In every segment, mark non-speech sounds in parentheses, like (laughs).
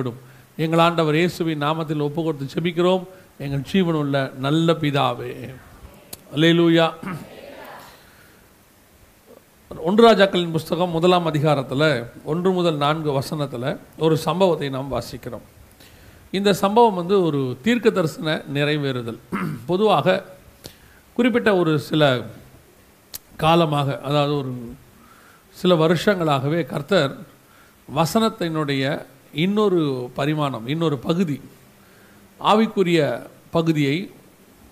விடும் எங்கள் ஆண்டவர் இயேசுவின் நாமத்தில் ஒப்பு கொடுத்து செபிக்கிறோம் எங்கள் ஜீவனுள்ள நல்ல பிதாவே. அலேலூயா ஒன்று ராஜாக்களின் புஸ்தகம் முதலாம் அதிகாரத்தில் ஒன்று முதல் நான்கு வசனத்தில் ஒரு சம்பவத்தை நாம் வாசிக்கிறோம். இந்த சம்பவம் வந்து ஒரு தீர்க்க தரிசன நிறைவேறுதல். பொதுவாக குறிப்பிட்ட ஒரு சில காலமாக அதாவது ஒரு சில வருஷங்களாகவே கர்த்தர் வசனத்தினுடைய இன்னொரு பரிமாணம் இன்னொரு பகுதி. ஆவிக்குரிய பகுதியை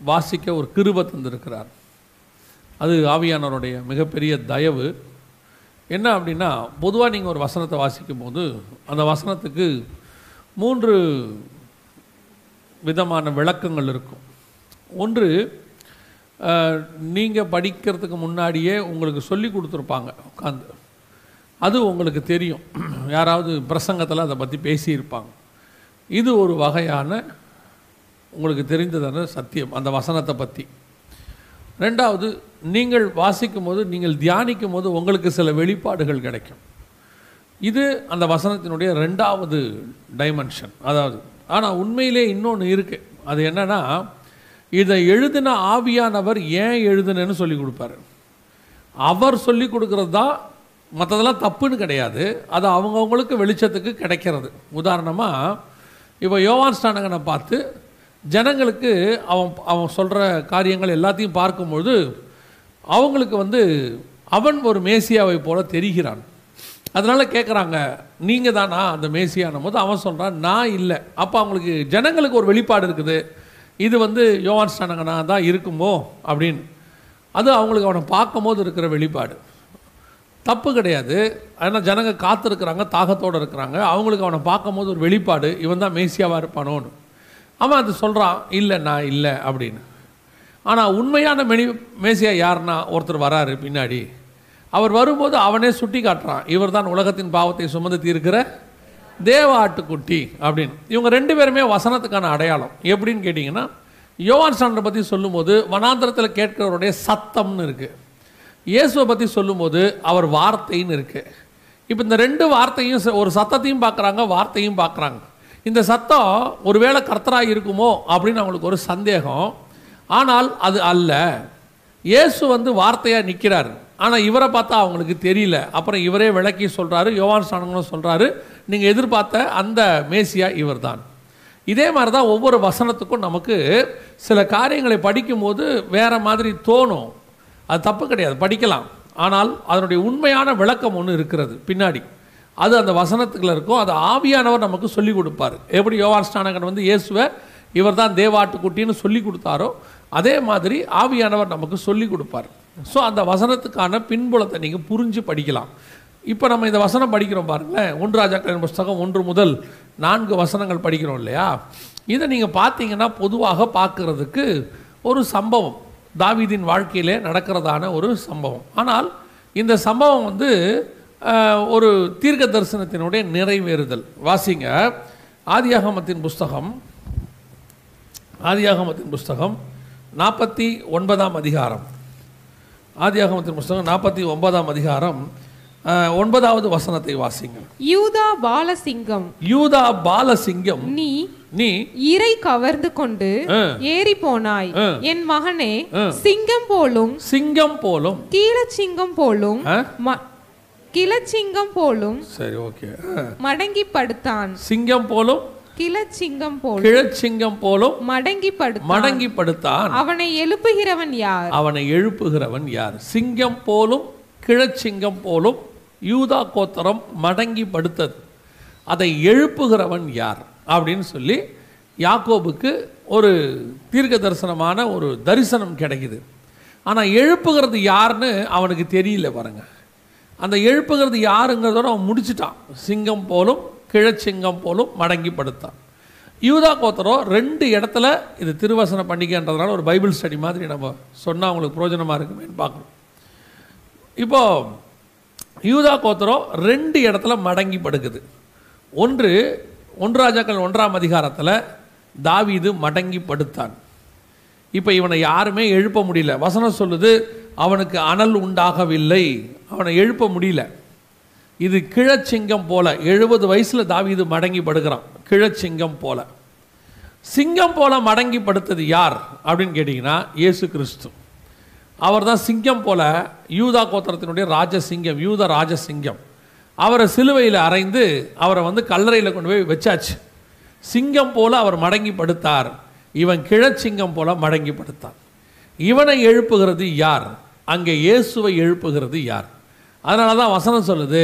வாசிக்க ஒரு கிருப தந்திருக்கிறார். அது ஆவியானவருடைய மிகப்பெரிய தயவு. என்ன அப்படின்னா பொதுவாக நீங்கள் ஒரு வசனத்தை வாசிக்கும் போது அந்த வசனத்துக்கு மூன்று விதமான விளக்கங்கள் இருக்கும். ஒன்று நீங்கள் படிக்கிறதுக்கு முன்னாடியே உங்களுக்கு சொல்லி கொடுத்துருப்பாங்க உட்காந்து அது உங்களுக்கு தெரியும். யாராவது பிரசங்கத்தில் அதை பற்றி பேசியிருப்பாங்க. இது ஒரு வகையான உங்களுக்கு தெரிந்ததான சத்தியம் அந்த வசனத்தை பற்றி ரெண்டாவது நீங்கள் வாசிக்கும் போது நீங்கள் தியானிக்கும் போது உங்களுக்கு சில வெளிப்பாடுகள் கிடைக்கும். இது அந்த வசனத்தினுடைய ரெண்டாவது டைமென்ஷன் அதாவது ஆனால் உண்மையிலே இன்னொன்று இருக்குது அது என்னென்னா இதை எழுதின ஆவியானவர் ஏன் எழுதுனேன்னு சொல்லி கொடுப்பாரு. அவர் சொல்லி கொடுக்கறது தான் மற்றதெல்லாம் தப்புன்னு கிடையாது. அது அவங்கவுங்களுக்கு வெளிச்சத்துக்கு கிடைக்கிறது. உதாரணமாக இப்போ யோவான் ஸ்டானகனை பார்த்து ஜனங்களுக்கு அவன் அவன் சொல்கிற காரியங்கள் எல்லாத்தையும் பார்க்கும்பொழுது அவங்களுக்கு வந்து அவன் ஒரு மேசியாவை போல தெரிகிறான். அதனால் கேட்குறாங்க நீங்கள் தானா அந்த மேசியானும் போது அவன் சொல்கிறான் நான் இல்லை. அப்போ அவங்களுக்கு ஜனங்களுக்கு ஒரு வெளிப்பாடு இருக்குது. இது வந்து யோவான் ஸ்டானகனா தான் இருக்குமோ அப்படின்னு. அது அவங்களுக்கு அவனை பார்க்கும் போது இருக்கிற வெளிப்பாடு. தப்பு கிடையாது. ஆனால் ஜனங்க காத்திருக்கிறாங்க தாகத்தோடு இருக்கிறாங்க. அவங்களுக்கு அவனை பார்க்கும் போது ஒரு வெளிப்பாடு இவன் தான் மேசியாவாக இருப்பானோன்னு. அவன் அது சொல்கிறான் இல்லை நான் இல்லை அப்படின்னு. ஆனால் உண்மையான மெனி மேசியா யாருன்னா ஒருத்தர் வராரு பின்னாடி. அவர் வரும்போது அவனே சுட்டி காட்டுறான் இவர் தான் உலகத்தின் பாவத்தை சுமந்து தீர்க்கிற தேவ ஆட்டுக்குட்டி அப்படின்னு. இவங்க ரெண்டு பேருமே வசனத்துக்கான அடையாளம். எப்படின்னு கேட்டிங்கன்னா யோவான் சாண்டரை பற்றி சொல்லும்போது வனாந்திரத்தில் கேட்கிறவருடைய சத்தம்னு இருக்குது இயேசுவை பற்றி சொல்லும்போது அவர் வார்த்தைன்னு இருக்குது இப்போ இந்த ரெண்டு வார்த்தையும் ச- ஒரு சத்தத்தையும் பார்க்குறாங்க வார்த்தையும் பார்க்குறாங்க. இந்த சத்தம் ஒருவேளை கர்த்தராக இருக்குமோ அப்படின்னு அவங்களுக்கு ஒரு சந்தேகம். ஆனால் அது அல்ல. இயேசு வந்து வார்த்தையாக நிற்கிறார் ஆனால் இவரை பார்த்தா அவங்களுக்கு தெரியல. அப்புறம் இவரே விளக்கி சொல்கிறாரு யோவான் சாணங்களும் சொல்கிறாரு நீங்கள் எதிர்பார்த்த அந்த மேசியா இவர்தான். இதே மாதிரி தான் ஒவ்வொரு வசனத்துக்கும் நமக்கு சில காரியங்களை படிக்கும்போது வேற மாதிரி தோணும். அது தப்பு கிடையாது படிக்கலாம். ஆனால் அதனுடைய உண்மையான விளக்கம் ஒன்று இருக்கிறது பின்னாடி. அது அந்த வசனத்துக்குள்ள இருக்கும் அது ஆவியானவர் நமக்கு சொல்லிக் கொடுப்பார். எப்படி யோவான் ஸ்நானகன் வந்து இயேசுவை இவர் தான் தேவாட்டுக்குட்டின்னு சொல்லி கொடுத்தாரோ அதே மாதிரி ஆவியானவர் நமக்கு சொல்லி கொடுப்பார். ஸோ அந்த வசனத்துக்கான பின்புலத்தை நீங்கள் புரிஞ்சு படிக்கலாம். இப்போ நம்ம இந்த வசனம் படிக்கிறோம் பாருங்களேன் ஒன்று ராஜாக்களின் புஸ்தகம் ஒன்று முதல் நான்கு வசனங்கள் படிக்கிறோம் இல்லையா? இதை நீங்கள் பார்த்தீங்கன்னா பொதுவாக பார்க்குறதுக்கு ஒரு சம்பவம். தாவீதின் வாழ்க்கையிலே நடக்கிறதான ஒரு சம்பவம். ஆனால் இந்த சம்பவம் வந்து ஒரு தீர்க்க தரிசனத்தினுடைய நிறைவேறுதல். வாசிங்க. ஆதியாகமத்தின் புஸ்தகம். ஆதியாகமத்தின் புஸ்தகம் நாற்பத்தி ஒன்பதாம் அதிகாரம். ஆதியாகமத்தின் புஸ்தகம் நாற்பத்தி ஒன்பதாம் அதிகாரம். ஒன்பதாவது வசனத்தை வாசிங்க யூதா பாலசிங்கம். யூதா பாலசிங்கம். நீ நீ இறை கவர்ந்து கொண்டு. ஏறி போனாய். என் மகனே. சிங்கம் போலும் சிங்கம் போலும். கீழச்சிங்கம் போலும் கிளச்சிங்கம் போலும் சரி ஓகே. மடங்கி படுத்தான் சிங்கம் போலும் கிளச்சிங்கம் போலும் கிழச்சிங்கம் போலும் மடங்கி படுத்தான் மடங்கி படுத்தான் அவனை எழுப்புகிறவன் யார்? அவனை எழுப்புகிறவன் யார்? சிங்கம் போலும் கிழச்சிங்கம் போலும் யூதா கோத்தரம் மடங்கி படுத்தது. அதை எழுப்புகிறவன் யார்? அப்படின்னு சொல்லி யாக்கோபுக்கு ஒரு தீர்க்க தரிசனமான ஒரு தரிசனம் கிடைக்குது. ஆனால் எழுப்புகிறது யாருன்னு அவனுக்கு தெரியல பாருங்க. அந்த எழுப்புகிறது யாருங்கிறதோட அவன் முடிச்சிட்டான். சிங்கம் போலும் கிழச்சிங்கம் போலும் மடங்கி படுத்தான். யூதா கோத்தரம் ரெண்டு இடத்துல இது திருவசன பண்டிகைன்றதுனால ஒரு பைபிள் ஸ்டடி மாதிரி நம்ம சொன்னால் அவங்களுக்கு பிரயோஜனமாக இருக்குமேன்னு பார்க்கணும். இப்போது யூதா கோத்திரம் ரெண்டு இடத்துல மடங்கி படுக்குது ஒன்று ஒன்றாஜாக்கள் ஒன்றாம் அதிகாரத்தில் தாவீது மடங்கி படுத்தான் இப்போ இவனை யாருமே எழுப்ப முடியல. வசனம் சொல்லுது அவனுக்கு அனல் உண்டாகவில்லை. அவனை எழுப்ப முடியல. இது கிழச்சிங்கம் போல எழுபது வயசில் தாவீது மடங்கி படுகிறான் கிழச்சிங்கம் போல. சிங்கம் போல மடங்கி படுத்தது யார் அப்படின்னு கேட்டிங்கன்னா இயேசு கிறிஸ்து. அவர் தான் சிங்கம் போல யூதா கோத்திரத்தினுடைய ராஜசிங்கம் யூத ராஜசிங்கம். அவரை சிலுவையில் அறைந்து அவரை வந்து கல்லறையில் கொண்டு போய் வச்சாச்சு. சிங்கம் போல அவர் மடங்கி படுத்தார். இவன் கிழச்சிங்கம் போல மடங்கி படுத்தார் இவனை எழுப்புகிறது யார்? அங்கே இயேசுவை எழுப்புகிறது யார்? அதனால தான் வசனம் சொல்லுது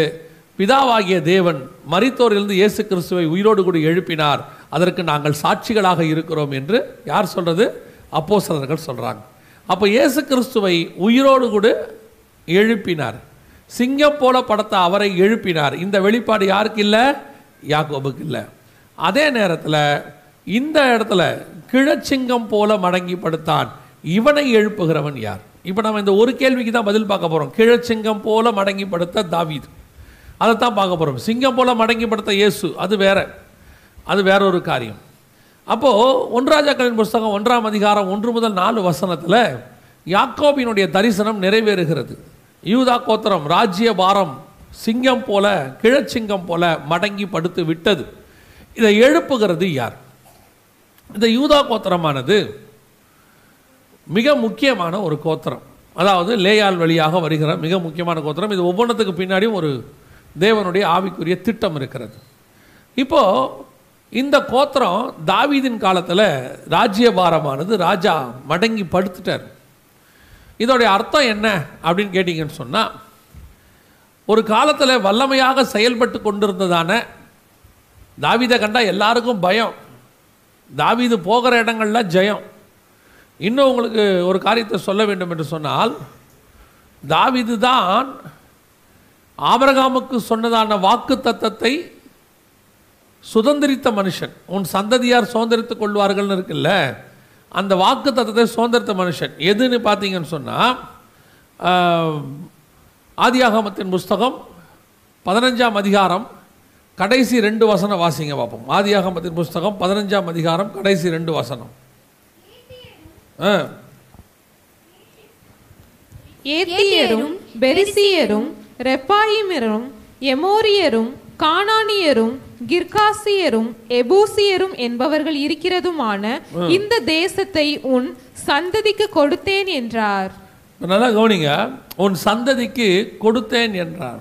பிதாவாகிய தேவன் மரித்தோரிலிருந்து இயேசு கிறிஸ்துவை உயிரோடு கூட எழுப்பினார். அதற்கு நாங்கள் சாட்சிகளாக இருக்கிறோம் என்று யார் சொல்றது? அப்போஸ்தலர்கள் சொல்கிறாங்க அப்போ இயேசு கிறிஸ்துவை உயிரோடு கூட எழுப்பினார். சிங்கம் போல படத்த அவரை எழுப்பினார். இந்த வெளிப்பாடு யாருக்கு இல்லை? யாக்கோபுக்கு இல்லை. அதே நேரத்தில் இந்த இடத்துல கிழச்சிங்கம் போல மடங்கி படுத்தான் இவனை எழுப்புகிறவன் யார்? இப்போ நம்ம இந்த ஒரு கேள்விக்கு தான் பதில் பார்க்க போகிறோம் கிழச்சிங்கம் போல மடங்கி படுத்த தாவீது. அதைத்தான் பார்க்க போகிறோம் சிங்கம் போல மடங்கி படுத்த இயேசு. அது வேற. அது வேற ஒரு காரியம். அப்போது ஒன்றாஜாக்களின் புஸ்தகம் ஒன்றாம் அதிகாரம் ஒன்று முதல் நாலு வசனத்தில் யாக்கோபினுடைய தரிசனம் நிறைவேறுகிறது. யூதா கோத்திரம் ராஜ்ய பாரம் சிங்கம் போல கிழச்சிங்கம் போல மடங்கி படுத்து விட்டது. இதை எழுப்புகிறது யார்? இந்த யூதா கோத்திரமானது மிக முக்கியமான ஒரு கோத்திரம். அதாவது லேயால் வழியாக வருகிற மிக முக்கியமான கோத்திரம். இது ஒவ்வொன்றத்துக்கு பின்னாடியும் ஒரு தேவனுடைய ஆவிக்குரிய திட்டம் இருக்கிறது. இப்போது இந்த கோத்திரம் தாவீதின் காலத்தில் ராஜ்யபாரமானது. ராஜா மடங்கி படுத்துட்டார். இதோடைய அர்த்தம் என்ன அப்படின்னு கேட்டிங்கன்னு சொன்னால் ஒரு காலத்தில் வல்லமையாக செயல்பட்டு கொண்டிருந்ததான தாவீதை கண்டால் எல்லாருக்கும் பயம். தாவீது போகிற இடங்கள்ல ஜெயம். இன்னும் உங்களுக்கு ஒரு காரியத்தை சொல்ல வேண்டும் என்று சொன்னால் தாவிது தான் ஆபரகாமுக்கு சொன்னதான வாக்கு தத்தத்தை சுதந்திரித்த மனுஷன். உன் சந்ததியார் சுதந்திரித்துக் கொள்வார்கள்னு இருக்குல்ல? அந்த வாக்கு தத்துவத்தை சுதந்திரத்த மனுஷன். எதுன்னு பார்த்தீங்கன்னு சொன்னால் ஆதியாகமத்தின் புஸ்தகம் பதினஞ்சாம் அதிகாரம் கடைசி ரெண்டு வசனம் வாசிங்க பார்ப்போம். ஆதியாகமத்தின் புஸ்தகம் பதினஞ்சாம் அதிகாரம் கடைசி ரெண்டு வசனம். ஏத்தியரும் பெரிசியரும் ரெப்பாயிமரும் எமோரியரும் கானானியரும் கிர்காசியரும் எபூசியரும் என்பவர்கள் இருக்கிறதுமான இந்த தேசத்தை உன் சந்ததிக்கு கொடுத்தேன் என்றார். நல்லா கவனிங்க. உன் சந்ததிக்கு கொடுத்தேன் என்றார்.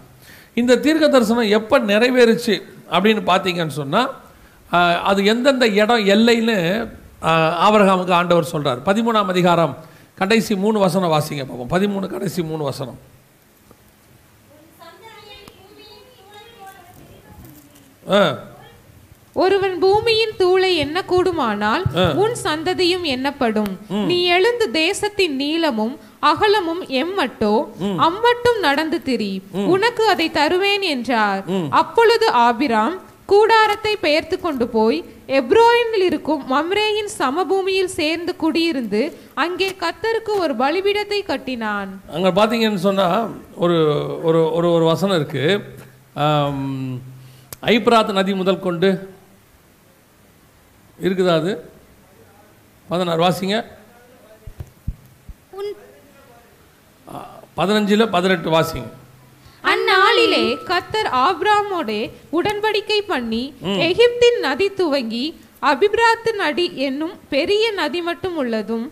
இந்த தீர்க்க தரிசனம் எப்போ நிறைவேறுச்சு அப்படின்னு பார்த்தீங்கன்னு சொன்னால் அது எந்தெந்த இடம் எல்லைன்னு ஆஹ், ஆபிரகாமுக்கு ஆண்டவர் சொல்றார். பதிமூணாம் அதிகாரம் கடைசி மூணு வசனம் வாசிங்க பார்ப்போம் பதிமூணு கடைசி மூணு வசனம் ஆ ஒருவன் பூமியின் தூளை எண்ண கூடுமானால் உன் சந்ததியும் எண்ணப்படும். நீ எழுந்து தேசத்தின் நீளமும் அகலமும் எம்மட்டோ அம்மட்டும் நடந்து திரி. உனக்கு அதை தருவேன் என்றார். அப்பொழுது ஆபிராம் கூடாரத்தை பெயர்த்து கொண்டு போய் எப்ரோயினில் இருக்கும் மம்ரேயின் சமபூமியில் சேர்ந்து குடியிருந்து அங்கே கத்தருக்கு ஒரு பலிபீடத்தை கட்டினான். அங்கே பார்த்தீங்கன்னு சொன்னால் ஒரு ஒரு ஒரு ஒரு வசனம் இருக்குது ஐப்ராத் நதி முதல் கொண்டு இருக்குதா அது? பதினாறு வாசிங்க. பதினஞ்சில் பதினெட்டு வாசிங்க. அந்நாளிலே கத்தர் ஆபிராமோடே உடன்படிக்கை பண்ணி எகிப்தின் நதி துவங்கி அபிபிராத்து நதி என்னும் பெரிய நதி மட்டும் உள்ளதும்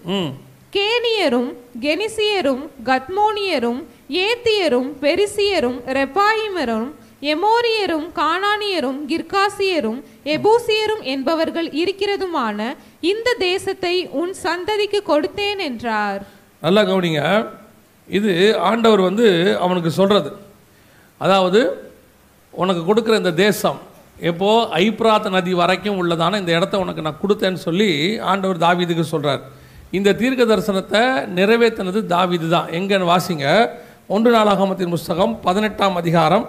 கேனியரும் கெனிசியரும் கத்மோனியரும் ஏத்தியரும் பெரிசியரும் ரெப்பாயிமரும் எமோரியரும் கானானியரும் கிர்காசியரும் எபூசியரும் என்பவர்கள் இருக்கிறதுமான இந்த தேசத்தை உன் சந்ததிக்கு கொடுத்தேன் என்றார். நல்லா கவனிங்க. இது ஆண்டவர் வந்து அவனுக்கு சொல்கிறது அதாவது உனக்கு கொடுக்குற இந்த தேசம் எப்போ ஐப்ராத் நதி வரைக்கும் உள்ளதான இந்த இடத்த உனக்கு நான் கொடுத்தேன்னு சொல்லி ஆண்டவர் தாவீதுக்கு சொல்கிறார் இந்த தீர்க்க தரிசனத்தை நிறைவேற்றினது தாவீது தான். எங்கன்னு வாசிங்க. ஒன்று நாளாகமத்தின் புஸ்தகம் பதினெட்டாம் அதிகாரம்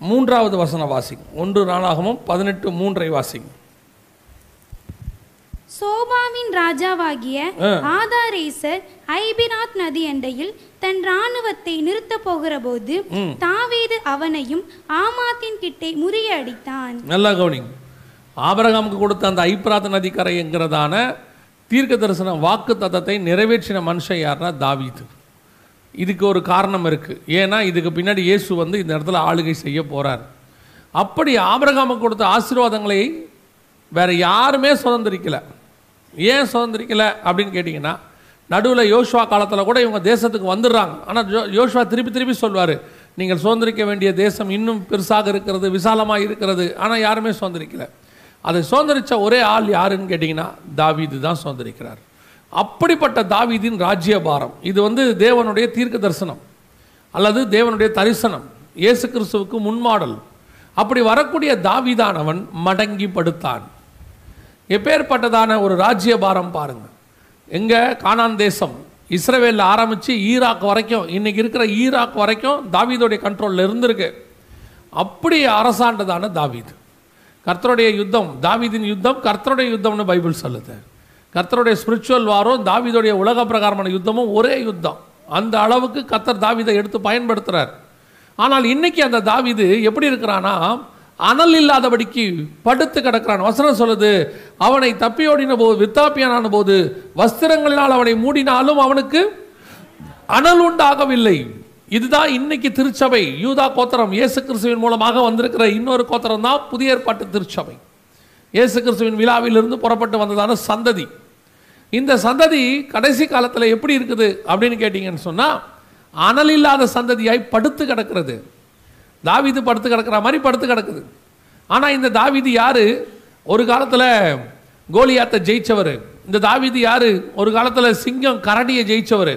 மூன்றாவது வசனம் வாசிங்க ஒன்று நாளாகமும் பதினெட்டு மூன்றை வாசிங்க சோபாவின் ராஜாவாகிய ஆதாரேசர் ஐபிராத் நதி அண்டையில் தன் இராணுவத்தை நிறுத்தப் போகிறபோது தாவீது அவனையும் ஆமாத்தின் கிட்டே முறியடித்தான் நல்லா கவனிங்க. ஆபிரகாமுக்கு கொடுத்த அந்த ஐப்ராத் நதிக்கரை என்கிறதான தீர்க்க தரிசன வாக்கு தத்தத்தை நிறைவேற்றின மனுஷன் யாருன்னா தாவீது. இதுக்கு ஒரு காரணம் இருக்குது ஏன்னா இதுக்கு பின்னாடி இயேசு வந்து இந்த இடத்துல ஆளுகை செய்ய போகிறார் அப்படி ஆபிரகாமுக்கு கொடுத்த ஆசீர்வாதங்களை வேறு யாருமே சுதந்திரிக்கலை. ஏன் சுதந்திரிக்கலை அப்படின்னு கேட்டிங்கன்னா நடுவில் யோசுவா காலத்தில் கூட இவங்க தேசத்துக்கு வந்துடுறாங்க. ஆனால் ஜோ யோசுவா திருப்பி திருப்பி சொல்வார் நீங்கள் சுதந்திரிக்க வேண்டிய தேசம் இன்னும் பெருசாக இருக்கிறது விசாலமாக இருக்கிறது. ஆனால் யாருமே சுதந்திரிக்கலை. அதை சுதந்திரித்த ஒரே ஆள் யாருன்னு கேட்டிங்கன்னா தாவீது தான் சுதந்திரிக்கிறார். அப்படிப்பட்ட தாவீதின் ராஜ்யபாரம். இது வந்து தேவனுடைய தீர்க்க தரிசனம் அல்லது தேவனுடைய தரிசனம் இயேசு கிறிஸ்துவுக்கு முன்மாடல். அப்படி வரக்கூடிய தாவிதானவன் மடங்கி படுத்தான். எப்பேற்பட்டதான ஒரு ராஜ்யபாரம் பாருங்க. எங்கே கானான் தேசம் இஸ்ரேவேலில் ஆரம்பித்து ஈராக் வரைக்கும் இன்றைக்கி இருக்கிற ஈராக் வரைக்கும் தாவீதுடைய கண்ட்ரோலில் இருந்திருக்கு. அப்படி அரசாண்டதான தாவீது. கர்த்தருடைய யுத்தம் தாவீதின் யுத்தம் கர்த்தருடைய யுத்தம்னு பைபிள் சொல்லுது. கர்த்தருடைய ஸ்பிரிச்சுவல் வாரம் தாவிதோடைய உலக பிரகாரமான யுத்தமும் ஒரே யுத்தம். அந்த அளவுக்கு கர்த்தர் தாவிதை எடுத்து பயன்படுத்துகிறார் ஆனால் இன்றைக்கி அந்த தாவிது எப்படி இருக்கிறானா அனல் இல்லாதபடிக்கு படுத்து கிடக்கிறான். வசனம் சொல்லுது அவனை தப்பியோடின போது வித்தாப்பியனான போது வஸ்திரங்களினால் அவனை மூடினாலும் அவனுக்கு அனல் உண்டாகவில்லை. இதுதான் இன்னைக்கு திருச்சபை. யூதா கோத்தரம் இயேசு கிறிஸ்துவின் மூலமாக வந்திருக்கிற இன்னொரு கோத்தரம் தான் புதிய ஏற்பாட்டு திருச்சபை. இயேசு கிறிஸ்துவின் விழாவிலிருந்து புறப்பட்டு வந்ததான சந்ததி. இந்த சந்ததி கடைசி காலத்தில் எப்படி இருக்குது அப்படின்னு கேட்டிங்கன்னு சொன்னால் அனல் இல்லாத சந்ததியாய் படுத்து கிடக்கிறது. தாவிது படுத்து கிடக்கிற மாதிரி படுத்து கிடக்குது. ஆனால் இந்த தாவிது யார்? ஒரு காலத்தில் கோலியாத்தை ஜெயித்தவர் இந்த தாவிது யார்? ஒரு காலத்தில் சிங்கம் கரடியை ஜெயித்தவர்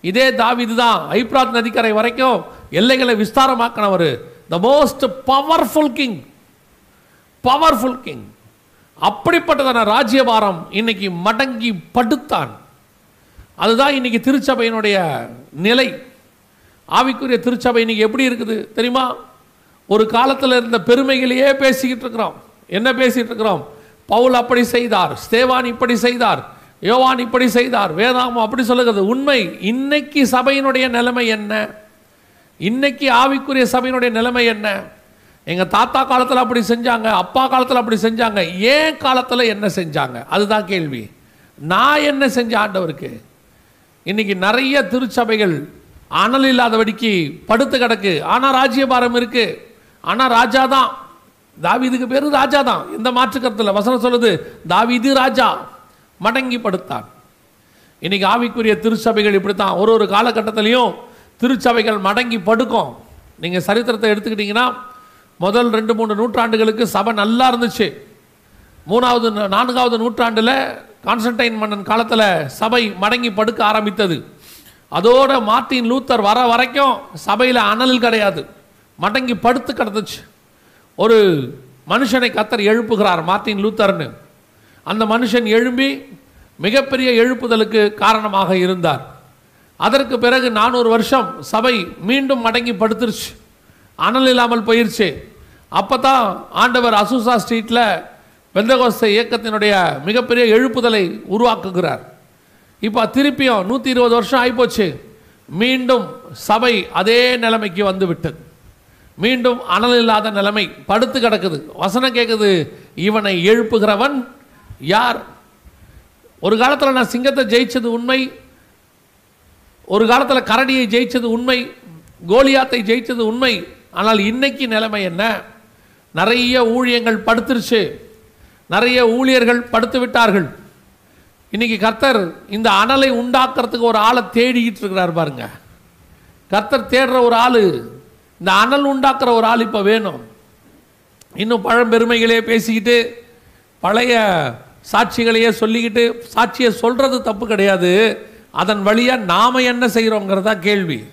இதே தாவிது தான் ஐப்ராத் நதிக்கரை வரைக்கும் எல்லைகளை விஸ்தாரமாக்கினவர். The most powerful king powerful king அப்படிப்பட்டதான ராஜ்யபாரம் இன்னைக்கு மடங்கி படுத்தான். அதுதான் இன்னைக்கு திருச்சபையினுடைய நிலை. ஆவிக்குரிய திருச்சபை இன்னைக்கு எப்படி இருக்குது தெரியுமா? ஒரு காலத்தில் இருந்த பெருமைகளையே பேசிக்கிட்டு இருக்கிறோம். என்ன பேசிகிட்டு இருக்கிறோம்? பவுல் அப்படி செய்தார் ஸ்தேவான் இப்படி செய்தார் யோவான் இப்படி செய்தார் வேதாமம் அப்படி சொல்லுகிறது. உண்மை இன்னைக்கு சபையினுடைய நிலைமை என்ன? இன்னைக்கு ஆவிக்குரிய சபையினுடைய நிலைமை என்ன? எங்கள் தாத்தா காலத்தில் அப்படி செஞ்சாங்க அப்பா காலத்தில் அப்படி செஞ்சாங்க ஏன் காலத்தில் என்ன செஞ்சாங்க? அதுதான் கேள்வி. நான் என்ன செஞ்ச ஆண்டவருக்கு? இன்னைக்கு நிறைய திருச்சபைகள் அனல் இல்லாதபடிக்கு படுத்து கிடக்கு. ஆனால் ராஜ்யபாரம் இருக்குது ஆனால் ராஜா தான். தாவிதுக்கு பேர் ராஜா தான். எந்த மாற்று கருத்தில் வசனம் சொல்லுது தாவிது ராஜா மடங்கி படுத்தான். இன்னைக்கு ஆவிக்குரிய திருச்சபைகள் இப்படி தான் ஒரு ஒரு காலகட்டத்திலையும் திருச்சபைகள் மடங்கி படுக்கும். நீங்கள் சரித்திரத்தை எடுத்துக்கிட்டிங்கன்னா முதல் ரெண்டு மூணு நூற்றாண்டுகளுக்கு சபை நல்லா இருந்துச்சு. மூணாவது நான்காவது நூற்றாண்டில் கான்ஸ்டன்டைன் மன்னன் காலத்தில் சபை மடங்கி படுக்க ஆரம்பித்தது. அதோட மார்ட்டின் லூத்தர் வர வரைக்கும் சபையில் அனல் கிடையாது. மடங்கி படுத்து கிடந்துச்சு. ஒரு மனுஷனை கத்தர் எழுப்புகிறார் மார்ட்டின் லூத்தர்னு. அந்த மனுஷன் எழும்பி மிகப்பெரிய எழுப்புதலுக்கு காரணமாக இருந்தார். அதற்கு பிறகு நானூறு வருஷம் சபை மீண்டும் மடங்கி படுத்துருச்சு. அனல் இல்லாமல் போயிடுச்சு அப்போ தான் ஆண்டவர் அசூசா ஸ்ட்ரீட்டில் வெந்தகோஸ்த இயக்கத்தினுடைய மிகப்பெரிய எழுப்புதலை உருவாக்குகிறார். இப்போ திருப்பியும் நூற்றி இருபது வருஷம் ஆகிப்போச்சு மீண்டும் சபை அதே நிலைமைக்கு வந்து விட்டது மீண்டும் அனல் இல்லாத நிலைமை படுத்து கிடக்குது. வசனம் கேட்குது இவனை எழுப்புகிறவன் யார்? ஒரு காலத்தில் நான் சிங்கத்தை ஜெயிச்சது உண்மை ஒரு காலத்தில் கரடியை ஜெயிச்சது உண்மை கோலியாத்தை ஜெயிச்சது உண்மை ஆனால் இன்னைக்கு நிலைமை என்ன? நிறைய ஊழியங்கள் படுத்துருச்சு. நிறைய ஊழியர்கள் படுத்து விட்டார்கள். இன்னைக்கு கர்த்தர் இந்த அனலை உண்டாக்குறதுக்கு ஒரு ஆளை தேடிக்கிட்டு இருக்கிறார் பாருங்க. கர்த்தர் தேடுற ஒரு ஆள் இந்த அனல் உண்டாக்குற ஒரு ஆள் இப்போ வேணும். இன்னும் பழம்பெருமைகளே பேசிக்கிட்டு பழைய சாட்சிகளையே சொல்லிக்கிட்டு சாட்சியை சொல்கிறது தப்பு கிடையாது. அதன் வழியாக நாம் என்ன செய்கிறோங்கிறதா கேள்வி.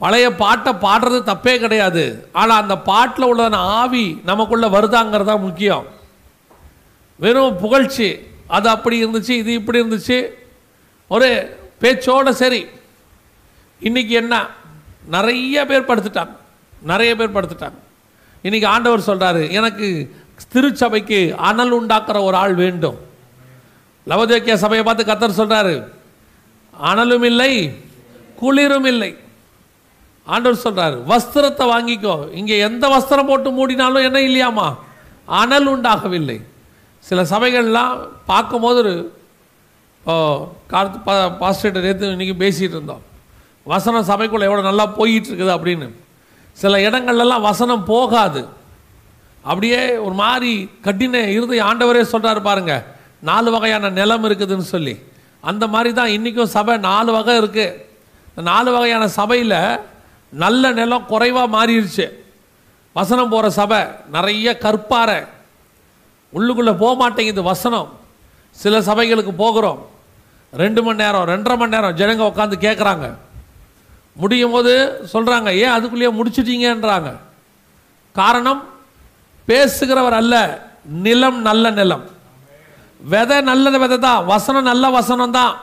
பழைய பாட்டை பாடுறது தப்பே கிடையாது. ஆனால் அந்த பாட்டில் உள்ளதான ஆவி நமக்குள்ள வருதாங்கிறதா முக்கியம். வெறும் புகழ்ச்சி. அது அப்படி இருந்துச்சு இது இப்படி இருந்துச்சு. ஒரு பேச்சோட சரி. இன்றைக்கி என்ன? நிறைய பேர் படுத்துட்டாங்க. நிறைய பேர் படுத்துட்டாங்க. இன்றைக்கி ஆண்டவர் சொல்கிறாரு எனக்கு திருச்சபைக்கு அனல் உண்டாக்குற ஒரு ஆள் வேண்டும். லவதேக்கிய சபையை பார்த்து கத்தர் சொல்கிறாரு அனலும் இல்லை குளிரும் இல்லை. ஆண்டவர் சொல்கிறார் வஸ்திரத்தை வாங்கிக்கோ. இங்கே எந்த வஸ்திரம் போட்டு மூடினாலும் என்ன இல்லையாமா அனல் உண்டாகவில்லை. சில சபைகள்லாம் பார்க்கும்போது ஒரு ஓ காலத்து பா பாஸ்டர்கிட்ட நேற்று இன்றைக்கி பேசிகிட்டு இருந்தோம். வசனம் சபைக்குள்ளே எவ்வளோ நல்லா போயிட்டு இருக்குது அப்படின்னு. சில இடங்கள்லாம் வசனம் போகாது. அப்படியே ஒரு மாதிரி கட்டின இருதய ஆண்டவரே சொல்கிறார் பாருங்க நாலு வகையான நிலம் இருக்குதுன்னு சொல்லி. அந்த மாதிரி தான் இன்றைக்கும் சபை நாலு வகை இருக்குது நாலு வகையான சபையில் நல்ல நிலம் குறைவாக மாறிடுச்சு வசனம் போகிற சபை நிறைய கற்பாறை. உள்ளுக்குள்ளே போக மாட்டேங்குது வசனம். சில சபைகளுக்கு போகிறோம். ரெண்டு மணி நேரம் ரெண்டரை மணி நேரம் ஜனங்க உட்காந்து கேட்குறாங்க முடியும் போது சொல்கிறாங்க ஏன் அதுக்குள்ளேயே முடிச்சிட்டீங்கன்றாங்க. காரணம் பேசுகிறவர் அல்ல நிலம் நல்ல நிலம். விதை நல்ல விதை தான் வசனம் நல்ல வசனம் தான்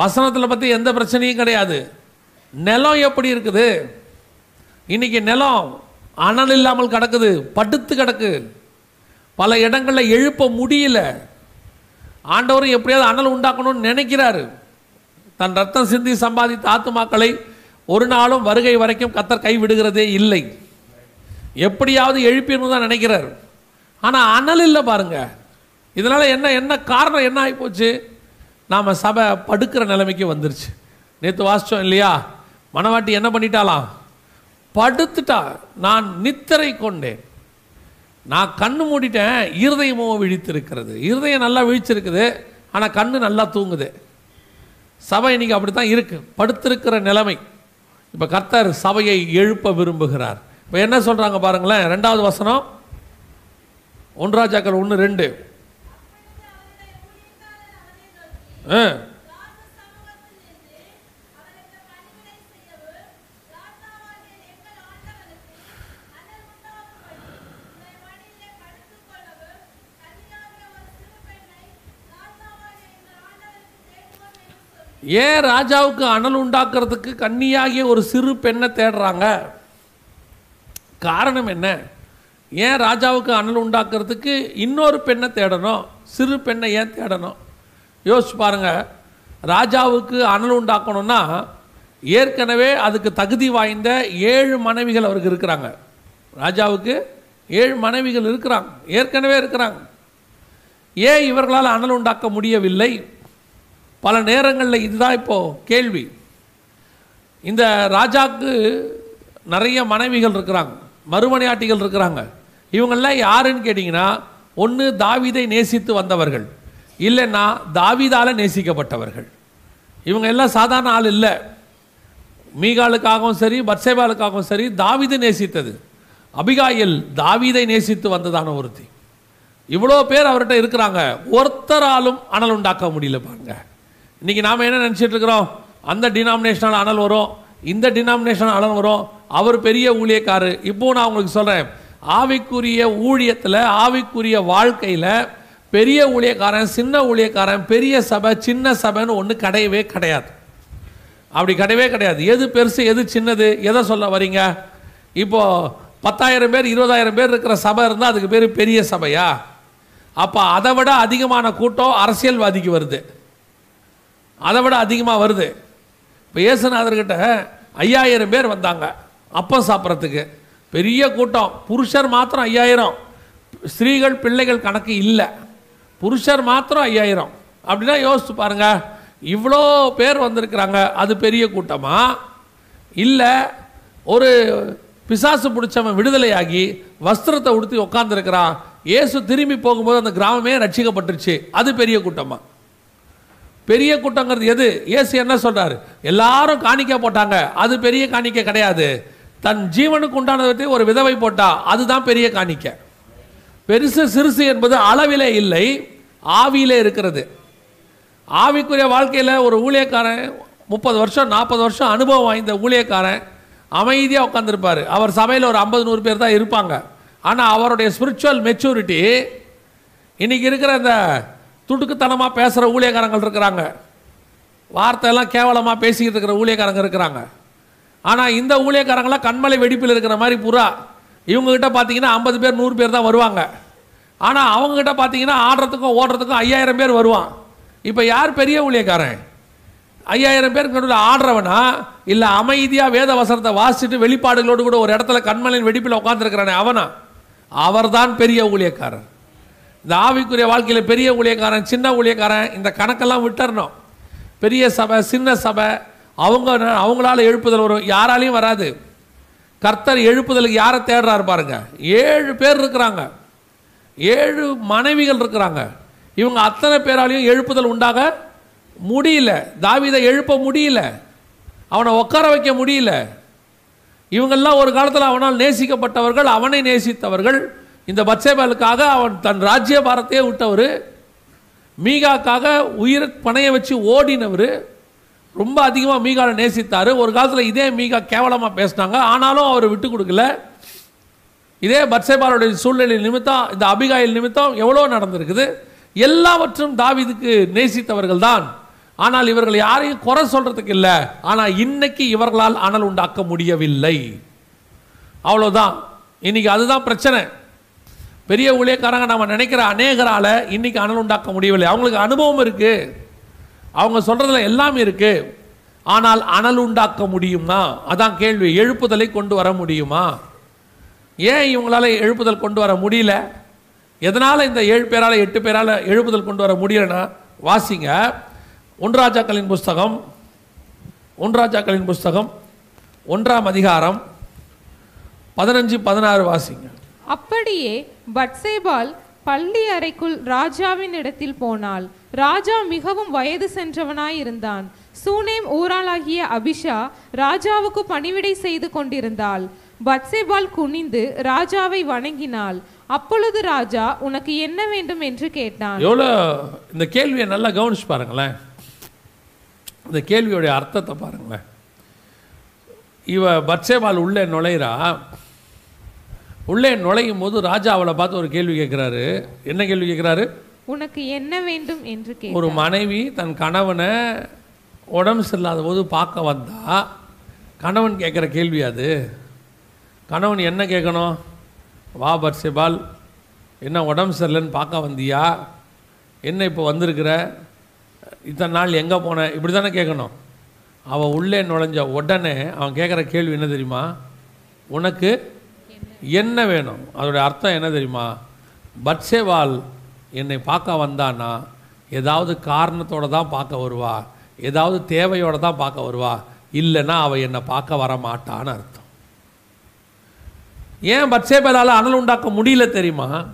வசனத்தில் பற்றி எந்த பிரச்சனையும் கிடையாது. நிலம் எப்படி இருக்குது? இன்னைக்கு நிலம் அனல் இல்லாமல் கிடக்குது படுத்து கிடக்கு. பல இடங்களில் எழுப்ப முடியல. ஆண்டவரும் எப்படியாவது அனல் உண்டாக்கணும்னு நினைக்கிறாரு. தன் ரத்தம் சிந்தி சம்பாதித்த ஆத்துமாக்களை ஒரு நாளும் வருகை வரைக்கும் கத்தர் கைவிடுகிறதே இல்லை. எப்படியாவது எழுப்பிடணும் தான் நினைக்கிறார். ஆனால் அனல் இல்லை பாருங்க. இதனால் என்ன என்ன காரணம் என்ன ஆகிப்போச்சு நாம் சபை படுக்கிற நிலைமைக்கு வந்துருச்சு. நேற்று வாசிச்சோம் இல்லையா? மணவாட்டி என்ன பண்ணிட்டாலாம் படுத்துட்டா. நான் நித்திரை கொண்டேன். நான் கண்ணு மூடிட்டேன். இருதயமோ விழித்திருக்கிறது. இருதயம் நல்லா விழிச்சிருக்குது. ஆனால் கண்ணு நல்லா தூங்குது. சபை இன்னைக்கு அப்படி தான் இருக்குது படுத்திருக்கிற நிலைமை. இப்போ கர்த்தர் சபையை எழுப்ப விரும்புகிறார். இப்போ என்ன சொல்கிறாங்க பாருங்களேன். ரெண்டாவது வசனம். ஒன்றாஜாக்கள் ஒன்று ரெண்டு. ஆ. ஏன் ராஜாவுக்கு அனல் உண்டாக்குறதுக்கு கன்னியாகிய ஒரு சிறு பெண்ணை தேடுறாங்க? காரணம் என்ன? ஏன் ராஜாவுக்கு அனல் உண்டாக்குறதுக்கு இன்னொரு பெண்ணை தேடணும்? சிறு பெண்ணை ஏன் தேடணும்? யோசிச்சு பாருங்க. ராஜாவுக்கு அனல் உண்டாக்கணும்னா ஏற்கனவே அதுக்கு தகுதி வாய்ந்த ஏழு மனைவிகள் அவருக்கு இருக்கிறாங்க. ராஜாவுக்கு ஏழு மனைவிகள் இருக்கிறாங்க. ஏற்கனவே இருக்கிறாங்க. ஏன் இவர்களால் அனல் உண்டாக்க முடியவில்லை? பல நேரங்களில் இதுதான் இப்போது கேள்வி. இந்த ராஜாவுக்கு நிறைய மனைவிகள் இருக்கிறாங்க மறுமனையாட்டிகள் இருக்கிறாங்க. இவங்கெல்லாம் யாருன்னு கேட்டிங்கன்னா ஒன்று தாவீதை நேசித்து வந்தவர்கள் இல்லைன்னா தாவிதால் நேசிக்கப்பட்டவர்கள். இவங்க எல்லாம் சாதாரண ஆள் இல்லை. மீகாலுக்காகவும் சரி பர்சேபாலுக்காகவும் சரி தாவிதை நேசித்தது. அபிகாயில் தாவீதை நேசித்து வந்ததான ஒருத்தி. இவ்வளோ பேர் அவர்கிட்ட இருக்கிறாங்க. ஒருத்தராலும் அனல் உண்டாக்க முடியல பாருங்க. இன்னைக்கு நாம் என்ன நினச்சிட்டு இருக்கிறோம்? அந்த டினாமினேஷனால் அனல் வரும். இந்த டினாமினேஷன் அனல் வரும். அவர் பெரிய ஊழியக்காரு. இப்போ நான் உங்களுக்கு சொல்கிறேன் ஆவிக்குரிய ஊழியத்தில் ஆவிக்குரிய வாழ்க்கையில் பெரிய ஊழியக்காரன் சின்ன ஊழியக்காரன் பெரிய சபை சின்ன சபைன்னு ஒன்று கிடையவே கிடையாது. அப்படி கிடையவே கிடையாது. எது பெருசு எது சின்னது? எதை சொல்ல வரீங்க? இப்போது பத்தாயிரம் பேர் இருபதாயிரம் பேர் இருக்கிற சபை இருந்தால் அதுக்கு பேர் பெரிய சபையா? அப்போ அதை விட அதிகமான கூட்டம் அரசியல்வாதிக்கு வருது. அதை விட அதிகமாக வருது. இப்போ இயேசுநாதர்கிட்ட ஐயாயிரம் பேர் வந்தாங்க அப்பம் சாப்பிட்றதுக்கு. பெரிய கூட்டம். புருஷர் மாத்திரம் ஐயாயிரம். ஸ்திரீகள் பிள்ளைகள் கணக்கு இல்லை. புருஷர் மாத்திரம் ஐயாயிரம். அப்படின்னா யோசிச்சு பாருங்க இவ்வளோ பேர் வந்திருக்கிறாங்க அது பெரிய கூட்டமா? இல்லை ஒரு பிசாசு பிடிச்சவன் விடுதலையாகி வஸ்திரத்தை உடுத்தி உட்காந்துருக்கிறான் இயேசு திரும்பி போகும்போது அந்த கிராமமே ரட்சிக்கப்பட்டுருச்சு. அது பெரிய கூட்டமாக பெரிய கூட்டங்கிறது எது? இயேசு என்ன சொல்கிறார் எல்லாரும் காணிக்க போட்டாங்க. அது பெரிய காணிக்கை கிடையாது. தன் ஜீவனுக்கு உண்டானவற்றை ஒரு விதவை போட்டா அதுதான் பெரிய காணிக்கை. பெருசு சிறுசு என்பது அளவிலே இல்லை ஆவியிலே இருக்கிறது. ஆவிக்குரிய வாழ்க்கையில் ஒரு ஊழியக்காரன் முப்பது வருஷம் நாற்பது வருஷம் அனுபவம் வாய்ந்த ஊழியக்காரன் அமைதியாக உட்காந்துருப்பார் அவர் சபையில் ஒரு ஐம்பது நூறு பேர் தான் இருப்பாங்க. ஆனால் அவருடைய ஸ்பிரிச்சுவல் மெச்சூரிட்டி இன்றைக்கி இருக்கிற இந்த துடுக்குத்தனமாக பேசுகிற ஊழியக்காரங்கள் இருக்கிறாங்க. வார்த்தையெல்லாம் கேவலமாக பேசிக்கிட்டு இருக்கிற ஊழியக்காரங்க இருக்கிறாங்க. ஆனால் இந்த ஊழியக்காரங்களாம் கண்மலை வெடிப்பில் இருக்கிற மாதிரி புறா இவங்ககிட்ட பார்த்தீங்கன்னா ஐம்பது பேர் நூறு பேர் தான் வருவாங்க. ஆனால் அவங்ககிட்ட பார்த்தீங்கன்னா ஆடுறதுக்கும் ஓடுறதுக்கும் ஐயாயிரம் பேர் வருவான். இப்போ யார் பெரிய ஊழியக்காரன்? ஐயாயிரம் பேருக்கு நடுவில் ஆடுறவனா? இல்லை அமைதியாக வேத வசனத்தை வாசிச்சுட்டு வெளிப்பாடுகளோடு கூட ஒரு இடத்துல கண்மலையின் வெடிப்பில் உட்காந்துருக்கிறானே அவனா? அவர்தான் பெரிய ஊழியக்காரன். இந்த ஆவிக்குரிய வாழ்க்கையில் பெரிய ஊழியக்காரன் சின்ன ஊழியக்காரன் இந்த கணக்கெல்லாம் விட்டுறணும். பெரிய சபை சின்ன சபை அவங்க அவங்களால எழுப்புதல் வரும். யாராலையும் வராது. கர்த்தர் எழுப்புதலுக்கு யாரை தேடுறாரு பாருங்க. ஏழு பேர் இருக்கிறாங்க. ஏழு மனைவிகள் இருக்கிறாங்க. இவங்க அத்தனை பேராலையும் எழுப்புதல் உண்டாக முடியல. தாவிதை எழுப்ப முடியல. அவனை உட்கார வைக்க முடியல. இவங்கெல்லாம் ஒரு காலத்தில் அவனால் நேசிக்கப்பட்டவர்கள் அவனை நேசித்தவர்கள். இந்த பத்சேபாலுக்காக அவன் தன் ராஜ்ய பாரத்தையே விட்டவர். மீகாக்காக உயிர் பணைய வச்சு ஓடினவர். ரொம்ப அதிகமாக மீகாவை நேசித்தார். ஒரு காலத்தில் இதே மீகா கேவலமாக பேசினாங்க. ஆனாலும் அவர் விட்டு கொடுக்கல. இதே பத்சேபாலுடைய சூழ்நிலை நிமித்தம் இந்த அபிகாயில் நிமித்தம் எவ்வளோ நடந்திருக்குது. எல்லாவற்றும் தாவிதுக்கு நேசித்தவர்கள் தான். ஆனால் இவர்கள் யாரையும் குறை சொல்கிறதுக்கு இல்லை. ஆனால் இன்னைக்கு இவர்களால் அனல் உண்டாக்க முடியவில்லை. அவ்வளோதான் இன்னைக்கு அதுதான் பிரச்சனை. பெரிய ஊழியக்காரங்க நம்ம நினைக்கிற அநேகரால் இன்றைக்கி அனல் உண்டாக்க முடியவில்லை. அவங்களுக்கு அனுபவம் இருக்குது அவங்க சொல்கிறதுல எல்லாம் இருக்குது ஆனால் அனல் உண்டாக்க முடியுமா? அதான் கேள்வி. எழுப்புதலை கொண்டு வர முடியுமா? ஏன் இவங்களால் எழுப்புதல் கொண்டு வர முடியல? எதனால் இந்த ஏழு பேரால் எட்டு பேரால் எழுப்புதல் கொண்டு வர முடியலன்னா வாசிங்க. ஒன்றாஜாக்களின் புஸ்தகம். ஒன்றாஜாக்களின் புஸ்தகம். ஒன்றாம் அதிகாரம். பதினஞ்சு பதினாறு வாசிங்க. அப்படியே பட்சேபால் பள்ளி அறைக்குள் ராஜாவின் இடத்தில் போனாள். ராஜா மிகவும் வயது சென்றவனாயிருந்தான். சூனேம் ஊராளாகிய அபிஷா ராஜாவுக்கு பணிவிடை செய்து கொண்டிருந்தாள். பட்சேபால் குனிந்து ராஜாவை வணங்கினாள். அப்பொழுது ராஜா உனக்கு என்ன வேண்டும்? என்று கேட்டான். எவ்வளோ இந்த கேள்வியை நல்லா கவனிச்சு பாருங்களேன். இந்த கேள்வியோடைய அர்த்தத்தை பாருங்களேன். இவ பட்சேபால் உள்ளே நுழையிறா உள்ளே நுழையும் போது ராஜா அவளை பார்த்து ஒரு கேள்வி கேட்குறாரு. என்ன கேள்வி கேட்குறாரு? உனக்கு என்ன வேண்டும் என்று ஒரு மனைவி தன் கணவனை உடம்பு சரியில்லாத போது பார்க்க வந்தா கணவன் கேட்குற கேள்வி அது. கணவன் என்ன கேட்கணும்? வா பர்சிபால் என்ன உடம்பு சரியில்லைன்னு பார்க்க வந்தியா? என்ன இப்போ வந்திருக்கிற? இத்தனை நாள் எங்கே போன? இப்படி தானே கேட்கணும். அவன் உள்ளே நுழைஞ்ச உடனே அவன் கேட்குற கேள்வி என்ன தெரியுமா? உனக்கு என்ன வேணும்? அதோடைய அர்த்தம் என்ன தெரியுமா? பட்சேவால் என்னை பார்க்க வந்தானா ஏதாவது காரணத்தோட தான் பார்க்க வருவா? ஏதாவது தேவையோடு தான் பார்க்க வருவா? இல்லைன்னா அவள் என்னை பார்க்க வர மாட்டான்னு அர்த்தம். ஏன் பட்சேபேலால் அனல் உண்டாக்க முடியல தெரியுமா?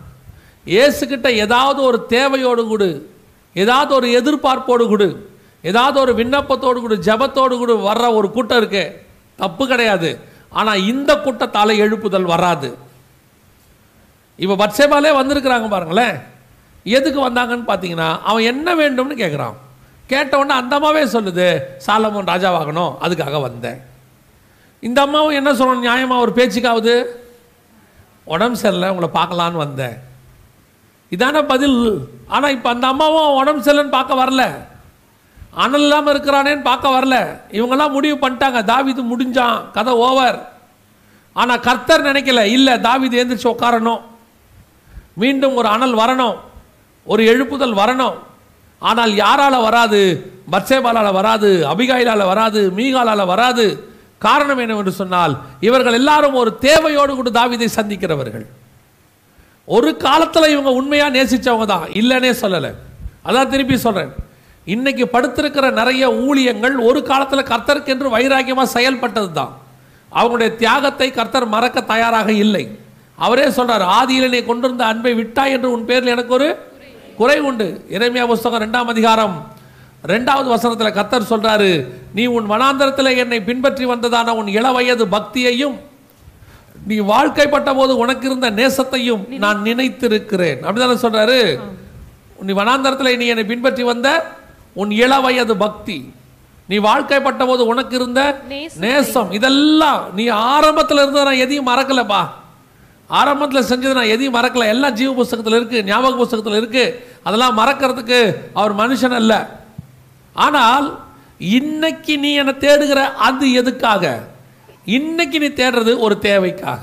ஏசுக்கிட்ட ஏதாவது ஒரு தேவையோடு கொடு ஏதாவது ஒரு எதிர்பார்ப்போடு கொடு ஏதாவது ஒரு விண்ணப்பத்தோடு கொடு ஜெபத்தோடு கொடு வர்ற ஒரு கூட்டம் இருக்கு. தப்பு கிடையாது. ஆனால் இந்த கூட்டத்தால் எழுப்புதல் வராது. இப்போ பட்சேபாலே வந்திருக்கிறாங்க பாருங்களேன். எதுக்கு வந்தாங்கன்னு பார்த்தீங்கன்னா அவன் என்ன வேண்டும்னு கேட்குறான் கேட்டவொடனே அந்த அம்மாவே சொல்லுது சாலமோன் ராஜாவாகணும் அதுக்காக வந்தேன். இந்த அம்மாவும் என்ன சொல்லணும்? நியாயமாக ஒரு பேச்சுக்காவது? உடம்பு சரியில்லை உங்களை பார்க்கலான்னு வந்தேன். இதான பதில். ஆனால் இப்போ அந்த அம்மாவும் உடம்பு சரியில்லைன்னு பார்க்க வரல. அனல் இல்லாமல் இருக்கிறானேன்னு பார்க்க வரல. இவங்கெல்லாம் முடிவு பண்ணிட்டாங்க. தாவிது முடிஞ்சான். கதை ஓவர். ஆனால் கர்த்தர் நினைக்கல இல்லை தாவிது எழுந்திரிச்சு உட்காரணும். மீண்டும் ஒரு அனல் வரணும். ஒரு எழுப்புதல் வரணும். ஆனால் யாரால் வராது? பத்சேபாலால வராது அபிகாயிலால் வராது மீகாலால் வராது. காரணம் என்னவென்று சொன்னால் இவர்கள் எல்லாரும் ஒரு தேவையோடு கூட தாவிதை சந்திக்கிறவர்கள். ஒரு காலத்தில் இவங்க உண்மையாக நேசித்தவங்க தான். இல்லைன்னே சொல்லலை. அதான் திருப்பி சொல்கிறேன் இன்னைக்கு படுத்திருக்கிற நிறைய ஊழியங்கள் ஒரு காலத்துல கர்த்தருக்கென்று வைராக்கியமா செயல்பட்டது தான் அவங்களுடைய தியாகத்தை கர்த்தர் மறக்க தயாராக இல்லை. அவரே சொல்றார் ஆதியிலே நீ கொண்டிருந்த அன்பை விட்டாய் என்று உன் பேரில் எனக்கு ஒரு குறை உண்டு. இறைமையா புஸ்தகம் ரெண்டாம் அதிகாரம் ரெண்டாவது வசனத்துல கர்த்தர் சொல்றாரு நீ உன் வனாந்தரத்தில் என்னை பின்பற்றி வந்ததான உன் இள வயது பக்தியையும் நீ வாழ்க்கைப்பட்ட போது உனக்கு இருந்த நேசத்தையும் நான் நினைத்திருக்கிறேன். அப்படிதானே சொல்றாரு. நீ வனாந்தரத்தில் நீ என்னை பின்பற்றி வந்த உன் இள வயது பக்தி. நீ வாழ்க்கைப்பட்ட போது உனக்கு இருந்த. நேசம். இதெல்லாம் நீ ஆரம்பத்தில் இருந்ததை நான் எதையும் மறக்கலப்பா. ஆரம்பத்தில் செஞ்சதை நான் எதையும் மறக்கல. எல்லாம் ஜீவ புஸ்தகத்தில் இருக்கு ஞாபக புஸ்தகத்தில் இருக்கு. அதெல்லாம் மறக்கிறதுக்கு அவர் மனுஷன் அல்ல. ஆனால் இன்னைக்கு நீ என்னை தேடுகிற அது எதுக்காக? இன்னைக்கு நீ தேடுறது ஒரு தேவைக்காக.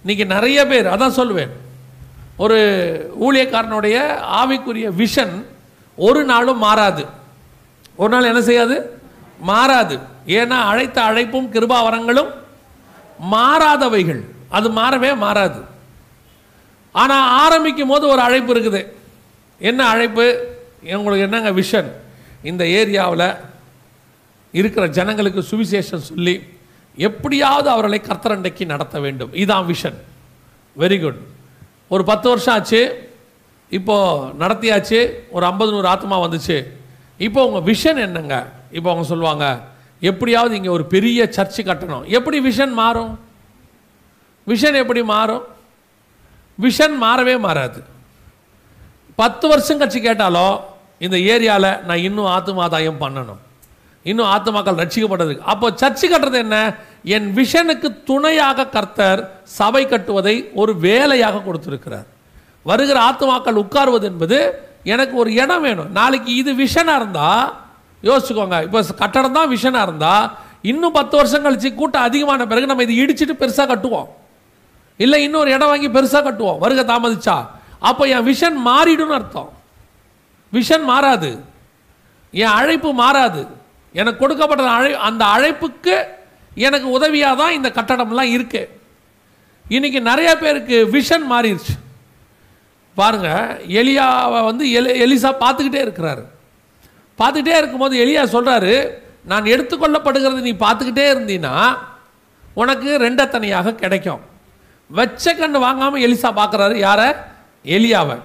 இன்னைக்கு நிறைய பேர் அதான் சொல்லுவேன் ஒரு ஊழியக்காரனுடைய ஆவிக்குரிய விஷன் ஒரு நாளும் மாறாது. ஒரு நாள் என்ன செய்யாது? மாறாது. ஏன்னா அழைத்த அழைப்பும் கிருபாவரங்களும் மாறாதவைகள். அது மாறவே மாறாது. ஆனால் ஆரம்பிக்கும் போது ஒரு அழைப்பு இருக்குது. என்ன அழைப்பு? உங்களுக்கு என்னங்க விஷன்? இந்த ஏரியாவில் இருக்கிற ஜனங்களுக்கு சுவிசேஷம் சொல்லி எப்படியாவது அவர்களை கர்த்தரண்டைக்கு நடத்த வேண்டும். இதுதான் விஷன். வெரி குட் ஒரு பத்து வருஷம் ஆச்சு. இப்போது நடத்தியாச்சு ஒரு ஐம்பது நூறு ஆத்மா வந்துச்சு. இப்போ உங்கள் விஷன் என்னங்க? இப்போ அவங்க சொல்லுவாங்க எப்படியாவது இங்கே ஒரு பெரிய சர்ச்சு கட்டணும். எப்படி விஷன் மாறும்? விஷன் எப்படி மாறும்? விஷன் மாறவே மாறாது. பத்து வருஷம் கழிச்சு கேட்டாலும் இந்த ஏரியாவில் நான் இன்னும் ஆத்துமாதாயம் பண்ணணும். இன்னும் ஆத்துமாக்கள் ரட்சிக்கப்பட்டதுக்கு. அப்போ சர்ச்சு கட்டுறது என்ன? என் விஷனுக்கு துணையாக கர்த்தர் சபை கட்டுவதை ஒரு வேலையாக கொடுத்துருக்கிறார். வருகிற ஆத்துமாக்கள் உட்காருவது என்பது எனக்கு ஒரு இடம் வேணும். நாளைக்கு இது விஷனாக இருந்தால் யோசிச்சுக்கோங்க. இப்போ கட்டடம் தான் விஷனாக இருந்தால் இன்னும் பத்து வருஷம் கழித்து கூட்டம் அதிகமான பிறகு நம்ம இதை இடிச்சிட்டு பெருசாக கட்டுவோம். இல்லை இன்னொரு இடம் வாங்கி பெருசாக கட்டுவோம். வருக தாமதிச்சா. அப்போ என் விஷன் மாறிடும்னு அர்த்தம். விஷன் மாறாது. என் அழைப்பு மாறாது. எனக்கு கொடுக்கப்பட்ட அழை அந்த அழைப்புக்கு எனக்கு உதவியாக தான் இந்த கட்டடம்லாம் இருக்கு. இன்னைக்கு நிறைய பேருக்கு விஷன் மாறிடுச்சு. பாருங்க எலியாவை வந்து எலி எலிசா பார்த்துக்கிட்டே இருக்கிறாரு. பார்த்துக்கிட்டே இருக்கும்போது எலியா சொல்கிறாரு நான் எடுத்துக்கொள்ளப்படுகிறது நீ பார்த்துக்கிட்டே இருந்தீன்னா உனக்கு ரெண்டத்தனையாக கிடைக்கும். வச்ச கண்ணு வாங்காமல் எலிசா பார்க்குறாரு யாரை? எலியாவை.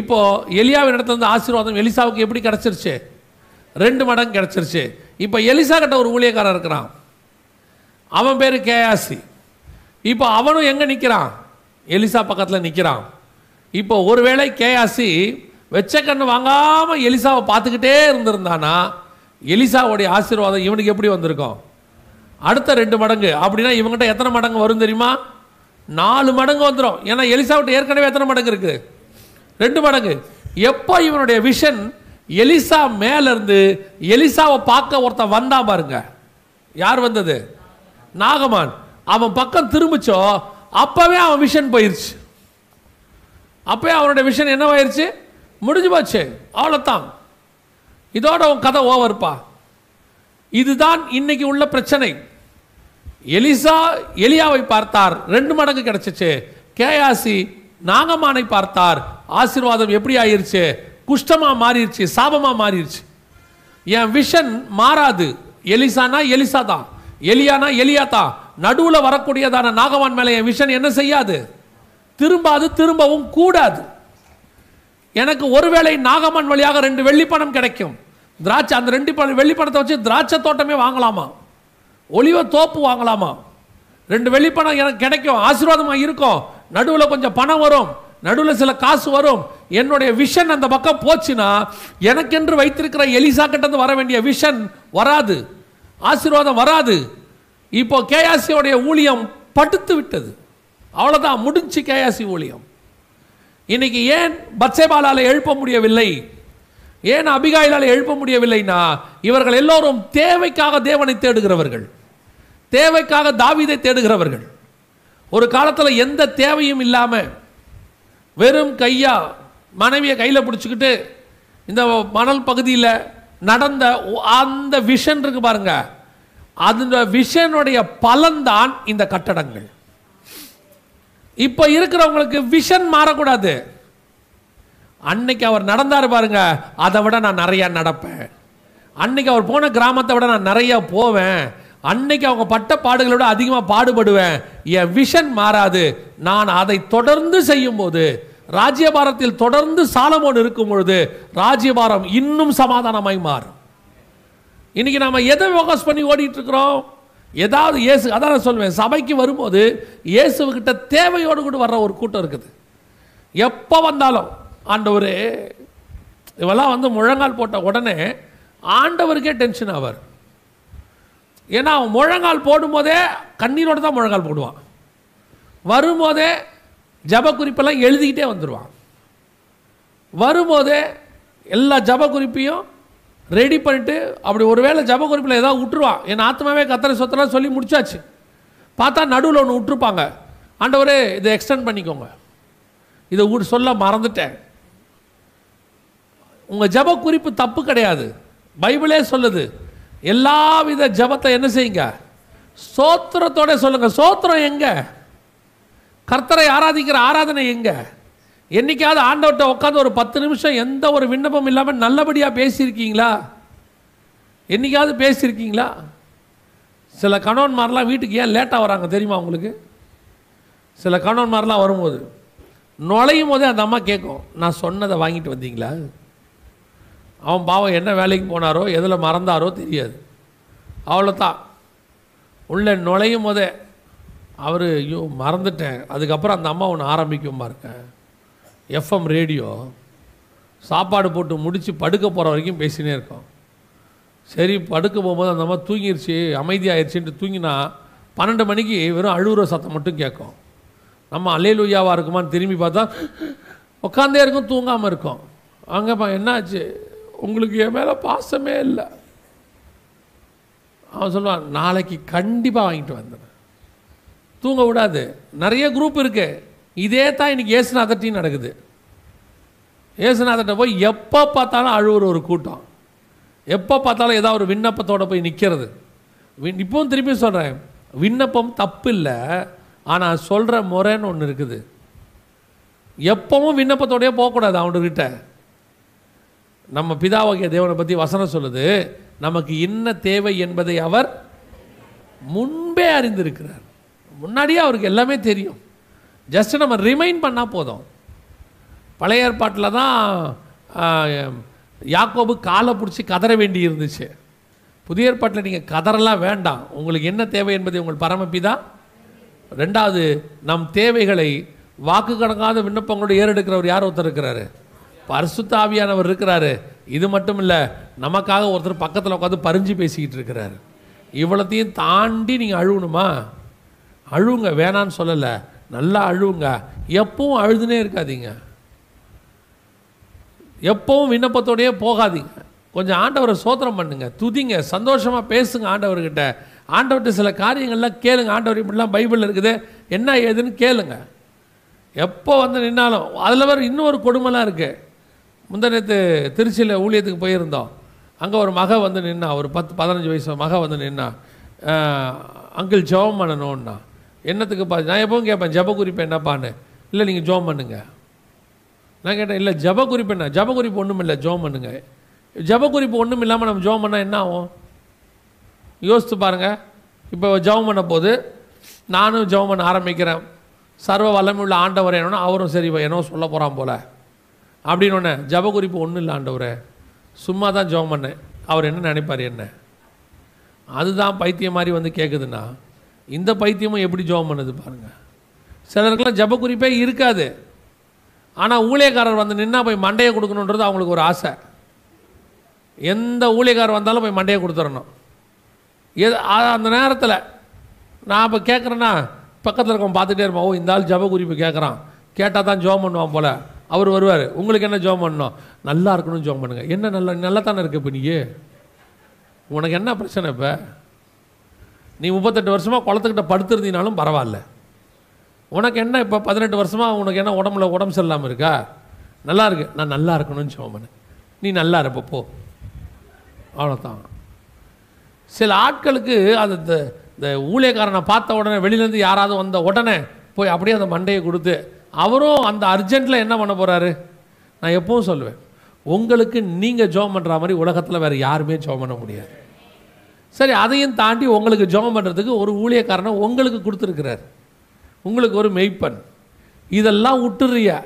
இப்போ எலியாவின் இடத்துல வந்து ஆசீர்வாதம் எலிசாவுக்கு எப்படி கிடச்சிருச்சு? ரெண்டு மடங்கு கிடச்சிருச்சு. இப்போ எலிசா கிட்ட ஒரு ஊழியக்காரன் இருக்கிறான். அவன் பேர் கேஆசி இப்போ அவனும் எங்கே நிற்கிறான் எலிசா பக்கத்தில் நிற்கிறான் இப்போ ஒருவேளை கேஆசி வெச்ச கண்ணு வாங்காமல் எலிசாவை பார்த்துக்கிட்டே இருந்திருந்தானா எலிசாவுடைய ஆசீர்வாதம் இவனுக்கு எப்படி வந்திருக்கும்? அடுத்த ரெண்டு மடங்கு. அப்படின்னா இவங்ககிட்ட எத்தனை மடங்கு வரும் தெரியுமா? நாலு மடங்கு வந்துடும் ஏன்னா எலிசாவிட்ட ஏற்கனவே எத்தனை மடங்கு இருக்கு? ரெண்டு மடங்கு. எப்போ இவனுடைய விஷன் எலிசா மேலேருந்து எலிசாவை பார்க்க ஒருத்தன் வந்தா பாருங்க. யார் வந்தது? நாகமான். அவன் பக்கம் திரும்பிச்சோ அப்போவே அவன் விஷன் போயிருச்சு. அப்போயே அவனுடைய விஷன் என்னவாயிருச்சு? முடிஞ்சு போச்சு. அவ்வளோத்தான் இதோட உன் கதை ஓவர்ப்பா இதுதான் இன்னைக்கு உள்ள பிரச்சனை. எலிசா எலியாவை பார்த்தார். ரெண்டு மடங்கு கிடைச்சிச்சு. கேயாசி நாகமானை பார்த்தார். ஆசீர்வாதம் எப்படி ஆயிருச்சு? குஷ்டமாக மாறிடுச்சு சாபமாக மாறிடுச்சு என் விஷன் மாறாது. எலிசானா எலிசா தான் எலியானா எலியா தான் நடுவில் வரக்கூடியதான நாகவான் மேலே என் விஷன் என்ன செய்யாது? திரும்பாது திரும்பவும் கூடாது. எனக்கு ஒருவேளை நாகம்மன் வழியாக ரெண்டு வெள்ளிப்பணம் கிடைக்கும். திராட்சை அந்த ரெண்டு ப- வெள்ளிப்பணத்தை வச்சு திராட்சை தோட்டமே வாங்கலாமா? ஒளிவ தோப்பு வாங்கலாமா? ரெண்டு வெள்ளிப்பணம் எனக்கு கிடைக்கும் ஆசீர்வாதமாக இருக்கும். நடுவில் கொஞ்சம் பணம் வரும் நடுவில் சில காசு வரும். என்னுடைய விஷன் அந்த பக்கம் போச்சுன்னா எனக்கென்று வைத்திருக்கிற எலிசா கிட்ட வர வேண்டிய விஷன் வராது. ஆசீர்வாதம் வராது. இப்போ கேஆசியோடைய ஊழியம் படுத்து விட்டது. அவ்வளோதான் முடிஞ்சு கேயாசி ஊழியம். இன்னைக்கு ஏன் பச்சைபாலால் எழுப்ப முடியவில்லை? ஏன் அபிகாயிலால் எழுப்ப முடியவில்லைன்னா இவர்கள் எல்லோரும் தேவைக்காக தேவனை தேடுகிறவர்கள். தேவைக்காக தாவிதை தேடுகிறவர்கள். ஒரு காலத்தில் எந்த தேவையும் இல்லாமல் வெறும் கையா மனைவியை கையில் பிடிச்சிக்கிட்டு இந்த மணல் பகுதியில் நடந்த அந்த விஷன் இருக்கு பாருங்க. அந்த விஷனுடைய பலன்தான் இந்த கட்டடங்கள். இப்போ இருக்கிறவங்களுக்கு விஷன் மாறக்கூடாது. அன்னைக்கு அவர் நடந்தார் பாருங்க அதை விட நான் நிறையா நடப்பேன். அன்னைக்கு அவர் போன கிராமத்தை விட நான் நிறைய போவேன். அன்னைக்கு அவங்க பட்ட பாடுகளை விட அதிகமாக பாடுபடுவேன். என் விஷன் மாறாது. நான் அதை தொடர்ந்து செய்யும் போது ராஜ்யபாரத்தில் தொடர்ந்து சாலமோன் இருக்கும் பொழுது ராஜ்யபாரம் இன்னும் சமாதானமாய் மாறும். இன்னைக்கு நாம எதை ஃபோக்கஸ் பண்ணி ஓடிட்டு இருக்கிறோம்? ஏதாவது இயேசு அதான் நான் சொல்லுவேன் சபைக்கு வரும்போது இயேசுகிட்ட தேவையோடு கூட வர்ற ஒரு கூட்டம் இருக்குது. எப்போ வந்தாலும் ஆண்டவர் இவெல்லாம் வந்து முழங்கால் போட்ட உடனே ஆண்டவருக்கே டென்ஷன் ஆவார். ஏன்னா அவன் முழங்கால் போடும்போதே கண்ணீரோடு தான் முழங்கால் போடுவான். வரும்போதே ஜப குறிப்பெல்லாம் எழுதிக்கிட்டே வந்துடுவான் வரும்போதே எல்லா ஜப குறிப்பையும் ரெடி பண்ணிட்டு அப்படி ஒருவேளை ஜப குறிப்பில் ஏதாவது விட்டுருவான் என் ஆத்மாவே கத்தரை சொத்தலாம் சொல்லி முடிச்சாச்சு. பார்த்தா நடுவில் ஒன்று விட்டுருப்பாங்க ஆண்டவரே இதை எக்ஸ்டெண்ட் பண்ணிக்கோங்க. இதை ஊர் சொல்ல மறந்துட்டேன். உங்கள் ஜப குறிப்பு தப்பு கிடையாது. பைபிளே சொல்லுது எல்லா வித ஜபத்தை என்ன செய்யுங்க? சோத்திரத்தோட சொல்லுங்க. சோத்திரம் எங்க? கர்த்தரை ஆராதிக்கிற ஆராதனை எங்கே? என்னைக்காவது ஆண்டவர்கிட்ட உட்காந்து ஒரு பத்து நிமிஷம் எந்த ஒரு விண்ணப்பம் இல்லாமல் நல்லபடியாக பேசியிருக்கீங்களா? என்னைக்காவது பேசியிருக்கீங்களா? சில கணவன்மாரெலாம் வீட்டுக்கு ஏன் லேட்டாக வராங்க தெரியுமா உங்களுக்கு? சில கணவன்மாரெலாம் வரும்போது நுழையும் போதே அந்த அம்மா கேட்கும் நான் சொன்னதை வாங்கிட்டு வந்தீங்களா? அவன் பாவம் என்ன வேலைக்கு போனாரோ எதில் மறந்தாரோ தெரியாது. அவ்வளோதான் உள்ளே நுழையும் போதே அவர் ஐயோ மறந்துட்டேன். அதுக்கப்புறம் அந்த அம்மா ஒன்று ஆரம்பிக்கும் பாருங்க. எஃப்எம் ரேடியோ சாப்பாடு போட்டு முடித்து படுக்க போகிற வரைக்கும் பேசினே இருக்கோம். சரி படுக்க போகும்போது அந்த மாதிரி தூங்கிருச்சு அமைதியாகிடுச்சின்ட்டு தூங்கினா பன்னெண்டு மணிக்கு வெறும் அழுகுற சத்தம் மட்டும் கேட்கும். நம்ம அலையலுயாவாக இருக்குமான்னு திரும்பி பார்த்தா உட்காந்தே இருக்கும் தூங்காமல் இருக்கும். அங்கேப்பா என்னாச்சு? உங்களுக்கு என் மேலே பாசமே இல்லை. அவன் சொல்லுவான் நாளைக்கு கண்டிப்பாக வாங்கிட்டு வந்துடுறேன். தூங்க விடாது. நிறைய குரூப் இருக்குது இதே தான் இன்றைக்கி ஏசுநாதர் நடக்குது. ஏசுநாதர்கிட்ட போய் எப்போ பார்த்தாலும் அழுவுற ஒரு கூட்டம். எப்போ பார்த்தாலும் ஏதாவது ஒரு விண்ணப்பத்தோடு போய் நிற்கிறது வின் இப்பவும் திருப்பி சொல்கிறேன் விண்ணப்பம் தப்பு இல்லை ஆனால் சொல்கிற முறைன்னு ஒன்று இருக்குது. எப்பவும் விண்ணப்பத்தோடயே போகக்கூடாது அவனுக்கிட்ட நம்ம பிதாவாகிய தேவனை பற்றி வசனம் சொல்லுது நமக்கு என்ன தேவை என்பதை அவர் முன்பே அறிந்திருக்கிறார். முன்னாடியே அவருக்கு எல்லாமே தெரியும். ஜஸ்ட்டு நம்ம ரிமைண்ட் பண்ணால் போதும். பழைய ஏற்பாட்டில் தான் யாக்கோபு காலை பிடிச்சி கதற வேண்டி இருந்துச்சு. புதிய ஏற்பாட்டில் நீங்கள் கதறலாம் வேண்டாம். உங்களுக்கு என்ன தேவை என்பதை உங்கள் பரமப்பிதா ரெண்டாவது நம் தேவைகளை வாக்கு கடங்காத விண்ணப்பங்களோடு ஏறெடுக்கிறவர் யார்? ஒருத்தர் இருக்கிறாரு. பரிசுத்தாவியானவர் இருக்கிறாரு. இது மட்டும் இல்லை நமக்காக ஒருத்தர் பக்கத்தில் உட்காந்து பறிஞ்சு பேசிக்கிட்டு இருக்கிறாரு. இவ்வளோத்தையும் தாண்டி நீங்கள் அழுகணுமா அழுவுங்க வேணான்னு சொல்லலை. நல்லா அழுவுங்க. எப்பவும் அழுதுனே இருக்காதீங்க. எப்பவும் விண்ணப்பத்தோடையே போகாதீங்க. கொஞ்சம் ஆண்டவரை சோத்திரம் பண்ணுங்க. துதிங்க சந்தோஷமாக பேசுங்க ஆண்டவர்கிட்ட. ஆண்டவர்கிட்ட சில காரியங்கள்லாம் கேளுங்க. ஆண்டவர் இப்படிலாம் பைபிளில் இருக்குது. என்ன ஏதுன்னு கேளுங்க. எப்போ வந்து நின்னாலும் அதில் வேறு இன்னொரு கொடுமைலாம் இருக்குது முந்தனத்து திருச்சியில் ஊழியத்துக்கு போயிருந்தோம். அங்கே ஒரு மக வந்து நின்னா ஒரு பத்து பதினஞ்சு வயசு மக வந்து நின்னா அங்கிள் ஜெபம் பண்ணணும்னா. என்னத்துக்கு பா நான் எப்பவும் கேட்பேன் ஜெப குறிப்பு என்னப்பான்னு? இல்லை நீங்கள் ஜெபம் பண்ணுங்க. நான் கேட்டேன் இல்லை ஜப குறிப்பு என்ன? ஜப குறிப்பு ஒன்றும் இல்லை ஜோம் பண்ணுங்க. ஜப குறிப்பு ஒன்றும் இல்லாமல் நம்ம ஜோம் பண்ணால் என்ன ஆகும்? யோசித்து பாருங்க. இப்போ ஜெபம் பண்ண போது நானும் ஜெபம் பண்ண ஆரம்பிக்கிறேன். சர்வ வல்லமையுள்ள ஆண்டவர் என்னன்னா அவரும் சரி என்னவோ சொல்ல போகிறான் போல. அப்படின்னு ஒன்று ஜப குறிப்பு ஒன்றும் இல்லை ஆண்டவரே. சும்மா தான் ஜெபம் பண்ணேன். அவர் என்ன நினைப்பார் என்ன? அதுதான் பைத்தியம் மாதிரி வந்து கேட்குதுன்னா இந்த பைத்தியமும் எப்படி ஜெபம் பண்ணுது பாருங்கள் சிலருக்கெல்லாம் ஜப குறிப்பே இருக்காது. ஆனால் ஊழியக்காரர் வந்து நின்னா போய் மண்டையை கொடுக்கணுன்றது அவங்களுக்கு ஒரு ஆசை. எந்த ஊழியக்காரர் வந்தாலும் போய் மண்டையை கொடுத்துடணும் எது அந்த நேரத்தில் நான் இப்போ கேட்குறேன்னா பக்கத்தில் இருக்கவன் பார்த்துட்டே இருப்பான் ஓ இந்த ஆள் ஜப குறிப்பு கேட்குறான் கேட்டால் தான் ஜோம் பண்ணுவான் போல். அவர் வருவார் உங்களுக்கு என்ன ஜோம் பண்ணணும்? நல்லா இருக்கணும்னு ஜோம் பண்ணுங்கள் என்ன நல்லா நல்லா தானே இருக்கு இப்போ நீ உனக்கு என்ன பிரச்சனை இப்போ? நீ முப்பத்தெட்டு வருஷமாக குளத்துக்கிட்ட படுத்துருந்தினாலும் பரவாயில்ல. உனக்கு என்ன இப்போ பதினெட்டு வருஷமாக உனக்கு என்ன உடம்புல உடம்பு சரியில்லாமல் இருக்கா? நல்லா இருக்கு. நான் நல்லா இருக்கணும்னு சோமனு நீ நல்லா இருப்ப போ. அவ்வளோதான் சில ஆட்களுக்கு அது இந்த இந்த ஊழியக்காரனை பார்த்த உடனே வெளியிலேருந்து யாராவது வந்த உடனே போய் அப்படியே அந்த மண்டையை கொடுத்து அவரும் அந்த அர்ஜென்ட்டில் என்ன பண்ண போகிறாரு நான் எப்பவும் சொல்லுவேன் உங்களுக்கு நீங்கள் ஜோம் பண்ணுற மாதிரி உலகத்தில் வேறு யாருமே ஜோம் பண்ண முடியாது. சரி அதையும் தாண்டி உங்களுக்கு ஜோம் பண்ணுறதுக்கு ஒரு ஊழியக்காரனை உங்களுக்கு கொடுத்துருக்கிறார். உங்களுக்கு ஒரு மெய்ப்பன். இதெல்லாம் விட்டுறியா.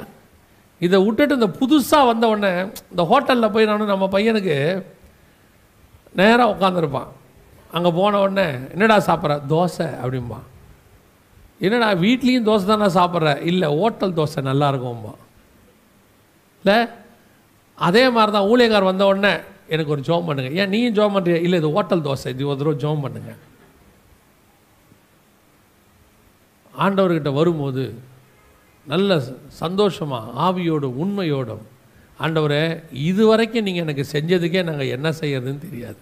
இதை விட்டுட்டு இந்த புதுசாக வந்த உடனே இந்த ஹோட்டலில் போய் நான் நம்ம பையனுக்கு நேராக உட்காந்துருப்பான் அங்கே போன உடனே என்னடா சாப்பிட்ற? தோசை அப்படிம்பா என்னடா வீட்லேயும் தோசை தானே சாப்பிட்ற? இல்லை ஹோட்டல் தோசை நல்லா இருக்கும்பா இல்லை? அதே மாதிரி தான் ஊழியக்கார் வந்த உடனே எனக்கு ஒரு ஜோம் பண்ணுங்கள் ஏன் நீயும் ஜோம் பண்ணுறியா இல்லை இது ஹோட்டல் தோசை. இது ஒரு தடவை ஜோம் பண்ணுங்க. ஆண்டவர்கிட்ட வரும்போது நல்ல சந்தோஷமாக ஆவியோடும் உண்மையோடும் ஆண்டவரை இதுவரைக்கும் நீங்கள் எனக்கு செஞ்சதுக்கே நாங்கள் என்ன செய்யறதுன்னு தெரியாது.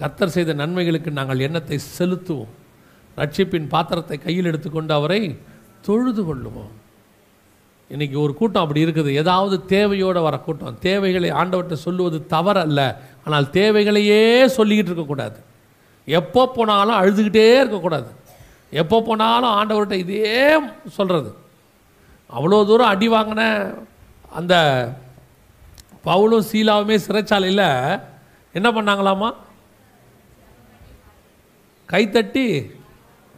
கத்தர் செய்த நன்மைகளுக்கு நாங்கள் எண்ணத்தை செலுத்துவோம். ரட்சிப்பின் பாத்திரத்தை கையில் எடுத்துக்கொண்டு அவரை தொழுது கொள்ளுவோம். இன்றைக்கி ஒரு கூட்டம் அப்படி இருக்குது. ஏதாவது தேவையோடு வர கூட்டம். தேவைகளை ஆண்டவர்கிட்ட சொல்லுவது தவறல்ல. ஆனால் தேவைகளையே சொல்லிக்கிட்டு இருக்கக்கூடாது. எப்போ போனாலும் அழுதுகிட்டே இருக்கக்கூடாது. எப்போ போனாலும் ஆண்டவர்கிட்ட இதே சொல்கிறது அவ்வளோ தூரம் அடி வாங்கின அந்த பவுலும் சீலாவுமே சிறைச்சாலையில் என்ன பண்ணாங்களாமா கைத்தட்டி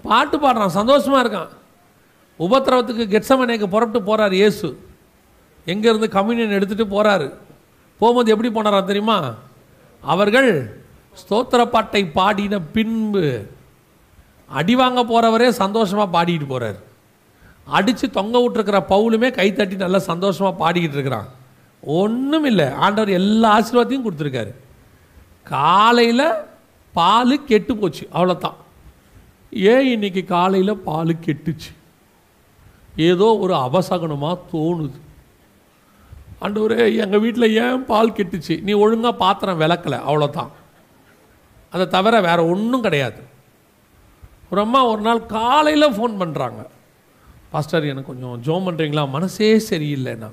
பாட்டு பாடுறான். சந்தோஷமாக இருக்கான். உபத்திரவத்துக்கு கெட்சமனைக்கு புறப்பட்டு போகிறார் இயேசு. எங்கேருந்து கம்யூனியன் எடுத்துகிட்டு போகிறாரு போகும்போது எப்படி போனாரா தெரியுமா? அவர்கள் ஸ்தோத்திர பாட்டை பாடின பின்பு அடி வாங்க போகிறவரே சந்தோஷமாக பாடிக்கிட்டு போகிறார் அடித்து தொங்க விட்டுருக்கிற பவுலுமே கைத்தட்டி நல்லா சந்தோஷமாக பாடிக்கிட்டு இருக்கிறான். ஒன்றும் இல்லை. ஆண்டவர் எல்லா ஆசீர்வாதத்தையும் கொடுத்துருக்காரு. காலையில் பால் கெட்டு போச்சு. அவ்வளோதான் ஏன் இன்னைக்கு காலையில் பால் கெட்டுச்சு? ஏதோ ஒரு அவசகனமாக தோணுது. ஆண்டவரே எங்கள் வீட்டில் ஏன் பால் கெட்டுச்சு? நீ ஒழுங்காக பாத்திரம் விளக்கலை அவ்வளோதான் அதை தவிர வேறு ஒன்றும் கிடையாது. ஒரு அம்மா ஒரு நாள் காலையில் ஃபோன் பண்ணுறாங்க பாஸ்டர் எனக்கு கொஞ்சம் ஜோம் பண்ணுறீங்களா மனசே சரியில்லைண்ணா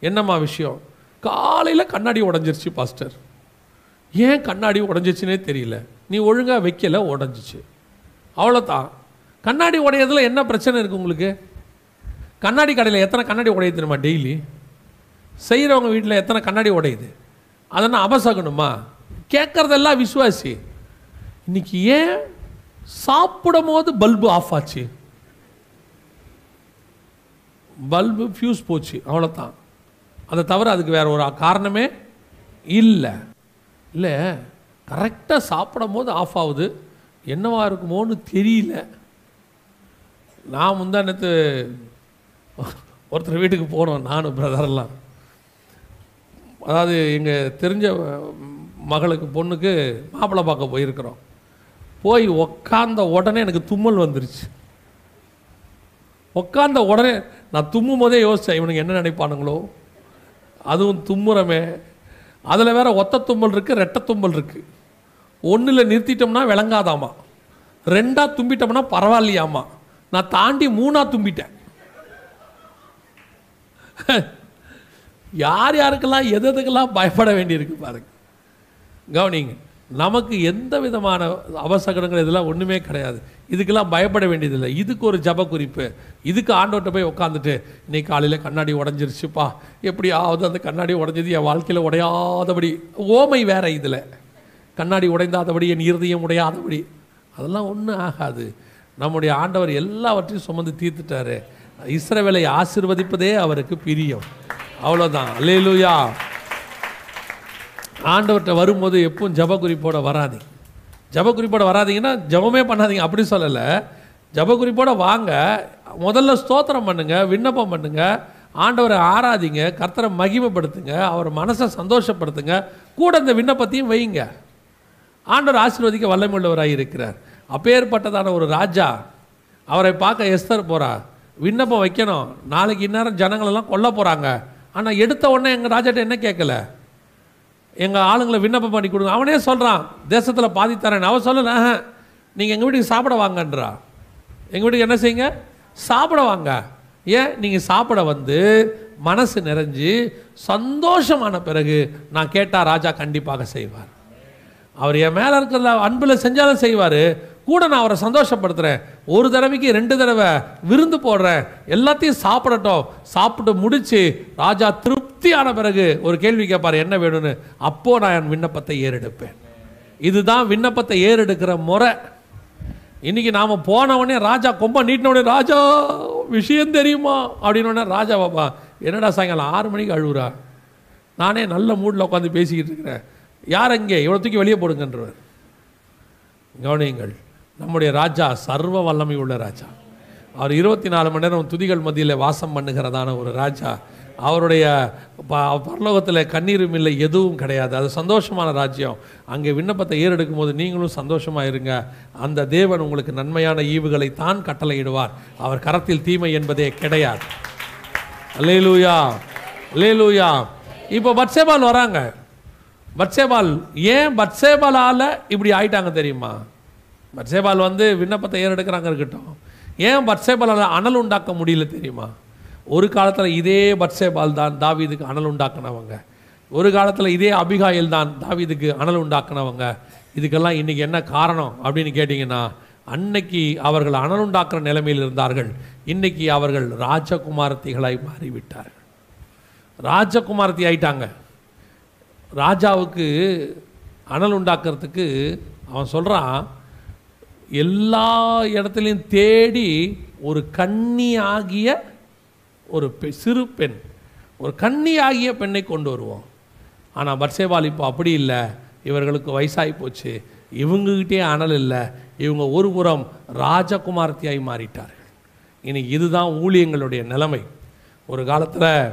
என்னம்மா விஷயம்? காலையில் கண்ணாடி உடஞ்சிருச்சு பாஸ்டர் ஏன் கண்ணாடி உடஞ்சிச்சுனே தெரியல. நீ ஒழுங்காக வைக்கல உடஞ்சிச்சு. அவ்வளோதான் கண்ணாடி உடையதில் என்ன பிரச்சனை இருக்குது உங்களுக்கு? கண்ணாடி கடையில் எத்தனை கண்ணாடி உடையுது தெரியுமா டெய்லி? செய்கிறவங்க வீட்டில் எத்தனை கண்ணாடி உடையுது? அதெல்லாம் அபசகணுமா கேட்குறதெல்லாம் விசுவாசி. இன்னைக்கு ஏன் சாப்பிடும் போது பல்பு ஆஃப் ஆச்சு? பல்பு ஃபியூஸ் போச்சு அவ்வளோதான் அதை தவிர அதுக்கு வேற ஒரு காரணமே இல்லை. இல்லை கரெக்டாக சாப்பிடும் போது ஆஃப் ஆகுது. என்னவா இருக்குமோன்னு தெரியல. நான் முந்தானத்து ஒருத்தர் வீட்டுக்கு போனோம் நானும் பிரதரெல்லாம் அதாவது எங்கள் தெரிஞ்ச மகளுக்கு பொண்ணுக்கு மாப்பிள்ளை பார்க்க போயிருக்கிறோம். போய் உக்காந்த உடனே எனக்கு தும்மல் வந்துருச்சு. உக்காந்த உடனே நான் தும்மும் போதே யோசித்தேன் இவனுக்கு என்ன நினைப்பானுங்களோ. அதுவும் தும்முறமே. அதில் வேற ஒத்த தும்மல் இருக்குது ரெட்டை தும்மல் இருக்குது ஒன்றில் நிறுத்திட்டோம்னா விளங்காதாமா. ரெண்டாக தும்பிட்டோம்னா பரவாயில்லையாமா. நான் தாண்டி மூணாக தும்பிட்டேன். (laughs) யார் யாருக்கெல்லாம் எது எதுக்கெல்லாம் பயப்பட வேண்டியிருக்கு பாருங்க. கவனிங்க நமக்கு எந்த விதமான அவசரங்கள் இதெல்லாம் ஒன்றுமே கிடையாது. இதுக்கெல்லாம் பயப்பட வேண்டியதில்லை. இதுக்கு ஒரு ஜப குறிப்பு. இதுக்கு ஆண்டோட்ட போய் உட்காந்துட்டு இன்னைக்கு காலையில் கண்ணாடி உடஞ்சிருச்சுப்பா. எப்படியாவது அந்த கண்ணாடி உடஞ்சது என் வாழ்க்கையில் உடையாதபடி. ஓமை வேற இதில். கண்ணாடி உடைந்தாதபடி என் இருதயம் உடையாதபடி. அதெல்லாம் ஒன்றும் ஆகாது. நம்முடைய ஆண்டவர் எல்லாவற்றையும் சுமந்து தீர்த்துட்டாரு. இஸ்ரவேலை ஆசிர்வதிப்பதே அவருக்கு பிரியம். அவ்வளோதான் அல்லேலூயா. ஆண்டவர்கிட்ட வரும்போது எப்பவும் ஜப குறிப்போட வராதீங்க. ஜப குறிப்போட வராதீங்கன்னா ஜபமே பண்ணாதீங்க. அப்படி சொல்லலை. ஜப குறிப்போட வாங்க. முதல்ல ஸ்தோத்திரம் பண்ணுங்க விண்ணப்பம் பண்ணுங்க. ஆண்டவரை ஆராதிங்க கர்த்தரை மகிமைப்படுத்துங்க அவர் மனசை சந்தோஷப்படுத்துங்க. கூட இந்த விண்ணப்பத்தையும் வைங்க. ஆண்டவர் ஆசீர்வதிக்க வல்லமையுள்ளவராக இருக்கிறார். அப்பேற்பட்டதான ஒரு ராஜா. அவரை பார்க்க எஸ்தர் போறா விண்ணப்பம் வைக்கணும். நாளைக்கு இந்நேரம் ஜனங்களெல்லாம் கொல்ல போகிறாங்க ஆனால் எடுத்த உடனே எங்கள் ராஜாட்ட என்ன கேட்கல? எங்கள் ஆளுங்களை விண்ணப்பம் பண்ணி கொடுங்க. அவனே சொல்கிறான் தேசத்தில் பாதித்தரேன் அவன் சொல்லல நீங்கள் எங்கள் வீட்டுக்கு சாப்பிட வாங்கன்றா? எங்கள் வீட்டுக்கு என்ன செய்யுங்க? சாப்பிட வாங்க. ஏன்? நீங்கள் சாப்பிட வந்து மனசு நிறைஞ்சு சந்தோஷமான பிறகு நான் கேட்டால் ராஜா கண்டிப்பாக செய்வார். அவர் என் மேலே இருக்கிற அன்பில் செஞ்சாலும் செய்வார். கூட நான் அவரை சந்தோஷப்படுத்துகிறேன் ஒரு தடவைக்கு ரெண்டு தடவை விருந்து போடுறேன். எல்லாத்தையும் சாப்பிடட்டும். சாப்பிட்டு முடித்து ராஜா திருப்தியான பிறகு ஒரு கேள்வி கேட்பார் என்ன வேணும்னு? அப்போது நான் என் விண்ணப்பத்தை ஏறெடுப்பேன். இதுதான் விண்ணப்பத்தை ஏறெடுக்கிற முறை. இன்றைக்கி நாம் போனவொடனே ராஜா கொம்ப நீட்டினோடனே ராஜா விஷயம் தெரியுமா? அப்படின்னோடனே ராஜா பாப்பா என்னடா சாயங்காலம் ஆறு மணிக்கு அழுகுறா நானே நல்ல மூடில் உட்காந்து பேசிக்கிட்டு இருக்கிறேன். யார் அங்கே? இவ்வளோ தூக்கி வெளியே போடுங்கன்றவர். கவனியுங்கள். நம்முடைய ராஜா சர்வ வல்லமை உள்ள ராஜா. அவர் இருபத்தி நாலு மணி நேரம் துதிகள் மத்தியில் வாசம் பண்ணுகிறதான ஒரு ராஜா. அவருடைய ப- பரலோகத்தில் கண்ணீரும் இல்லை எதுவும் கிடையாது. அது சந்தோஷமான ராஜ்யம். அங்கே விண்ணப்பத்தை ஏறெடுக்கும் போது நீங்களும் சந்தோஷமாக இருங்க. அந்த தேவன் உங்களுக்கு நன்மையான ஈவுகளை தான் கட்டளையிடுவார். அவர் கரத்தில் தீமை என்பதே கிடையாது. லேலூயா லேலூயா இப்போ பட்சேபால் வராங்க. பட்சேபால் ஏன் பட்சேபாலால் இப்படி ஆயிட்டாங்க தெரியுமா? பட்சேபால் வந்து விண்ணப்பத்தை ஏறெடுக்கிறாங்க இருக்கட்டும். ஏன் பட்சேபாலால் அனல் உண்டாக்க முடியல தெரியுமா? ஒரு காலத்தில் இதே பட்சேபால் தான் தாவீதுக்கு அனல் உண்டாக்குனவங்க. ஒரு காலத்தில் இதே அபிகாயில் தான் தாவீதுக்கு அனல் உண்டாக்குனவங்க. இதுக்கெல்லாம் இன்னைக்கு என்ன காரணம் அப்படின்னு கேட்டிங்கன்னா அன்னைக்கு அவர்கள் அனல் உண்டாக்குற நிலைமையில் இருந்தார்கள். இன்றைக்கி அவர்கள் ராஜகுமாரத்திகளாய் மாறிவிட்டார்கள். ராஜகுமாரத்தி ஆயிட்டாங்க. ராஜாவுக்கு அனல் உண்டாக்குறதுக்கு அவன் சொல்கிறான் எல்லா இடத்துலையும் தேடி ஒரு கன்னி ஆகிய ஒரு பெ- சிறு பெண் ஒரு கன்னி ஆகிய பெண்ணை கொண்டு வருவோம். ஆனால் பட்சேபால் இப்போ அப்படி இல்லை. இவர்களுக்கு வயசாகி போச்சு. இவங்ககிட்டே அனல் இல்லை. இவங்க ஒரு புறம் ராஜகுமார்த்தியாய் மாறிட்டார்கள். இனி இதுதான் ஊழியங்களுடைய நிலைமை. ஒரு காலத்தில்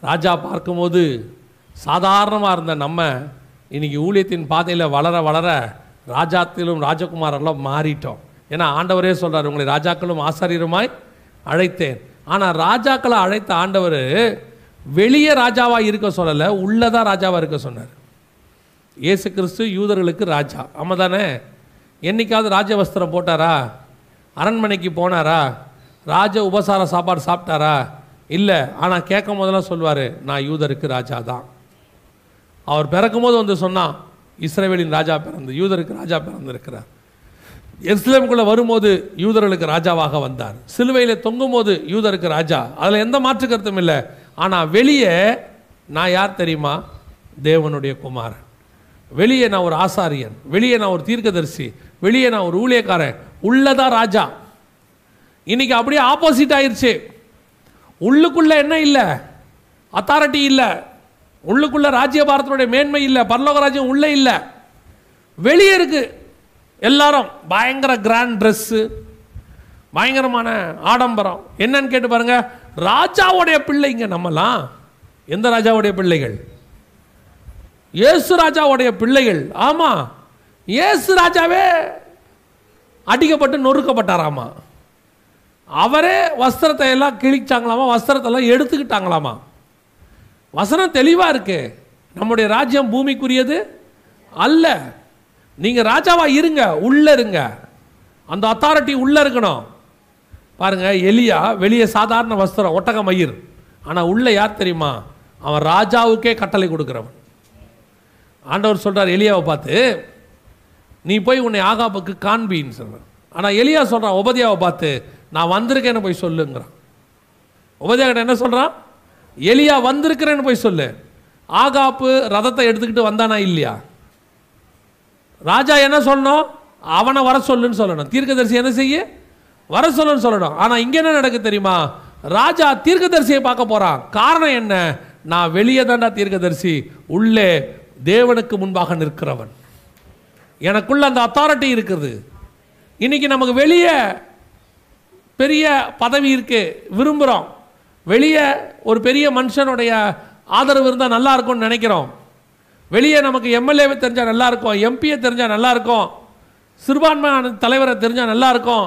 ராஜா பார்க்கும்போது சாதாரணமாக இருந்த நம்ம இன்னைக்கு ஊழியத்தின் பாதையில் வளர வளர ராஜாத்திலும் ராஜகுமாரெல்லாம் மாறிட்டோம். ஏன்னா ஆண்டவரே சொல்கிறார் உங்களை ராஜாக்களும் ஆசாரியருமாய் அழைத்தேன். ஆனால் ராஜாக்களை அழைத்த ஆண்டவர் வெளியே ராஜாவாக இருக்க சொல்லலை உள்ளதான் ராஜாவாக இருக்க சொன்னார். இயேசு கிறிஸ்து யூதர்களுக்கு ராஜா. ஆமாம் தானே? என்னைக்காவது ராஜ வஸ்திரம் போட்டாரா? அரண்மனைக்கு போனாரா? ராஜ உபசார சாப்பாடு சாப்பிட்டாரா? இல்லை. ஆனால் கேட்கும் போதெல்லாம் சொல்வார் நான் யூதருக்கு ராஜா தான் அவர் பிறக்கும் போது வந்து சொன்னான் இஸ்ரேவேலின் ராஜா பிறந்து யூதருக்கு ராஜா பிறந்திருக்கிறார். எஸ்லேமுக்குள்ளே வரும்போது யூதர்களுக்கு ராஜாவாக வந்தார். சிலுவையில் தொங்கும்போது யூதருக்கு ராஜா. அதில் எந்த மாற்று கருத்தும் இல்லை. ஆனால் வெளியே நான் யார் தெரியுமா? தேவனுடைய குமாரன். வெளியே நான் ஒரு ஆசாரியன். வெளியே நான் ஒரு தீர்க்கதரிசி. வெளியே நான் ஒரு ஊழியக்காரன். உள்ளதா ராஜா. இன்னைக்கு அப்படியே ஆப்போசிட் ஆயிடுச்சு உள்ளுக்குள்ளே என்ன இல்லை? அத்தாரிட்டி இல்லை. உள்ளுக்குள்ள ராஜ்ய பாரதனுடைய மேன்மை இல்லை பரலோக ராஜ்யம் உள்ளே இல்லை. வெளியே இருக்கு. எல்லாரும் பயங்கர கிராண்ட் ட்ரெஸ்ஸு பயங்கரமான ஆடம்பரம். என்னன்னு கேட்டு பாருங்க ராஜாவுடைய பிள்ளைங்க நம்மலாம். எந்த ராஜாவுடைய பிள்ளைகள்? இயேசு ராஜாவுடைய பிள்ளைகள். ஆமாம் இயேசு ராஜாவே அடிக்கப்பட்டு நொறுக்கப்பட்டாராமா? அவரே வஸ்திரத்தை எல்லாம் கிழிச்சாங்களாமா? வஸ்திரத்தை எல்லாம் எடுத்துக்கிட்டாங்களாமா? வசனம் தெளிவாக இருக்கு. நம்முடைய ராஜ்யம் பூமிக்குரியது அல்ல. நீங்கள் ராஜாவாக இருங்க உள்ள இருங்க. அந்த அத்தாரிட்டி உள்ள இருக்கணும். பாருங்க எலியா வெளியே சாதாரண வஸ்திரம் ஒட்டக மயிர். ஆனால் உள்ள யார் தெரியுமா? அவன் ராஜாவுக்கே கட்டளை கொடுக்குறவன். ஆண்டவர் சொல்கிறார் எலியாவை பார்த்து நீ போய் உன்னை ஆகாப்புக்கு காண்பின்னு சொல்கிறான் ஆனால் எலியா சொல்கிறான் உபதியாவை பார்த்து நான் வந்திருக்கேன்னு போய் சொல்லுங்கிறான். உபதியா கிட்ட என்ன சொல்கிறான் எலியா வந்திருக்கிறேன்னு போய் சொல்லு. ஆகாப்பு ரதத்தை எடுத்துக்கிட்டு வந்தானா இல்லையா? ராஜா என்ன சொல்லணும்? அவனை வர சொல்லுன்னு சொல்லணும். தீர்க்கதரிசி என்ன செய்ய? வர சொல்லுன்னு சொல்லணும். ஆனால் இங்கே என்ன நடக்கு தெரியுமா? ராஜா தீர்க்கதரிசியை பார்க்க போகிறான் காரணம் என்ன? நான் வெளியே தாண்டா தீர்க்கதரிசி. உள்ளே தேவனுக்கு முன்பாக நிற்கிறவன். எனக்குள்ள அந்த அத்தாரிட்டி இருக்குது. இன்னைக்கு நமக்கு வெளியே பெரிய பதவி இருக்கு. விரும்புகிறோம் வெளியே ஒரு பெரிய மனுஷனுடைய ஆதரவு இருந்தால் நல்லா இருக்கும்னு நினைக்கிறோம். வெளியே நமக்கு எம்எல்ஏவை தெரிஞ்சால் நல்லா இருக்கும் எம்பியை தெரிஞ்சால் நல்லா இருக்கும் சிறுபான்மையான தலைவரை தெரிஞ்சால் நல்லா இருக்கும்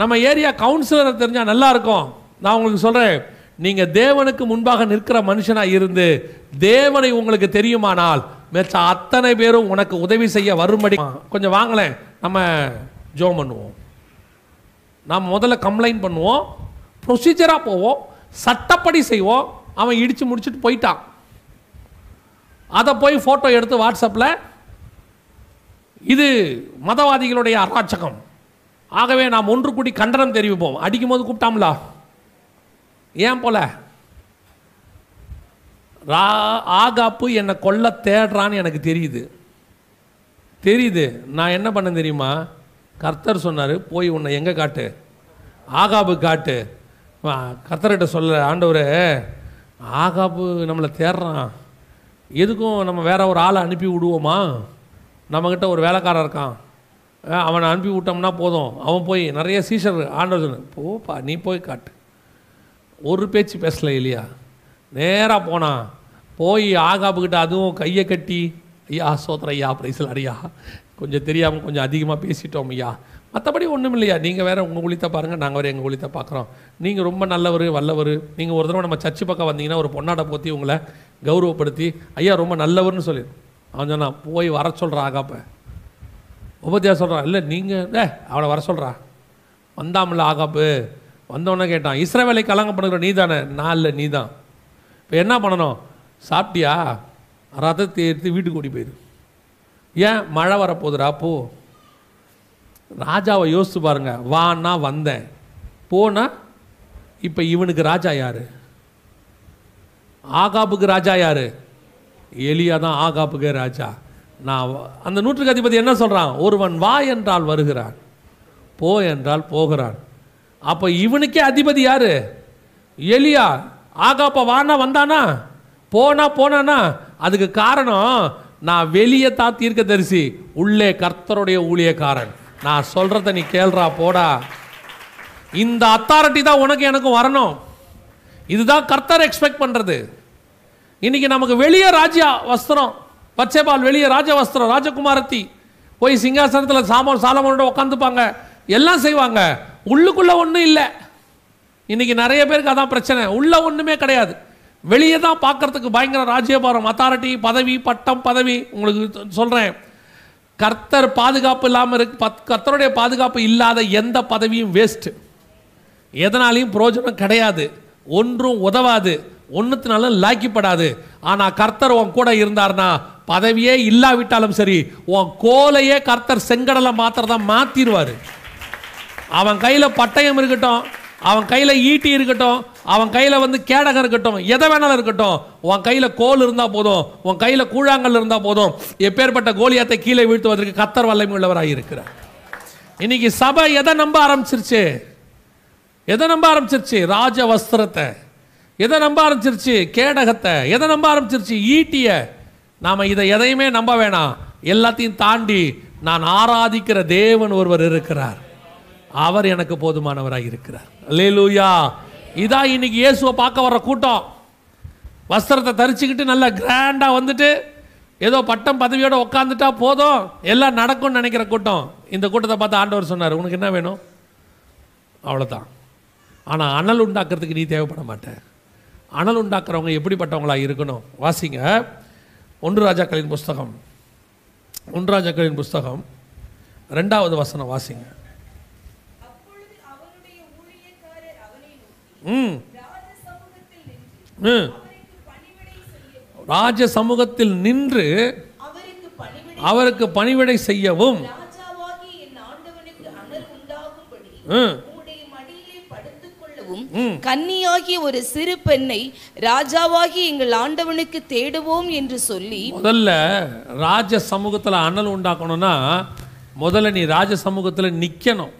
நம்ம ஏரியா கவுன்சிலரை தெரிஞ்சால் நல்லா இருக்கும். நான் உங்களுக்கு சொல்கிறேன் நீங்கள் தேவனுக்கு முன்பாக நிற்கிற மனுஷனாக இருந்து தேவனை உங்களுக்கு தெரியுமானால் மெச்ச அத்தனை பேரும் உனக்கு உதவி செய்ய வரும்படி. கொஞ்சம் வாங்களேன் நம்ம ஜோம் பண்ணுவோம். நாம் முதல்ல கம்ப்ளைண்ட் பண்ணுவோம் ப்ரொசீஜராக போவோம். சட்டப்படி செய்வோம். அவன் இடித்து முடிச்சுட்டு போயிட்டான். அதை போய் ஃபோட்டோ எடுத்து வாட்ஸ்அப்பில் இது மதவாதிகளுடைய அராச்சகம் ஆகவே நாம் ஒன்று கூடி கண்டனம் தெரிவிப்போம். அடிக்கும் போது கூப்பிட்டாம்லா? ஏன் போல? ரா ஆகாப்பு என்னை கொல்ல தேடுறான்னு எனக்கு தெரியுது. தெரியுது. நான் என்ன பண்ண தெரியுமா? கர்த்தர் சொன்னார் போய் உன்னை எங்கே காட்டு? ஆகாபு காட்டு. கத்தர்கிட்ட சொல்ல ஆண்டவர் ஆகாப்பு நம்மளை தேடுறான். எதுக்கும் நம்ம வேற ஒரு ஆளை அனுப்பி விடுவோமா? நம்மக்கிட்ட ஒரு வேலைக்காரன் இருக்கான். அவனை அனுப்பி விட்டோம்னா போதும். அவன் போய் நிறைய சீஷர் ஆண்டவர் போப்பா நீ போய் காட்டு. ஒரு பேச்சு பேசல இல்லையா நேராக போனான் போய் ஆகாப்புக்கிட்ட அதுவும் கையை கட்டி ஐயா சோத்திர ஐயா பிரைசல் அடியா கொஞ்சம் தெரியாமல் கொஞ்சம் அதிகமாக பேசிட்டோம் ஐயா. மற்றபடி ஒன்றும் இல்லையா. நீங்கள் வேறு உங்கள் குளித்த பாருங்கள் நாங்கள் வேறு எங்கள் குளித்த பார்க்குறோம் நீங்கள் ரொம்ப நல்லவர் வல்லவர். நீங்கள் ஒரு தடவை நம்ம சர்ச்சு பக்கம் வந்தீங்கன்னா ஒரு பொன்னாடை போற்றி உங்களை கௌரவப்படுத்தி ஐயா ரொம்ப நல்லவர்னு சொல்லி அவன் சொன்னான் போய் வர சொல்கிறான் ஆகாப்ப. உபத்தியா சொல்கிறான் இல்லை நீங்கள் ஏ அவனை வர சொல்கிறா வந்தாமல ஆகாப்பு. வந்தவொடனே கேட்டான் இஸ்ரேவேலை கலங்க பண்ணுற நீ தானே நான் இல்லை நீ தான் இப்போ என்ன பண்ணணும்? சாப்பிட்டியா? ரதத்தை எடுத்து வீட்டுக்கு ஓடி போயிடு ஏன்? மழை வரப்போகுதுடா போ. ராஜாவை யோசித்து பாருங்க. வான்னா வந்தேன். போனால் இப்போ இவனுக்கு ராஜா யார்? ஆகாப்புக்கு ராஜா யார்? எலியா தான் ஆகாப்புக்கே ராஜா. நான் அந்த நூற்றுக்கு அதிபதி என்ன சொல்கிறான் ஒருவன் வா என்றால் வருகிறான். போ என்றால் போகிறான். அப்போ இவனுக்கே அதிபதி யார்? எலியா. ஆகாப்பா வானா வந்தானா? போனா போனானா? அதுக்கு காரணம் நான் வெளியே தான் தீர்க்கதரிசி உள்ளே கர்த்தருடைய ஊழியக்காரன். நான் சொல்கிறத நீ கேள்றா போடா. இந்த அத்தாரிட்டி தான் உனக்கு எனக்கும் வரணும். இதுதான் கர்த்தர் எக்ஸ்பெக்ட் பண்ணுறது இன்றைக்கி நமக்கு வெளியே ராஜ்யா வஸ்திரம் பச்சைபால் வெளியே ராஜ வஸ்திரம் ராஜகுமாரத்தி போய் சிங்காசனத்தில் சாமோன் சாலமோனோட உட்காந்துப்பாங்க எல்லாம் செய்வாங்க. உள்ளுக்குள்ளே ஒன்றும் இல்லை. இன்றைக்கி நிறைய பேருக்கு அதான் பிரச்சனை. உள்ளே ஒன்றுமே கிடையாது. வெளியே தான் பார்க்கறதுக்கு பயங்கர ராஜ்யபாரம் அத்தாரிட்டி பதவி பட்டம் பதவி. உங்களுக்கு சொல்கிறேன் கர்த்தர் பாதுகாப்பு இல்லாமல் இருக்கு பத்- கர்த்தருடைய பாதுகாப்பு இல்லாத எந்த பதவியும் வேஸ்ட்டு எதனாலையும் பிரயோஜனம் கிடையாது. ஒன்றும் உதவாது. ஒன்றுத்தினாலும் லாக்கிப்படாது. ஆனால் கர்த்தர் உன் கூட இருந்தார்னா பதவியே இல்லாவிட்டாலும் சரி உன் கோலையே கர்த்தர் செங்கடலை மாத்திரதான் மாற்றிடுவார் அவன் கையில் பட்டயம் இருக்கட்டும் அவன் கையில் ஈட்டி இருக்கட்டும் அவன் கையில் வந்து கேடகம் இருக்கட்டும் எதை வேணாலும் இருக்கட்டும் உன் கையில் கோல் இருந்தால் போதும் உன் கையில் கூழாங்கல் இருந்தால் போதும் எப்பேற்பட்ட கோலியாத்தை கீழே வீழ்த்துவதற்கு கத்தர் வல்லமை உள்ளவராக இருக்கிறார். இன்னைக்கு சபை எதை நம்ப ஆரம்பிச்சிருச்சு? எதை நம்ப ஆரம்பிச்சிருச்சு? ராஜ வஸ்திரத்தை. எதை நம்ப ஆரம்பிச்சிருச்சு? கேடகத்தை. எதை நம்ப ஆரம்பிச்சிருச்சு? ஈட்டிய. நாம் இதை எதையுமே நம்ப வேணாம். எல்லாத்தையும் தாண்டி நான் ஆராதிக்கிற தேவன் ஒருவர் இருக்கிறார். அவர் எனக்கு போதுமானவராக இருக்கிறார். லேலூயா இதான் இன்னைக்கு இயேசுவை பார்க்க வர்ற கூட்டம். வஸ்திரத்தை தரிச்சுக்கிட்டு நல்லா கிராண்டாக வந்துட்டு ஏதோ பட்டம் பதவியோடு உட்காந்துட்டா போதும் எல்லாம் நடக்கும்னு நினைக்கிற கூட்டம். இந்த கூட்டத்தை பார்த்து ஆண்டவர் சொன்னார் உனக்கு என்ன வேணும்? அவ்வளோதான் ஆனால் அனல் உண்டாக்குறதுக்கு நீ தேவைப்பட மாட்ட. அனல் உண்டாக்குறவங்க எப்படிப்பட்டவங்களாக இருக்கணும்? வாசிங்க. ஒன்று ராஜாக்களின் புஸ்தகம். ஒன்று ராஜாக்களின் புஸ்தகம். ரெண்டாவது வசனம் வாசிங்க. ம். ராஜ சமூகத்தில் நின்று அவருக்கு பணிவிடை செய்யவும். கன்னியாகிய ஒரு சிறு பெண்ணை ராஜாவாகி எங்கள் ஆண்டவனுக்கு தேடுவோம் என்று சொல்லி முதல்ல ராஜ சமூகத்தில் அனல் உண்டாக்கணும்னா முதல்ல நீ ராஜ சமூகத்தில் நிற்கணும்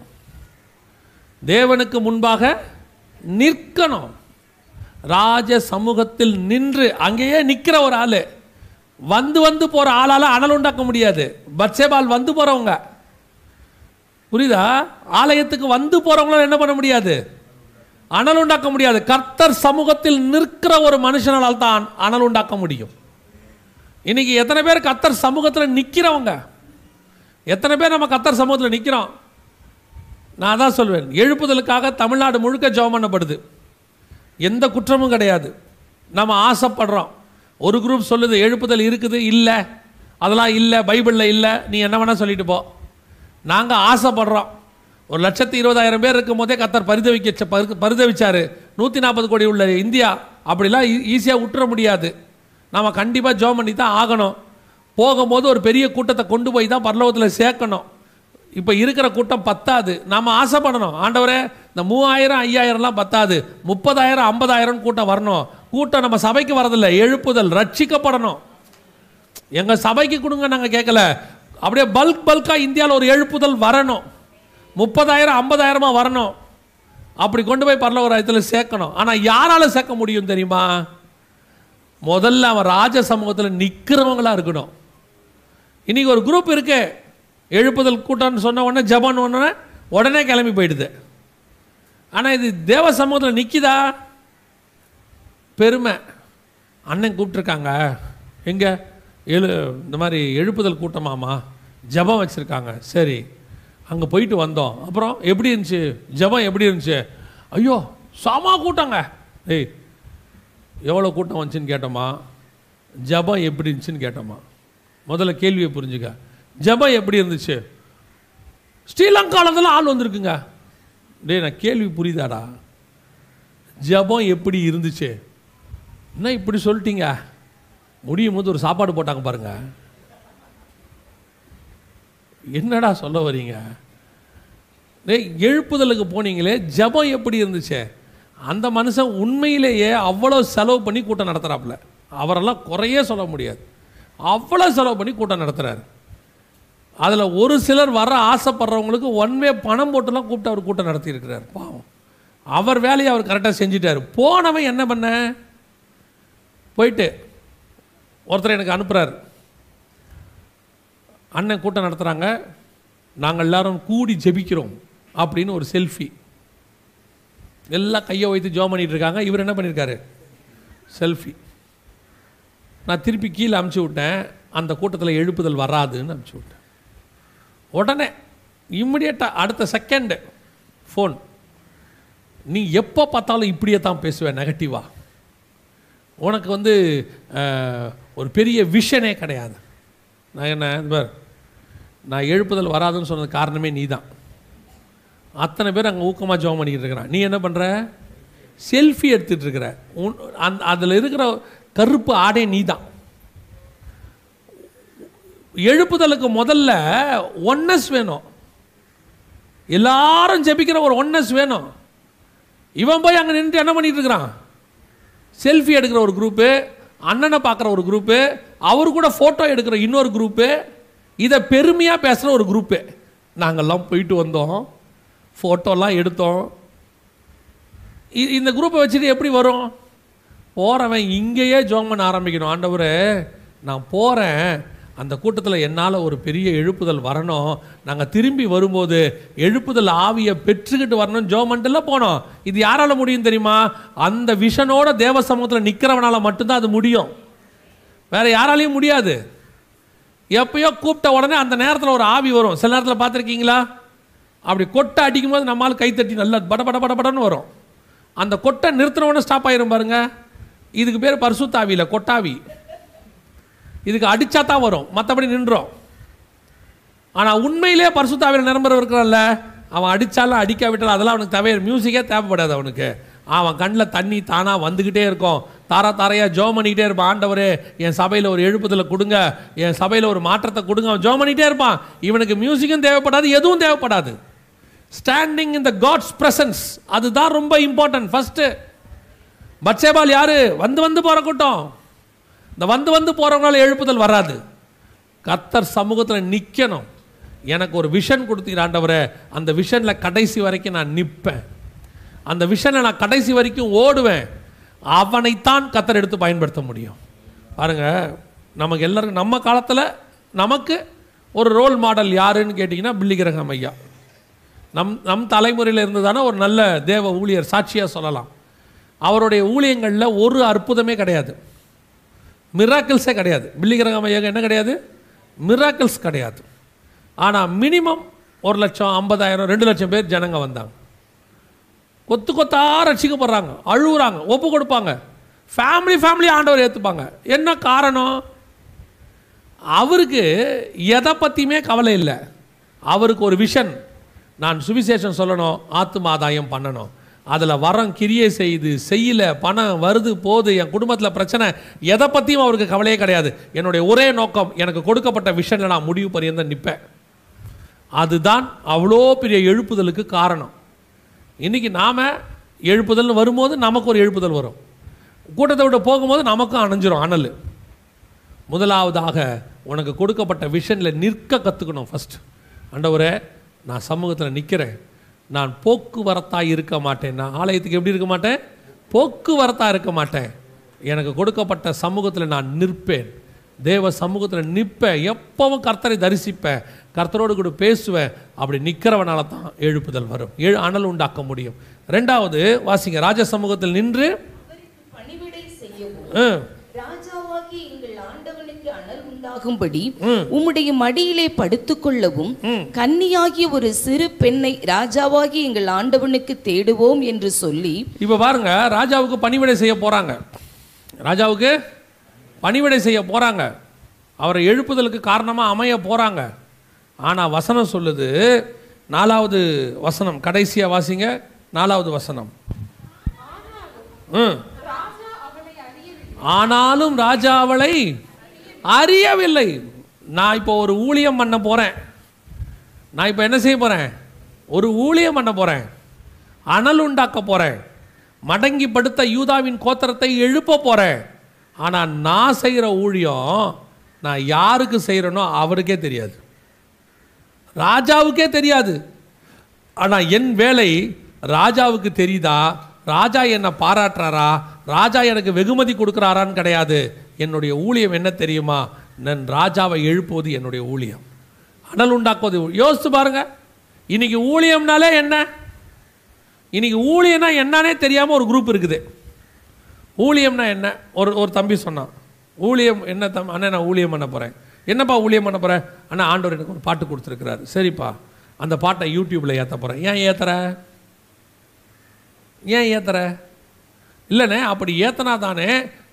தேவனுக்கு முன்பாக நிற்கணும். ராஜ சமூகத்தில் நின்று அங்கேயே நிற்கிற ஒரு ஆள். வந்து வந்து போகிற ஆளால் அனல் உண்டாக்க முடியாது. பட்சேபால் வந்து போகிறவங்க புரியுதா? ஆலயத்துக்கு வந்து போகிறவங்களால என்ன பண்ண முடியாது? அனல் உண்டாக்க முடியாது. கர்த்தர் சமூகத்தில் நிற்கிற ஒரு மனுஷனால் தான் அனல் உண்டாக்க முடியும். இன்னைக்கு எத்தனை பேர் கத்தர் சமூகத்தில் நிற்கிறவங்க எத்தனை பேர் நம்ம கத்தர் சமூகத்தில் நிற்கிறோம் நான் தான் சொல்வேன். எழுப்புதலுக்காக தமிழ்நாடு முழுக்க ஜெபம் பண்ணப்படுது. எந்த குற்றமும் கிடையாது. நம்ம ஆசைப்படுறோம். ஒரு குரூப் சொல்லுது எழுப்புதல் இருக்குது இல்லை. அதெல்லாம் இல்லை பைபிளில் இல்லை. நீ என்ன வேணால் சொல்லிட்டு போ. நாங்கள் ஆசைப்படுறோம். ஒரு லட்சத்தி இருபதாயிரம் பேர் இருக்கும் போதே கத்தர் பரிதவிக்க பரிதவிச்சார். நூற்றி நாற்பது கோடி உள்ள இந்தியா அப்படிலாம் ஈஸியாக விட்டுற முடியாது. நாம் கண்டிப்பாக ஜோம் பண்ணி தான் ஆகணும். போகும்போது ஒரு பெரிய கூட்டத்தை கொண்டு போய் தான் பரலோகத்தில் சேர்க்கணும். இப்போ இருக்கிற கூட்டம் பத்தாது. நாம் ஆசைப்படணும். ஆண்டவரே இந்த மூவாயிரம் ஐயாயிரம்லாம் பத்தாது. முப்பதாயிரம் ஐம்பதாயிரம் கூட்டம் வரணும். கூட்டம் நம்ம சபைக்கு வரதில்லை. எழுப்புதல் ரட்சிக்கப்படணும். எங்கள் சபைக்கு கொடுங்க நாங்கள் கேட்கல. அப்படியே பல்க் பல்காக இந்தியாவில் ஒரு எழுப்புதல் வரணும். முப்பதாயிரம் ஐம்பதாயிரமாக வரணும். அப்படி கொண்டு போய் பரலோகராயத்தில் சேர்க்கணும். ஆனால் யாரால் சேர்க்க முடியும் தெரியுமா? முதல்ல அவன் ராஜ சமூகத்தில் நிற்கிறவங்களாக இருக்கணும். இன்றைக்கி ஒரு குரூப் இருக்குது எழுப்புதல் கூட்டம்னு சொன்ன உடனே ஜபான் உடனே உடனே கிளம்பி போயிடுது. ஆனால் இது தேவ சமூகத்தில் நிற்கிதா பெருமை. அண்ணன் கூப்பிட்ருக்காங்க எங்கே? எழு இந்த மாதிரி எழுப்புதல் கூட்டமாமா ஜெபம் வச்சுருக்காங்க. சரி அங்கே போயிட்டு வந்தோம். அப்புறம் எப்படி இருந்துச்சு? ஜெபம் எப்படி இருந்துச்சு? ஐயோ சாமா கூட்டங்க. ஏய் எவ்வளோ கூட்டம் வந்துச்சுன்னு கேட்டோமா? ஜெபம் எப்படி இருந்துச்சுன்னு கேட்டோமா? முதல்ல கேள்வியை புரிஞ்சுக்க. ஜெபம் எப்படி இருந்துச்சு? ஸ்ரீலங்காலத்தில் ஆள் வந்திருக்குங்க. டேய் நான் கேள்வி புரியுதாடா? ஜெபம் எப்படி இருந்துச்சு? என்ன இப்படி சொல்லிட்டீங்க? முடியும் போது ஒரு சாப்பாடு போட்டாங்க பாருங்க. என்னடா சொல்ல வரீங்க? டேய் எழுப்புதலுக்கு போனீங்களே ஜெபம் எப்படி இருந்துச்சு? அந்த மனுஷன் உண்மையிலேயே அவ்வளோ செலவு பண்ணி கூட்டம் நடத்துகிறாப்புல அவரெல்லாம் குறையே சொல்ல முடியாது. அவ்வளோ செலவு பண்ணி கூட்டம் நடத்துகிறாரு அதில் ஒரு சிலர் வர ஆசைப்படுறவங்களுக்கு ஒன்வே பணம் போட்டுலாம் கூப்பிட்டு அவர் கூட்டம் நடத்தியிருக்கிறார். பாவம். அவர் வேலையை அவர் கரெக்டாக செஞ்சிட்டார். போனவன் என்ன பண்ண? போயிட்டு ஒருத்தர் எனக்கு அனுப்புகிறார் அண்ணன் கூட்டம் நடத்துகிறாங்க நாங்கள் எல்லாரும் கூடி ஜெபிக்கிறோம் அப்படின்னு ஒரு செல்ஃபி எல்லாம் கையை வைத்து ஜோ பண்ணிகிட்டு இருக்காங்க. இவர் என்ன பண்ணியிருக்காரு செல்ஃபி நான் திருப்பி கீழே அமுச்சு விட்டேன். அந்த கூட்டத்தில் எழுப்புதல் வராதுன்னு அமுச்சு விட்டேன். உடனே இம்மிடியட்டாக அடுத்த செகண்டு ஃபோன் நீ எப்போ பார்த்தாலும் இப்படியே தான் பேசுவேன் நெகட்டிவாக உனக்கு வந்து ஒரு பெரிய விஷனே கிடையாது. நான் என்ன இந்த பார் நான் எழுப்புதல் வராதுன்னு சொன்னது காரணமே நீ தான் அத்தனை பேர் அங்கே ஊக்கமாக ஜோம் பண்ணிக்கிட்டு இருக்கிறான் நீ என்ன பண்ணுற செல்ஃபி எடுத்துகிட்டு இருக்கிற. உன் அந் அதில் இருக்கிற கருப்பு ஆடே நீ தான் எழுப்புதலுக்கு முதல்ல ஒன்னஸ் வேணும். எல்லாரும் ஜெபிக்கிற ஒரு ஒன்னஸ் வேணும். இவன் போய் அங்கே நின்று என்ன பண்ணிட்டு இருக்கிறான்? செல்ஃபி எடுக்கிற ஒரு குரூப்பு அண்ணனை பார்க்குற ஒரு குரூப்பு அவர் கூட ஃபோட்டோ எடுக்கிற இன்னொரு குரூப்பு இதை பெருமையாக பேசுகிற ஒரு குரூப்பு நாங்கள்லாம் போயிட்டு வந்தோம். ஃபோட்டோலாம் எடுத்தோம். இந்த குரூப்பை வச்சுட்டு எப்படி வரும்? போகிறவன் இங்கேயே ஜோம் பண்ண ஆரம்பிக்கணும். ஆண்டவர் நான் போகிறேன் அந்த கூட்டத்தில் என்னால் ஒரு பெரிய எழுப்புதல் வரணும். நாங்கள் திரும்பி வரும்போது எழுப்புதல் ஆவியை பெற்றுக்கிட்டு வரணும். ஜோமன்ட்டுல போனோம். இது யாரால் முடியும் தெரியுமா? அந்த விஷனோட தேவ சமூகத்தில் நிற்கிறவனால் மட்டும்தான் அது முடியும். வேற யாராலையும் முடியாது. எப்பயோ கூப்பிட்ட உடனே அந்த நேரத்தில் ஒரு ஆவி வரும். சில நேரத்தில் பார்த்துருக்கீங்களா? அப்படி கொட்டை அடிக்கும்போது நம்மால் கைத்தட்டி நல்லா பட பட பட படன்னு வரும். அந்த கொட்டை நிறுத்தின உடனே ஸ்டாப் ஆயிரும் பாருங்க. இதுக்கு பேர் பரிசுத்தாவியில கொட்டாவி. இதுக்கு அடித்தா தான் வரும். மற்றபடி நின்றோம். ஆனால் உண்மையிலே பரிசுத்தாவியில் நிரம்பரம் இருக்கிறான்ல அவன் அடித்தாலும் அடிக்காவிட்டாலும் அதெல்லாம் அவனுக்கு தேவை மியூசிக்கே தேவைப்படாது அவனுக்கு. அவன் கண்ணில் தண்ணி தானாக வந்துக்கிட்டே இருக்கும். தாரா தாரையாக ஜோம் பண்ணிக்கிட்டே இருப்பான். ஆண்டவரே என் சபையில் ஒரு எழுப்புதலை கொடுங்க. என் சபையில் ஒரு மாற்றத்தை கொடுங்க. அவன் ஜோம் பண்ணிக்கிட்டே இருப்பான். இவனுக்கு மியூசிக்கும் தேவைப்படாது எதுவும் தேவைப்படாது. Standing in the God's presence அதுதான் ரொம்ப இம்பார்ட்டன்ட் ஃபஸ்ட்டு பட்சேபால் யார்? வந்து வந்து போகிற கூட்டம். இந்த வந்து வந்து போகிறவங்களால எழுப்புதல் வராது. கத்தர் சமூகத்தில் நிற்கணும் எனக்கு ஒரு விஷன் கொடுத்தீங்க அந்த விஷனில் கடைசி வரைக்கும் நான் நிற்பேன் அந்த விஷனை நான் கடைசி வரைக்கும் ஓடுவேன். அவனைத்தான் கத்தர் எடுத்து பயன்படுத்த முடியும். பாருங்கள் நமக்கு எல்லாருக்கும் நம்ம காலத்தில் நமக்கு ஒரு ரோல் மாடல் யாருன்னு கேட்டிங்கன்னா பில்லிகிரகம் ஐயா. நம் நம் தலைமுறையில் இருந்ததான ஒரு நல்ல தேவ ஊழியர் சாட்சியாக சொல்லலாம். அவருடைய ஊழியங்களில் ஒரு அற்புதமே கிடையாது. மிராக்கிள்ஸே கிடையாது. பில்லிகிரகம் ஏகம் என்ன கிடையாது? மிராக்கிள்ஸ் கிடையாது. ஆனால் மினிமம் ஒரு லட்சம் ஐம்பதாயிரம் ரெண்டு லட்சம் பேர் ஜனங்க வந்தாங்க. கொத்து கொத்தா ரசிக்கப்படுறாங்க அழுகுறாங்க ஒப்பு கொடுப்பாங்க. ஃபேமிலி ஃபேமிலி ஆண்டவர் ஏற்றுப்பாங்க என்ன காரணம்? அவருக்கு எதை பற்றியுமே கவலை இல்லை. அவருக்கு ஒரு விஷன் நான் சுவிசேஷம் சொல்லணும் ஆத்துமாதாயம் பண்ணணும். அதில் வரம் கிரியை செய்து செய்யல பணம் வருது போகுது என் குடும்பத்தில் பிரச்சனை எதை பற்றியும் அவருக்கு கவலையே கிடையாது. என்னுடைய ஒரே நோக்கம் எனக்கு கொடுக்கப்பட்ட விஷனில் நான் முடிவு பரியந்த நிற்பேன் அதுதான் அவ்வளோ பெரிய எழுப்புதலுக்கு காரணம். இன்றைக்கி நாம் எழுப்புதல்னு வரும்போது நமக்கு ஒரு எழுப்புதல் வரும். கூட்டத்தை விட்டு போகும்போது நமக்கும் அணைஞ்சிரும் அனல். முதலாவதாக உனக்கு கொடுக்கப்பட்ட விஷனில் நிற்க கற்றுக்கணும் ஃபஸ்ட் அண்டவரே நான் சமூகத்தில் நிற்கிறேன் நான் போக்குவரத்தாக இருக்க மாட்டேன். நான் ஆலயத்துக்கு எப்படி இருக்க மாட்டேன்? போக்குவரத்தாக இருக்க மாட்டேன். எனக்கு கொடுக்கப்பட்ட சமூகத்தில் நான் நிற்பேன். தேவ சமூகத்தில் நிற்பேன் எப்பவும் கர்த்தரை தரிசிப்பேன். கர்த்தரோடு கூட பேசுவேன். அப்படி நிற்கிறவனால தான் எழுப்புதல் வரும். எழு அனல் உண்டாக்க முடியும். ரெண்டாவது வாசிங்க. ராஜ சமூகத்தில் நின்று பணிவிடை செய்யவும் ஆ, ராஜாவாகி எங்கள் ஆண்டவனுக்கு அனல் உண்டாகும்படி உம்முடைய மடியிலே படுத்துக்கொள்ளவும் கன்னியாகிய ஒரு சிறு பெண்ணை ராஜாவாகி எங்கள் ஆண்டவனுக்கு தேடுவோம் என்று சொல்லி இப்போ பாருங்க ராஜாவுக்கு பணிவிடை செய்ய போறாங்க. ராஜாவுக்கு பணிவிடை செய்ய போறாங்க. அவரை எழுப்புதலுக்கு காரணமாக அமைய போறாங்க. ஆனால் வசனம் சொல்லுது நாலாவது வசனம் கடைசியாக வாசிங்க நாலாவது வசனம். ஆனாலும் ராஜா அவளை அறியவில்லை. நான் இப்போ ஒரு ஊழியம் பண்ண போகிறேன் நான் இப்போ என்ன செய்ய போகிறேன் ஒரு ஊழியம் பண்ண போகிறேன் அனல் உண்டாக்க போகிறேன் மடங்கி படுத்த யூதாவின் கோத்திரத்தை எழுப்ப போகிறேன் ஆனால் நான் செய்கிற ஊழியம் நான் யாருக்கு செய்கிறேனோ அவருக்கே தெரியாது. ராஜாவுக்கே தெரியாது. ஆனால் என் வேலை ராஜாவுக்கு தெரியுதா? ராஜா என்னை பாராட்டுறாரா? ராஜா எனக்கு வெகுமதி கொடுக்குறாரான்னு கிடையாது. என்னுடைய ஊழியம் என்ன தெரியுமா? நான் ராஜாவை எழுப்புவது என்னுடைய ஊழியம். அனல் உண்டாக்குவது யோசித்து பாருங்க. இன்னைக்கு ஊழியம்னாலே என்ன? இன்னைக்கு ஊழியம்னா என்னன்னே தெரியாமல் ஒரு குரூப் இருக்குது. ஊழியம்னா என்ன? ஒரு ஒரு தம்பி சொன்னான். ஊழியம் என்ன தம் அண்ணா நான் ஊழியம் பண்ண போகிறேன் என்னப்பா ஊழியம் பண்ண போகிறேன் அண்ணா ஆண்டவர் எனக்கு ஒரு பாட்டு கொடுத்துருக்கிறாரு. சரிப்பா. அந்த பாட்டை யூடியூப்பில் ஏற்ற போகிறேன் ஏன் ஏற்றுற ஏன் ஏற்றுற இல்லைண்ணே அப்படி ஏத்தனா தானே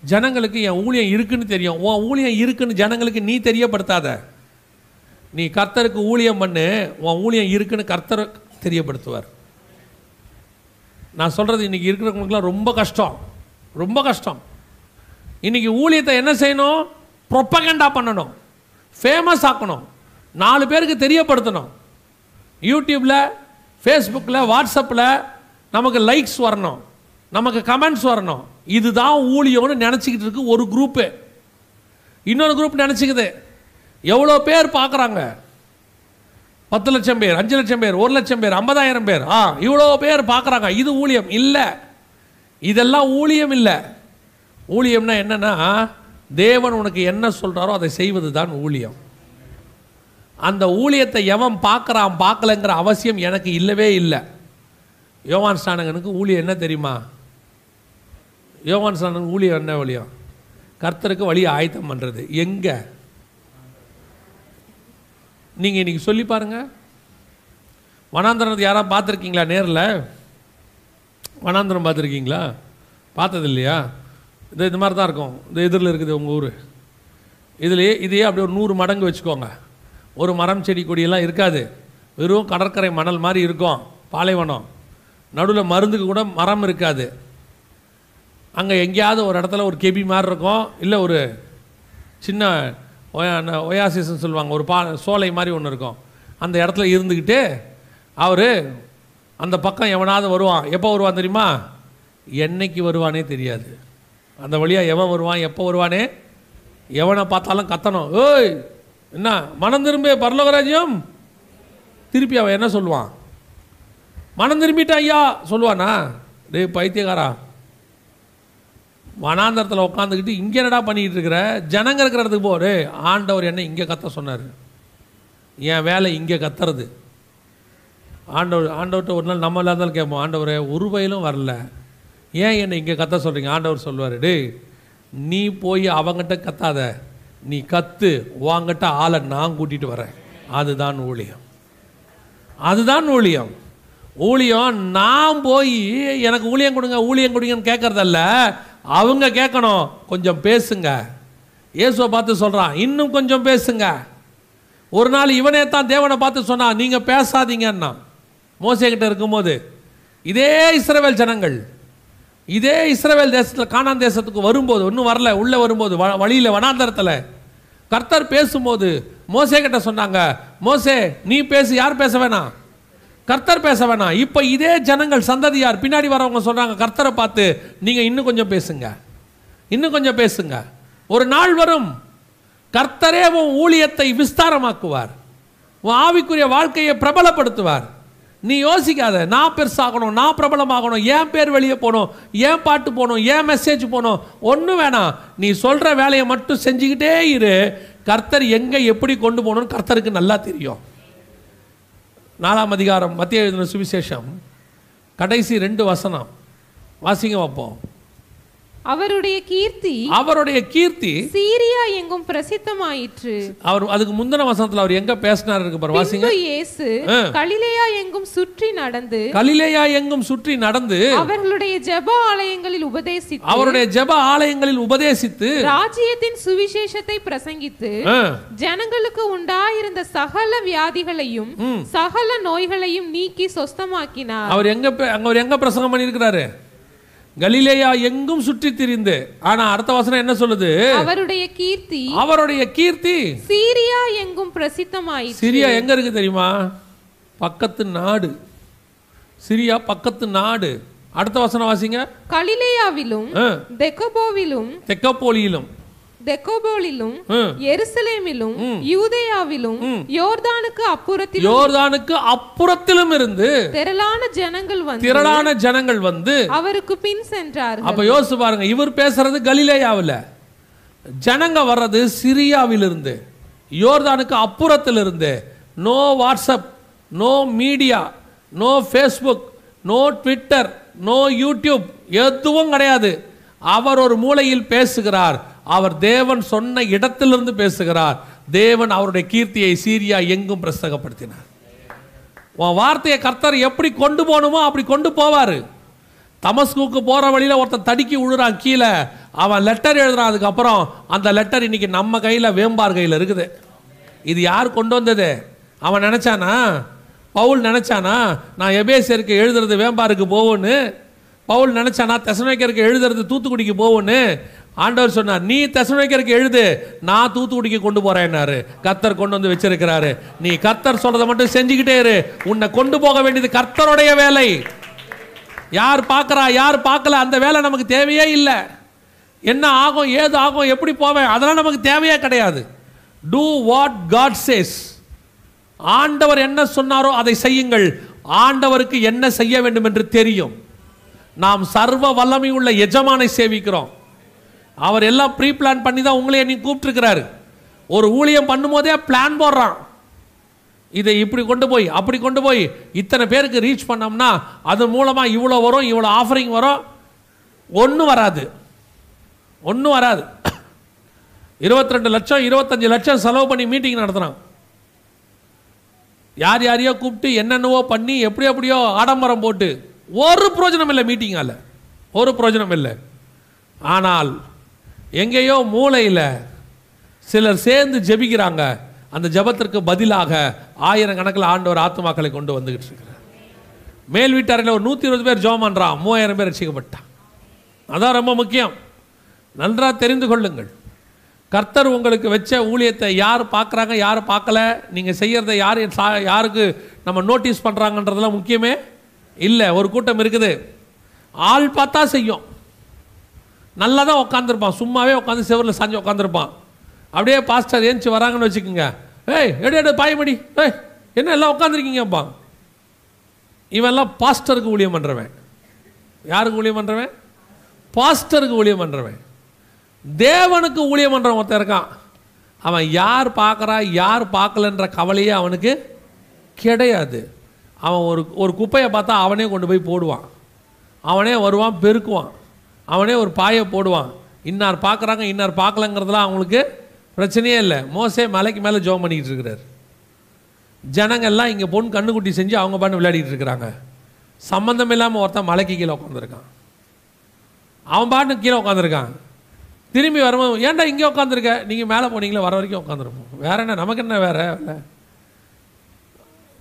ஜனங்களுக்கு என் ஊழியம் இருக்குன்னு தெரியும். உன் ஊழியம் இருக்குன்னு ஜனங்களுக்கு நீ தெரியப்படுத்தாத. நீ கர்த்தருக்கு ஊழியம் பண்ணு உன் ஊழியம் இருக்குன்னு கர்த்தர் தெரியப்படுத்துவார். நான் சொல்கிறது இன்றைக்கி இருக்கிறவங்களுக்குலாம் ரொம்ப கஷ்டம். ரொம்ப கஷ்டம். இன்றைக்கி ஊழியத்தை என்ன செய்யணும்? ப்ரொப்பகண்டா பண்ணணும். ஃபேமஸ் ஆக்கணும். நாலு பேருக்கு தெரியப்படுத்தணும். யூடியூப்பில் ஃபேஸ்புக்கில் வாட்ஸ்அப்பில் நமக்கு லைக்ஸ் வரணும். நமக்கு கமெண்ட்ஸ் வரணும். இதுதான் ஊழியம்னு நினச்சிக்கிட்டு இருக்கு ஒரு குரூப்பு இன்னொரு குரூப் நினச்சிக்குது. எவ்வளோ பேர் பார்க்குறாங்க? பத்து லட்சம் பேர் அஞ்சு லட்சம் பேர் ஒரு லட்சம் பேர் ஐம்பதாயிரம் பேர். ஆ இவ்வளோ பேர் பார்க்குறாங்க. இது ஊழியம் இல்லை. இதெல்லாம் ஊழியம் இல்லை. ஊழியம்னா என்னென்னா தேவன் உனக்கு என்ன சொல்கிறாரோ அதை செய்வது தான் ஊழியம். அந்த ஊழியத்தை எவன் பார்க்குறான் பார்க்கலங்கிற அவசியம் எனக்கு இல்லவே இல்லை. யோவான் ஸ்டானகனுக்கு ஊழியம் என்ன தெரியுமா? யோவான் சாணன் ஊழியம் என்ன வழியும் கர்த்தருக்கு வழியை ஆயத்தம் பண்ணுறது எங்கே? நீங்கள் இன்றைக்கி சொல்லி பாருங்க. வனாந்தரத்தை யாராவது பார்த்துருக்கீங்களா நேரில்? வனாந்தரம் பார்த்துருக்கீங்களா? பார்த்தது இல்லையா இது இந்த மாதிரி தான் இருக்கும். இந்த எதிரில் இருக்குது உங்கள் ஊர். இதுலேயே இதையே அப்படியே ஒரு நூறு மடங்கு வச்சுக்கோங்க. ஒரு மரம் செடி கொடியெல்லாம் இருக்காது. வெறும் கடற்கரை மணல் மாதிரி இருக்கும். பாலைவனம். நடுவில் மருந்துக்கு கூட மரம் இருக்காது. அங்கே எங்கேயாவது ஒரு இடத்துல ஒரு கெபி மாதிரி இருக்கும். இல்லை ஒரு சின்ன ஒயா- ஒயாசிஸ்ன்னு சொல்லுவாங்க. ஒரு பா சோலை மாதிரி ஒன்று இருக்கும். அந்த இடத்துல இருந்துக்கிட்டு அவர் அந்த பக்கம் எவனாவது வருவான். எப்போ வருவான் தெரியுமா? என்னைக்கு வருவானே தெரியாது. அந்த வழியாக எவன் வருவான் எப்போ வருவானே எவனை பார்த்தாலும் கத்தணும். ஏய் என்ன மனம் திரும்ப பரலோகராஜ்யம். திருப்பி அவன் என்ன சொல்லுவான்? மனம் திரும்பிட்டா ஐயா சொல்லுவானா? டேய் பைத்தியக்காரா. வனாந்தரத்தில் உட்காந்துக்கிட்டு இங்கே என்னடா பண்ணிக்கிட்டு இருக்கிற? ஜனங்க இருக்கிற இடத்துக்கு போரு ஆண்டவர் என்ன இங்கே கத்த சொன்னார். என் வேலை இங்கே கத்துறது. ஆண்டவர் ஆண்டவர்கிட்ட ஒரு நாள் நம்ம இருந்தாலும் கேட்போம் ஆண்டவரே ஒரு வயலும் வரல. ஏன் என்னை இங்கே கத்த சொல்கிறீங்க ஆண்டவர் சொல்வார் டே நீ போய் அவங்ககிட்ட கத்தாத. நீ கத்து உங்ககிட்ட ஆளை நான் கூட்டிகிட்டு வரேன். அதுதான் ஊழியம். அதுதான் ஊழியம். ஊழியம் நான் போய் எனக்கு ஊழியம் கொடுங்க ஊழியம் கொடுங்கன்னு கேட்கறதல்ல அவங்க கேட்கணும் கொஞ்சம் பேசுங்க. இயேசுவை பார்த்து சொல்கிறான் இன்னும் கொஞ்சம் பேசுங்க. ஒரு நாள் இவனே தான் தேவனை பார்த்து சொன்னான் நீங்கள் பேசாதீங்கன்னா. மோசைக்கிட்ட இருக்கும்போது இதே இஸ்ரவேல் ஜனங்கள் இதே இஸ்ரவேல் தேசத்தில் காணான் தேசத்துக்கு வரும்போது ஒன்றும் வரல உள்ளே வரும்போது வ- வழியில் வனாந்தரத்தில். கர்த்தர் பேசும்போது மோசே கிட்ட சொன்னாங்க மோசே நீ பேசு யார் பேச வேணாம்? கர்த்தர் பேச வேணாம். இப்போ இதே ஜனங்கள் சந்ததியார் பின்னாடி வரவங்க சொல்கிறாங்க கர்த்தரை பார்த்து நீங்கள் இன்னும் கொஞ்சம் பேசுங்க. இன்னும் கொஞ்சம் பேசுங்க. ஒரு நாள் வரும். கர்த்தரே உன் ஊழியத்தை விஸ்தாரமாக்குவார். உன் ஆவிக்குரிய வாழ்க்கையை பிரபலப்படுத்துவார். நீ யோசிக்காத நான் பெருசாகணும் நான் பிரபலமாகணும் ஏன் பேர் வெளியே போகணும் ஏன் பாட்டு போகணும் ஏன் மெசேஜ் போகணும். ஒன்றும் வேணாம். நீ சொல்கிற வேலையை மட்டும் செஞ்சுக்கிட்டே இரு. கர்த்தர் எங்கே எப்படி கொண்டு போகணும்னு கர்த்தருக்கு நல்லா தெரியும். நாலாம் அதிகாரம் மத்திய எழுதின சுவிசேஷம். கடைசி ரெண்டு வசனம். வாசிங்க வைப்போம் அவருடைய கீர்த்தி அவருடைய கீர்த்தி சீரியா எங்கும் பிரசித்தமாயிற்று. அவர் அதுக்கு முந்தின வசனத்துல அவர் எங்க பேசினார் இருக்கு பாரு வாசிங்க. இயேசு கலிலேயா எங்கும் சுற்றி நடந்து கலிலேயா எங்கும் சுற்றி நடந்து அவர்களுடைய ஜெப ஆலயங்களில் உபதேசித்து அவருடைய ஜெப ஆலயங்களில் உபதேசித்து ராஜ்யத்தின் சுவிசேஷத்தை பிரசங்கித்து ஜனங்களுக்கு உண்டாயிருந்த சகல வியாதிகளையும் சகல நோய்களையும் நீக்கி சொஸ்தமாக்கினார். அவர் எங்க அங்க அவர் எங்க பிரசங்கம் பண்ணியிருக்கிறாரு? கலிலேயா எங்கும் சுற்றி திரிந்து. ஆனா அடுத்த வசனம் என்ன சொல்லுது? அவருடைய கீர்த்தி அவருடைய கீர்த்தி. சீரியா எங்கும் பிரசித்தமாயிற்று. சிரியா எங்க இருக்கு தெரியுமா? பக்கத்து நாடு. சிரியா பக்கத்து நாடு. அடுத்த வசனம் வாசிங்க. கலிலேயாவிலும் தெக்கபோவிலும் தெக்கப்போலியிலும் தெக்கோபோலிலும். எருசலேமிலும் யூதேயாவிலும் யோர்தானுக்கு அப்புறத்தில் யோர்தானுக்கு அப்புறத்திலும் இருந்து திரளான ஜனங்கள் வந்து திரளான ஜனங்கள் வந்து அவருக்கு பின் சென்றார்கள். அப்ப யோசிச்சு பாருங்க இவர் பேசுறது கலிலேயாவில். ஜனங்க வர்றது சிரியாவிலிருந்து யோர்தானுக்கு அப்புறத்திலிருந்து. No WhatsApp no media no Facebook no Twitter no YouTube எதுவும் கிடையாது. அவர் ஒரு மூலையில் பேசுகிறார். அவர் தேவன் சொன்ன இடத்திலிருந்து பேசுகிறார். தேவன் அவருடைய கீர்த்தியை சீரியா எங்கும் பிரசகப்படுத்தினார் உன் வார்த்தையை கர்த்தர் எப்படி கொண்டு போகணுமோ அப்படி கொண்டு போவார். தமஸ்குக்கு போகிற வழியில் ஒருத்தன் தடுக்கி விழுறான் கீழே. அவன் லெட்டர் எழுதுறான் அதுக்கப்புறம் அந்த லெட்டர் இன்னைக்கு நம்ம கையில் வேம்பார் கையில் இருக்குது. இது யார் கொண்டு வந்தது? அவன் நினச்சானா? பவுல் நினச்சானா? நான் எபேசியருக்கு எழுதுறது வேம்பாருக்கு போவோன்னு பவுல் நினச்சானா தெசனோக்கருக்கு எழுதுறது தூத்துக்குடிக்கு போவோன்னு ஆண்டவர் சொன்னார் நீ தெசனோக்கருக்கு எழுது நான் தூத்துக்குடிக்கு கொண்டு போகிறேன்னாரு கர்த்தர் கொண்டு வந்து வச்சிருக்கிறாரு. நீ கர்த்தர் சொல்கிறத மட்டும் செஞ்சுக்கிட்டே இரு. உன்னை கொண்டு போக வேண்டியது கர்த்தருடைய வேலை. யார் பார்க்கறா யார் பார்க்கல அந்த வேலை நமக்கு தேவையே இல்லை. என்ன ஆகும் ஏது ஆகும் எப்படி போவேன் அதெல்லாம் நமக்கு தேவையே கிடையாது. டூ வாட் காட் சேஸ் ஆண்டவர் என்ன சொன்னாரோ அதை செய்யுங்கள். ஆண்டவருக்கு என்ன செய்ய வேண்டும் என்று தெரியும். நாம் சர்வ வல்லமை உள்ள எஜமானை சேவிக்கிறோம். அவர் எல்லாம் ப்ரீ பிளான் பண்ணி தான் உங்களை நீ கூப்பிட்டுருக்கிறாரு. ஒரு ஊழியம் பண்ணும்போதே பிளான் போடுறான். இதை இப்படி கொண்டு போய் அப்படி கொண்டு போய் இத்தனை பேருக்கு ரீச் பண்ணோம்னா அது மூலமாக இவ்வளோ வரும் இவ்வளோ ஆஃபரிங் வரும். ஒன்றும் வராது. ஒன்றும் வராது. இருபத்தி ரெண்டு லட்சம் இருபத்தஞ்சு லட்சம் செலவு பண்ணி மீட்டிங் நடத்துகிறான் யார் யாரையோ கூப்பிட்டு என்னென்னவோ பண்ணி எப்படி எப்படியோ ஆடம்பரம் போட்டு ஒரு பிரயோஜனம் இல்லை மீட்டிங்கால ஒரு பிரயோஜனம் இல்லை ஆனால் எங்கேயோ மூளையில் சிலர் சேர்ந்து ஜெபிக்கிறாங்க. அந்த ஜெபத்திற்கு பதிலாக ஆயிரக்கணக்கில் ஆண்டவர் ஆத்மாக்களை கொண்டு வந்துகிட்டு இருக்கிறார். மேல் வீட்டாரில் ஒரு நூற்றி இருபது பேர் ஜோம் பண்ணுறான் மூவாயிரம் பேர் ரசிக்கப்பட்டான் அதான் ரொம்ப முக்கியம். நன்றாக தெரிந்து கொள்ளுங்கள். கர்த்தர் உங்களுக்கு வச்ச ஊழியத்தை யார் பார்க்குறாங்க யார் பார்க்கல நீங்கள் செய்கிறத யார் சா- யாருக்கு நம்ம நோட்டீஸ் பண்ணுறாங்கன்றதெல்லாம் முக்கியமே இல்லை ஒரு கூட்டம் இருக்குது. ஆள் பார்த்தா செய்யும். நல்லா தான் உட்காந்துருப்பான் சும்மாவே உட்காந்து செவரில் சாஞ்சு உட்காந்துருப்பான் அப்படியே பாஸ்டர் ஏஞ்சி வராங்கன்னு வச்சுக்கோங்க. ஏய் எடு எடு பாயமடி ஏய் என்ன எல்லாம் உட்காந்துருக்கீங்கப்பா இவெல்லாம் பாஸ்டருக்கு ஊழியம் பண்ணுறவன் யாருக்கு ஊழியம் பண்ணுறவன் பாஸ்டருக்கு ஊழியம் பண்ணுறவன் தேவனுக்கு ஊழியம் பண்ணுறவன் ஒருத்தன் இருக்கான். அவன் யார் பார்க்குறா யார் பார்க்கலன்ற கவலையே அவனுக்கு கிடையாது. அவன் ஒரு ஒரு குப்பையை பார்த்தா அவனே கொண்டு போய் போடுவான். அவனே வருவான் பெருக்குவான். அவனே ஒரு பாயை போடுவான். இன்னார் பார்க்குறாங்க இன்னார் பார்க்கலங்கிறதுலாம் அவங்களுக்கு பிரச்சனையே இல்லை. மோசே மலைக்கு மேலே ஜோம் பண்ணிக்கிட்டு இருக்கிறார். ஜனங்கள்லாம் இங்கே பொன் கண்ணுக்குட்டி செஞ்சு அவங்க பாட்டு விளையாடிட்டு இருக்கிறாங்க. சம்மந்தம் இல்லாமல் ஒருத்தன் மலைக்கு கீழே உட்காந்துருக்கான் அவன் பாட்டு கீழே உட்காந்துருக்கான் திரும்பி வரும்போது ஏன்டா இங்கே உட்காந்துருக்க நீங்கள் மேலே போனீங்களே வர வரைக்கும் உட்காந்துருப்போம் வேற என்ன? நமக்கு என்ன வேறு? இல்லை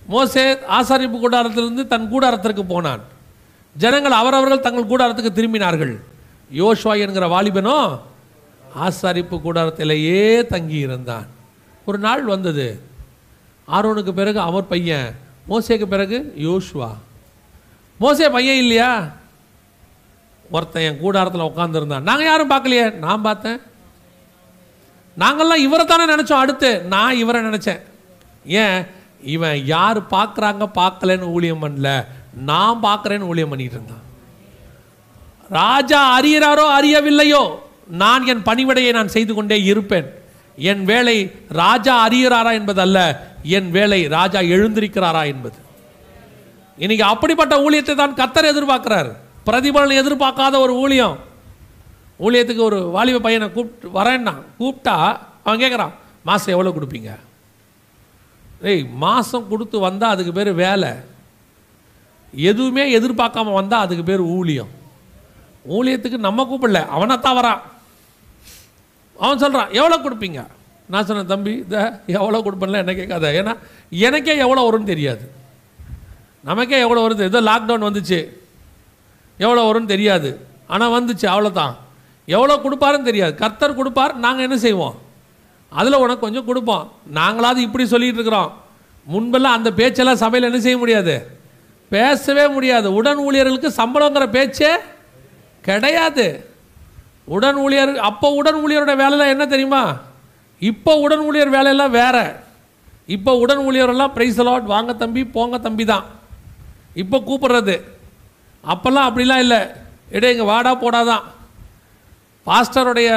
மோசே ஆசாரிப்பு கூடாரத்திலிருந்து தன் கூடாரத்திற்கு போனான். ஜனங்கள் அவரவர்கள் தங்கள் கூடாரத்துக்கு திரும்பினார்கள். யோஷ்வா என்கிற வாலிபனோ ஆசாரிப்பு கூடாரத்திலேயே தங்கி இருந்தான் ஒரு நாள் வந்தது. ஆரோனுக்கு பிறகு அவர் பையன் மோசேக்கு பிறகு யோஷ்வா மோசே பையன் இல்லையா? ஒருத்தன் என் கூடாரத்தில் உட்காந்துருந்தான் நாங்கள் யாரும் பார்க்கலையே? நான் பார்த்தேன். நாங்கள்லாம் இவரை தானே நினச்சோம் அடுத்து. நான் இவரை நினச்சேன். ஏன்? இவன் யார் பார்க்குறாங்க பார்க்கலன்னு ஊழியம் பண்ணல நான் பார்க்குறேன்னு ஊழியம் பண்ணிட்டு இருந்தான். ராஜா அறியறாரோ அறியவில்லையோ நான் என் பணிவிடையை நான் செய்து கொண்டே இருப்பேன். என் வேலை ராஜா அரியராரா என்பது அல்ல என் வேலை ராஜா எழுந்திருக்கிறாரா என்பது. இன்னைக்கு அப்படிப்பட்ட ஊழியத்தை தான் கத்தர் எதிர்பார்க்கிறார். பிரதிபலன் எதிர்பார்க்காத ஒரு ஊழியம். ஊழியத்துக்கு ஒரு வாலிப பையனை கூப்பிட்டு வரேன்னா கூப்பிட்டா அவன் கேட்குறான் மாதம் எவ்வளோ கொடுப்பீங்க? ஏய் மாதம் கொடுத்து வந்தால் அதுக்கு பேர் வேலை. எதுவுமே எதிர்பார்க்காம வந்தால் அதுக்கு பேர் ஊழியம். ஊழியத்துக்கு நம்ம கூப்பிடல அவனைத்தான் வரான் அவன் சொல்கிறான் எவ்வளோ கொடுப்பீங்க? நான் சொன்னேன் தம்பி இதை எவ்வளோ கொடுப்பேன்ல என்ன கேட்காத. ஏன்னா எனக்கே எவ்வளோ வரும்னு தெரியாது. நமக்கே எவ்வளோ வருது? ஏதோ லாக்டவுன் வந்துச்சு. எவ்வளோ வரும்னு தெரியாது. ஆனால் வந்துச்சு அவ்வளோதான் எவ்வளோ கொடுப்பாருன்னு தெரியாது. கர்த்தர் கொடுப்பார் நாங்கள் என்ன செய்வோம்? அதில் உனக்கு கொஞ்சம் கொடுப்போம். நாங்களாவது இப்படி சொல்லிட்டு இருக்கிறோம் முன்பெல்லாம் அந்த பேச்செல்லாம் சபையில் என்ன செய்ய முடியாது? பேசவே முடியாது. உடன் ஊழியர்களுக்கு சம்பளங்கிற பேச்சே கிடையாது. உடன் ஊழியர் அப்போ உடன் ஊழியரோட வேலைலாம் என்ன தெரியுமா? இப்போ உடன் ஊழியர் வேலையெல்லாம் வேற. இப்போ உடன் ஊழியரெல்லாம் ப்ரைஸ் அலாட் வாங்க தம்பி போங்க தம்பி தான். இப்போ கூப்பிடுறது. அப்போல்லாம் அப்படிலாம் இல்லை. எடே இங்கே வாடா போடாதான். பாஸ்டருடைய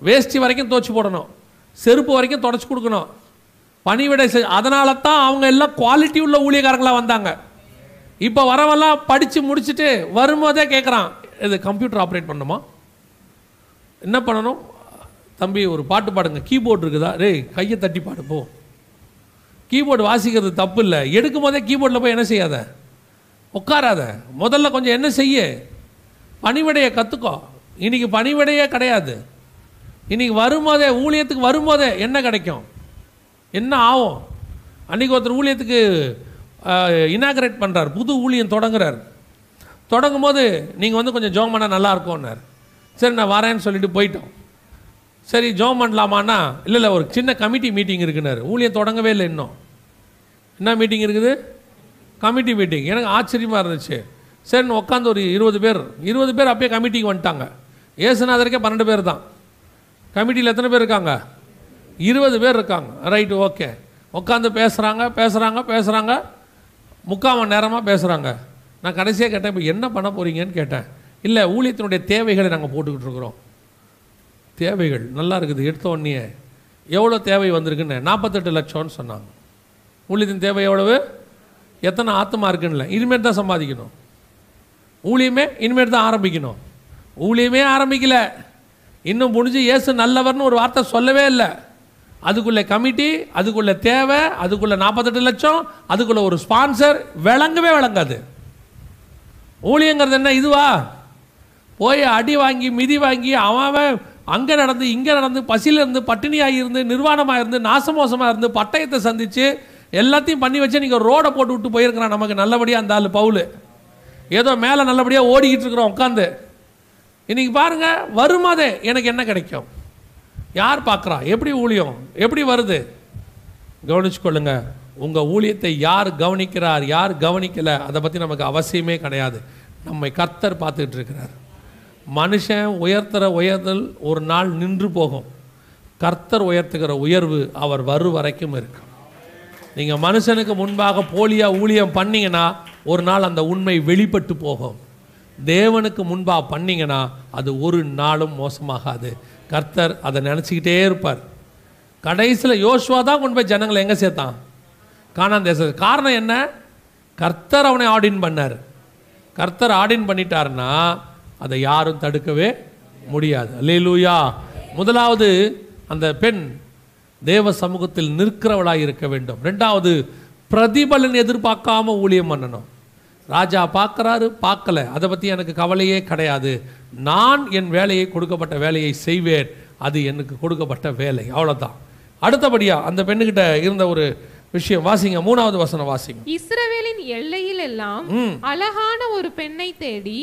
வேஷ்டி வரைக்கும் தோச்சி போடணும். செருப்பு வரைக்கும் தொடச்சி கொடுக்கணும். பணிவிடை செய் அதனால தான் அவங்க எல்லாம் குவாலிட்டி உள்ள ஊழியக்காரங்களாக வந்தாங்க. இப்போ வரவெல்லாம் படித்து முடிச்சுட்டு வரும்போதே கேட்குறான் இது கம்ப்யூட்டர் ஆப்ரேட் பண்ணுமா? என்ன பண்ணணும்? தம்பி ஒரு பாட்டு பாடுங்க. கீபோர்டு இருக்குதா? ரே கையை தட்டி பாடு போ. கீபோர்டு வாசிக்கிறது தப்பு இல்லை. எடுக்கும் போதே கீபோர்டில் போய் என்ன செய்யாத? உட்காராத. முதல்ல கொஞ்சம் என்ன செய்ய? பணிவிடையை கற்றுக்கோ இன்னைக்கு பணிவிடையே கிடையாது. இன்னைக்கு வரும்போதே ஊழியத்துக்கு வரும்போதே என்ன கிடைக்கும்? என்ன ஆகும்? அன்றைக்கி ஒருத்தர் ஊழியத்துக்கு இனாகரேட் பண்ணுறார் புது ஊழியம் தொடங்குறார். தொடங்கும் போது நீங்கள் வந்து கொஞ்சம் ஜோம் பண்ணால் நல்லா இருக்கும்னார். சரி நான் வரேன்னு சொல்லிட்டு போயிட்டோம். சரி ஜோம் பண்ணலாமான்னா இல்லை இல்லை ஒரு சின்ன கமிட்டி மீட்டிங் இருக்குனாரு ஊழியம் தொடங்கவே இல்லை இன்னும். என்ன மீட்டிங் இருக்குது? கமிட்டி மீட்டிங் எனக்கு ஆச்சரியமாக இருந்துச்சு. சரின்னு உட்காந்து ஒரு இருபது பேர் இருபது பேர் அப்பயே கமிட்டிக்கு வந்துட்டாங்க. ஏசுநாதருக்கே பன்னெண்டு பேர் தான். கமிட்டியில் எத்தனை பேர் இருக்காங்க? இருபது பேர் இருக்காங்க. ரைட்டு ஓகே உட்காந்து பேசுகிறாங்க பேசுகிறாங்க பேசுகிறாங்க முக்கால் மணி நேரமாக பேசுகிறாங்க நான் கடைசியாக கேட்டேன் இப்போ என்ன பண்ண போகிறீங்கன்னு கேட்டேன். இல்லை ஊழியத்தினுடைய தேவைகளை நாங்கள் போட்டுக்கிட்டு இருக்கிறோம். தேவைகள் நல்லா இருக்குது எடுத்த உடனே எவ்வளோ தேவை வந்திருக்குன்னு? நாற்பத்தெட்டு லட்சம்னு சொன்னாங்க. ஊழியத்தின் தேவை எவ்வளவு? எத்தனை ஆத்தமாக இருக்குன்னு இனிமேல் தான் சம்பாதிக்கணும். ஊழியமே இனிமேல் தான் ஆரம்பிக்கணும். ஊழியமே ஆரம்பிக்கலை. இன்னும் முடிஞ்சு இயேசு நல்லவர்னு ஒரு வார்த்தை சொல்லவே இல்லை. அதுக்குள்ளே கமிட்டி அதுக்குள்ளே தேவை அதுக்குள்ளே நாற்பத்தெட்டு லட்சம் அதுக்குள்ளே ஒரு ஸ்பான்சர் விளங்கவே விளங்காது. ஊழியங்கிறது என்ன இதுவா? போய் அடி வாங்கி மிதி வாங்கி அவன் அவன் அங்கே நடந்து இங்கே நடந்து பசியில் இருந்து பட்டினியாக இருந்து நிர்வாணமாக இருந்து நாசமோசமாக இருந்து பட்டயத்தை சந்தித்து எல்லாத்தையும் பண்ணி வச்சு நீங்கள் ரோடை போட்டு விட்டு போயிருக்கிறான் நமக்கு நல்லபடியாக அந்த ஆள் பவுல். ஏதோ மேலே நல்லபடியாக ஓடிக்கிட்டு இருக்கிறோம் உட்காந்து இன்றைக்கி பாருங்கள் வருமாதே எனக்கு என்ன கிடைக்கும்? யார் பார்க்குறா? எப்படி ஊழியம்? எப்படி வருது? கவனிச்சுக்கொள்ளுங்க உங்கள் ஊழியத்தை யார் கவனிக்கிறார் யார் கவனிக்கலை அதை பற்றி நமக்கு அவசியமே கிடையாது. நம்மை கர்த்தர் பார்த்துக்கிட்டு இருக்கிறார். மனுஷன் உயர்த்துகிற உயர்தல் ஒரு நாள் நின்று போகும். கர்த்தர் உயர்த்துகிற உயர்வு அவர் வரு வரைக்கும் இருக்கும். நீங்கள் மனுஷனுக்கு முன்பாக போலியாக ஊழியம் பண்ணிங்கன்னா ஒரு நாள் அந்த உண்மை வெளிப்பட்டு போகும். தேவனுக்கு முன்பாக பண்ணிங்கன்னா அது ஒரு நாளும் மோசமாகாது. கர்த்தர் அதை நினச்சிக்கிட்டே இருப்பார். கடைசியில் யோசுவா தான் கொண்டு போய் ஜனங்களை எங்கே சேர்த்தான்? காணான் தேசம் காரணம் என்ன? கர்த்தர் அவனை ஆடின் பண்ணார். கர்த்தர் ஆடின் பண்ணிட்டாருன்னா அதை யாரும் தடுக்கவே முடியாது. அல்லேலூயா. முதலாவது அந்த பெண் தேவ சமூகத்தில் நிற்கிறவளாக இருக்க வேண்டும். ரெண்டாவது பிரதிபலன் எதிர்பார்க்காம ஊழியம் பண்ணணும். ராஜா பார்க்கறாரு பார்க்கல. அதை பற்றி எனக்கு கவலையே கிடையாது. நான் என் வேலையை கொடுக்கப்பட்ட வேலையை செய்வேன். அது எனக்கு கொடுக்கப்பட்ட வேலை. அவ்வளோதான் அடுத்தபடியா அந்த பெண்ணுக்கிட்ட இருந்த ஒரு விஷயம். வாசிங்க மூணாவது வசனம் வாசிங்க. இஸ்ரவேலின் எல்லையில் எல்லாம் அழகான ஒரு பெண்ணை தேடி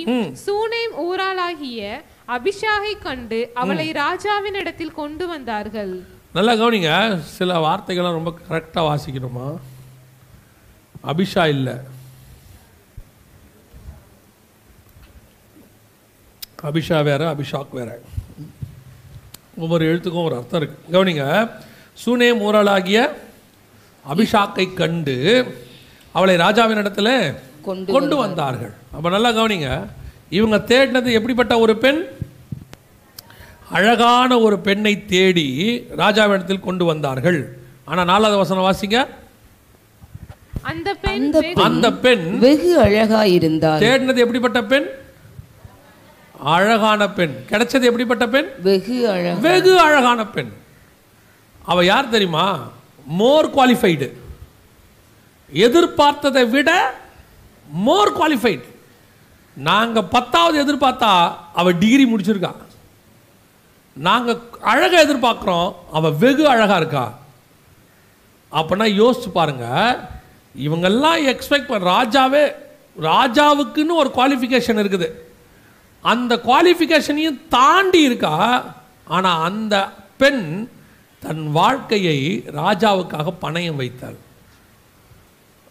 சூனேம் ஊராளாகிய அபிஷாகை கண்டு அவளை ராஜாவின் இடத்தில் கொண்டு வந்தார்கள். நல்லா கவனிங்க. சில வார்த்தைகள்லாம் ரொம்ப கரெக்டாக வாசிக்கணுமா? அபிஷா இல்லை. அபிஷா வேற அபிஷாக் வேற. ஒவ்வொரு எழுத்துக்கும் ஒரு அர்த்தம் இருக்கு. கவனிங்க சூனே மூரலாகிய அபிஷாக்கை கண்டு அவளை ராஜாவின் இடத்துல கொண்டு வந்தார்கள். அப்ப நல்லா கவனிங்க இவங்க தேடினது எப்படிப்பட்ட ஒரு பெண்? அழகான ஒரு பெண்ணை தேடி ராஜாவிடத்தில் கொண்டு வந்தார்கள். ஆனா நாலாவது வசனம் வாசிங்க. அந்த பெண் அந்த பெண் வெகு அழகா இருந்தார் தேடினது எப்படிப்பட்ட பெண்? அழகான பெண். கிடைச்சது எப்படிப்பட்ட பெண்? வெகு அழகா வெகு அழகான பெண். அவ யார் தெரியுமா? மோர் குவாலிஃபைடு எதிர்பார்த்ததை விட மோர் குவாலிஃபைடு நாங்க பத்தாவது எதிர்பார்த்தா அவ டிகிரி முடிச்சிருக்கா. நாங்க அழகா எதிர்பார்க்குறோம் அவ வெகு அழகா இருக்கா? அப்பனா யோசிச்சு பாருங்க இவங்கெல்லாம் எக்ஸ்பெக்ட் பண்ண ராஜாவே ராஜாவுக்குன்னு ஒரு குவாலிஃபிகேஷன் இருக்குது. அந்த குவாலிஃபிகேஷனையும் தாண்டி இருக்கா? ஆனால் அந்த பெண் தன் வாழ்க்கையை ராஜாவுக்காக பணயம் வைத்தாள்.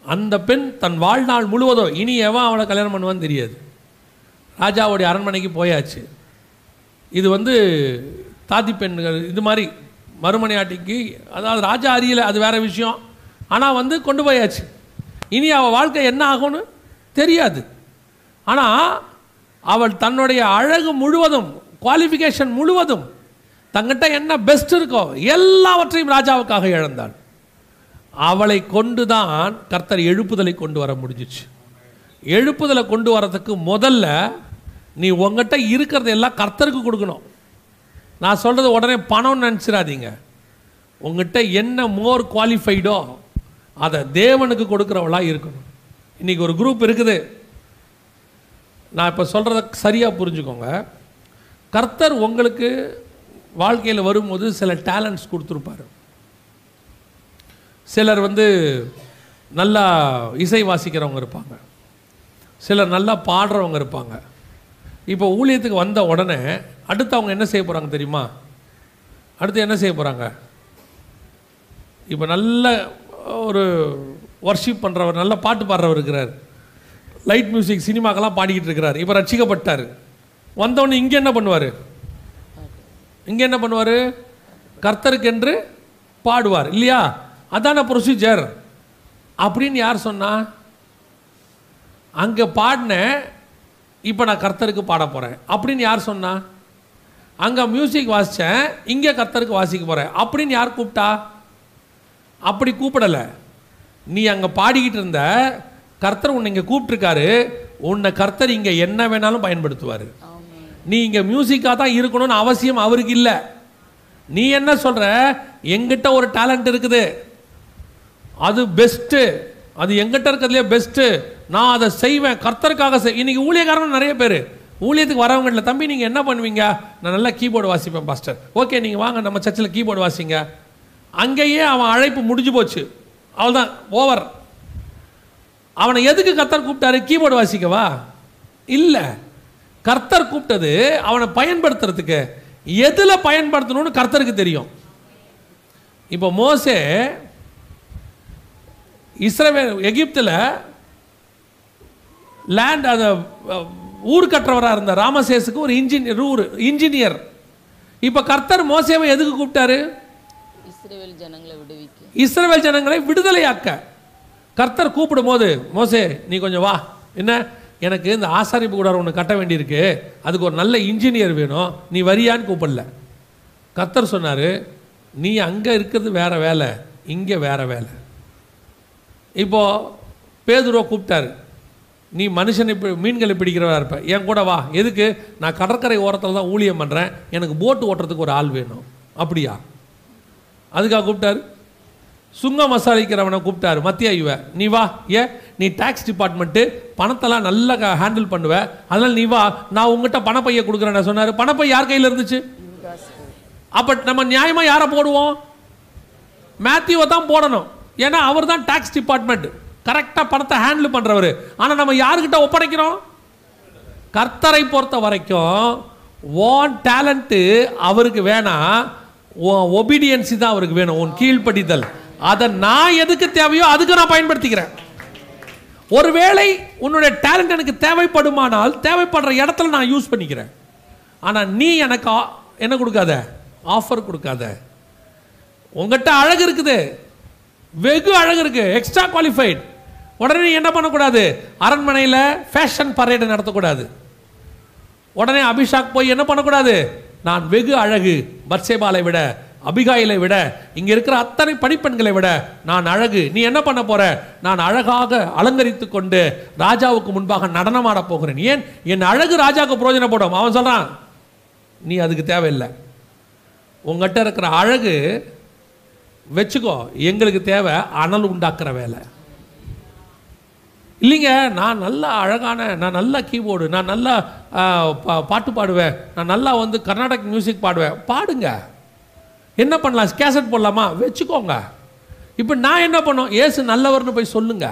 அந்த பெண் தன் வாழ்நாள் முழுவதும் இனி எவன் அவளை கல்யாணம் பண்ணுவான்னு தெரியாது. ராஜாவுடைய அரண்மனைக்கு போயாச்சு. இது வந்து தாதி பெண்கள் இது மாதிரி மறுமனையாட்டிக்கு அதாவது ராஜா அறியலை அது வேற விஷயம். ஆனால் வந்து கொண்டு போயாச்சு. இனி அவள் வாழ்க்கை என்ன ஆகும்னு தெரியாது. ஆனால் அவள் தன்னுடைய அழகு முழுவதும் குவாலிஃபிகேஷன் முழுவதும் தங்கிட்ட என்ன பெஸ்ட் இருக்கோ எல்லாவற்றையும் ராஜாவுக்காக இழந்தாள். அவளை கொண்டு தான் கர்த்தர் எழுப்புதலை கொண்டு வர முடிஞ்சிச்சு. எழுப்புதலை கொண்டு வரதுக்கு முதல்ல நீ உங்ககிட்ட இருக்கிறத எல்லாம் கர்த்தருக்கு கொடுக்கணும். நான் சொல்கிறது உடனே பணம்னு நினச்சிடாதீங்க. உங்ககிட்ட என்ன மோர் குவாலிஃபைடோ அதை தேவனுக்கு கொடுக்குறவளாக இருக்கணும். இன்றைக்கி ஒரு குரூப் இருக்குது. நான் இப்போ சொல்கிறத சரியாக புரிஞ்சுக்கோங்க. கர்த்தர் உங்களுக்கு வாழ்க்கையில் வரும்போது சில டேலண்ட்ஸ் கொடுத்துருப்பாரு. சிலர் வந்து நல்லா இசை வாசிக்கிறவங்க இருப்பாங்க. சிலர் நல்லா பாடுறவங்க இருப்பாங்க. இப்போ ஊழியத்துக்கு வந்த உடனே அடுத்து அவங்க என்ன செய்ய போகிறாங்க தெரியுமா? அடுத்து என்ன செய்ய போகிறாங்க இப்போ நல்ல ஒரு ஒர்ஷிப் பண்ணுறவர் நல்ல பாட்டு பாடுறவர் இருக்கிறார். லைட் மியூசிக் சினிமாக்கெல்லாம் பாடிக்கிட்டு இருக்கிறார். இப்போ ரட்சிக்கப்பட்டார். வந்தவொடனே இங்கே என்ன பண்ணுவார்? இங்கே என்ன பண்ணுவார்? கர்த்தருக்கென்று பாடுவார். இல்லையா? அதான ப்ரொசீஜர் அப்படின்னு யார் சொன்னா? அங்கே பாடினேன் இப்போ நான் கர்த்தருக்கு பாட போகிறேன் அப்படின்னு யார் சொன்னா? அங்கே மியூசிக் வாசித்தேன் இங்கே கர்த்தருக்கு வாசிக்க போகிறேன் அப்படின்னு யார் கூப்பிட்டா? அப்படி கூப்பிடலை. நீ அங்கே பாடிக்கிட்டு இருந்த கர்த்தர் உன்னை இங்கே கூப்பிட்டுருக்காரு. உன்னை கர்த்தர் இங்கே என்ன வேணாலும் பயன்படுத்துவார். நீ இங்கே மியூசிக்காக தான் இருக்கணும்னு அவசியம் அவருக்கு இல்லை. நீ என்ன சொல்கிற எங்கிட்ட ஒரு டேலண்ட் இருக்குது. அது பெஸ்ட்டு அது எங்கிட்ட இருக்கிறதுலே பெஸ்ட்டு நான் அதை செய்வேன். கர்த்தருக்காக செய். இன்னைக்கு ஊழியக்காரன் நிறைய பேர். ஊழியத்துக்கு வரவங்க இல்லை. தம்பி நீங்கள் என்ன பண்ணுவீங்க? நான் நல்லா கீபோர்டு வாசிப்பேன் பாஸ்டர் ஓகே நீங்கள் வாங்க. நம்ம சர்ச்சில் கீபோர்டு வாசிங்க. அங்கேயே அவன் அழைப்பு முடிஞ்சு போச்சு. அவ்வளோதான் ஓவர் அவனை எதுக்கு கர்த்தர் கூப்பிட்டாரு? கீபோர்டு வாசிக்கவா? இல்லை. கர்த்தர் கூப்பிட்டது அவனை பயன்படுத்துறதுக்கு. எதில் பயன்படுத்தணும்னு கர்த்தருக்கு தெரியும். இப்போ மோசே இஸ்ரவேல் எகிப்தில் லேண்ட் அந்த அஹ், ஊர் கட்டுறவராக இருந்த ராமசேஸுக்கு ஒரு இன்ஜினியர் ஊர் இன்ஜினியர். இப்போ கர்த்தர் மோசேவை எதுக்கு கூப்பிட்டாரு? இஸ்ரேல் ஜனங்களை விடுவிக்க. இஸ்ரவேல் ஜனங்களை விடுதலையாக்க. கர்த்தர் கூப்பிடும் போது மோசே நீ கொஞ்சம் வா. என்ன? எனக்கு இந்த ஆசாரிப்பு கூட ஒன்று கட்ட வேண்டியிருக்கு. அதுக்கு ஒரு நல்ல இன்ஜினியர் வேணும். நீ வரியான்னு கூப்பிடல. கர்த்தர் சொன்னார் நீ அங்கே இருக்கிறது வேற வேலை. இங்கே வேற வேலை. இப்போது பேதுருவா கூப்பிட்டாரு. நீ மனுஷனை மீன்களை பிடிக்கிறவா இருப்ப. என் கூட வா. எதுக்கு? நான் கடற்கரை ஓரத்தில் தான் ஊழியம் பண்ணுறேன் எனக்கு போட்டு ஓட்டுறதுக்கு ஒரு ஆள் வேணும். அப்படியா? அதுக்காக கூப்பிட்டாரு. சுங்கம் மசாலிக்கிறவனை கூப்பிட்டாரு. மத்திய இவ நீ வா ஏ நீ டேக்ஸ் டிபார்ட்மெண்ட்டு பணத்தெல்லாம் நல்லா ஹேண்டில் பண்ணுவ. அதனால் நீ வா நான் உங்ககிட்ட பணப்பையை கொடுக்குறேன்னு சொன்னார். பணப்பை யார் கையில் இருந்துச்சு? அப்போ நம்ம நியாயமாக யாரை போடுவோம்? மேத்யூவை தான் போடணும். ஏன்னா அவர் தான் டேக்ஸ் டிபார்ட்மெண்ட் கரெக்டாக பணத்தை ஹேண்டில் பண்ணுறவர் ஆனால் நம்ம யாருக்கிட்ட ஒப்படைக்கிறோம்? கர்த்தரை பொறுத்த வரைக்கும் ஓன் டேலண்ட்டு அவருக்கு வேணாம். உன் ஒபீடியன்சி தான் அவருக்கு வேணும். உன் கீழ்ப்படிதல். அதை நான் எதுக்கு தேவையோ அதுக்கு நான் பயன்படுத்திக்கிறேன். ஒருவேளை உன்னுடைய டேலண்ட் எனக்கு தேவைப்படுமானால் தேவைப்படுற இடத்துல நான் யூஸ் பண்ணிக்கிறேன். ஆனால் நீ எனக்கு என்ன கொடுக்காத? ஆஃபர் கொடுக்காத. உங்ககிட்ட அழகு இருக்குது. வெகு அழகு இருக்கு. எக்ஸ்ட்ரா குவாலிஃபைட் உடனே என்ன பண்ணக்கூடாது? அரண்மனையில் ஃபேஷன் பரேடு நடத்தக்கூடாது. உடனே அபிஷாக் போய் என்ன பண்ணக்கூடாது? நான் வெகு அழகு. பர்சேபாலை விட அபிகாயிலை விட இங்கே இருக்கிற அத்தனை பணிப்பெண்களை விட நான் அழகு. நீ என்ன பண்ண போற? நான் அழகாக அலங்கரித்து கொண்டு ராஜாவுக்கு முன்பாக நடனமாட போகிறேன். ஏன்? என் அழகு ராஜாவுக்கு பிரயோஜனப்படும். அவன் சொல்றான் நீ அதுக்கு தேவையில்லை. உங்ககிட்ட இருக்கிற அழகு வச்சுக்கோ எங்களுக்கு தேவை அனல் உண்டாக்குற வேலை. இல்லைங்க நான் நல்லா அழகான நான் நல்லா கீபோர்டு நான் நல்லா பா- பாட்டு பாடுவேன். நான் நல்லா வந்து கர்நாடக் மியூசிக் பாடுவேன். பாடுங்க. என்ன பண்ணலாம்? கேசட் போடலாமா? வச்சுக்கோங்க. இப்போ நான் என்ன பண்ணோம்? ஏசு நல்லவர்னு போய் சொல்லுங்க.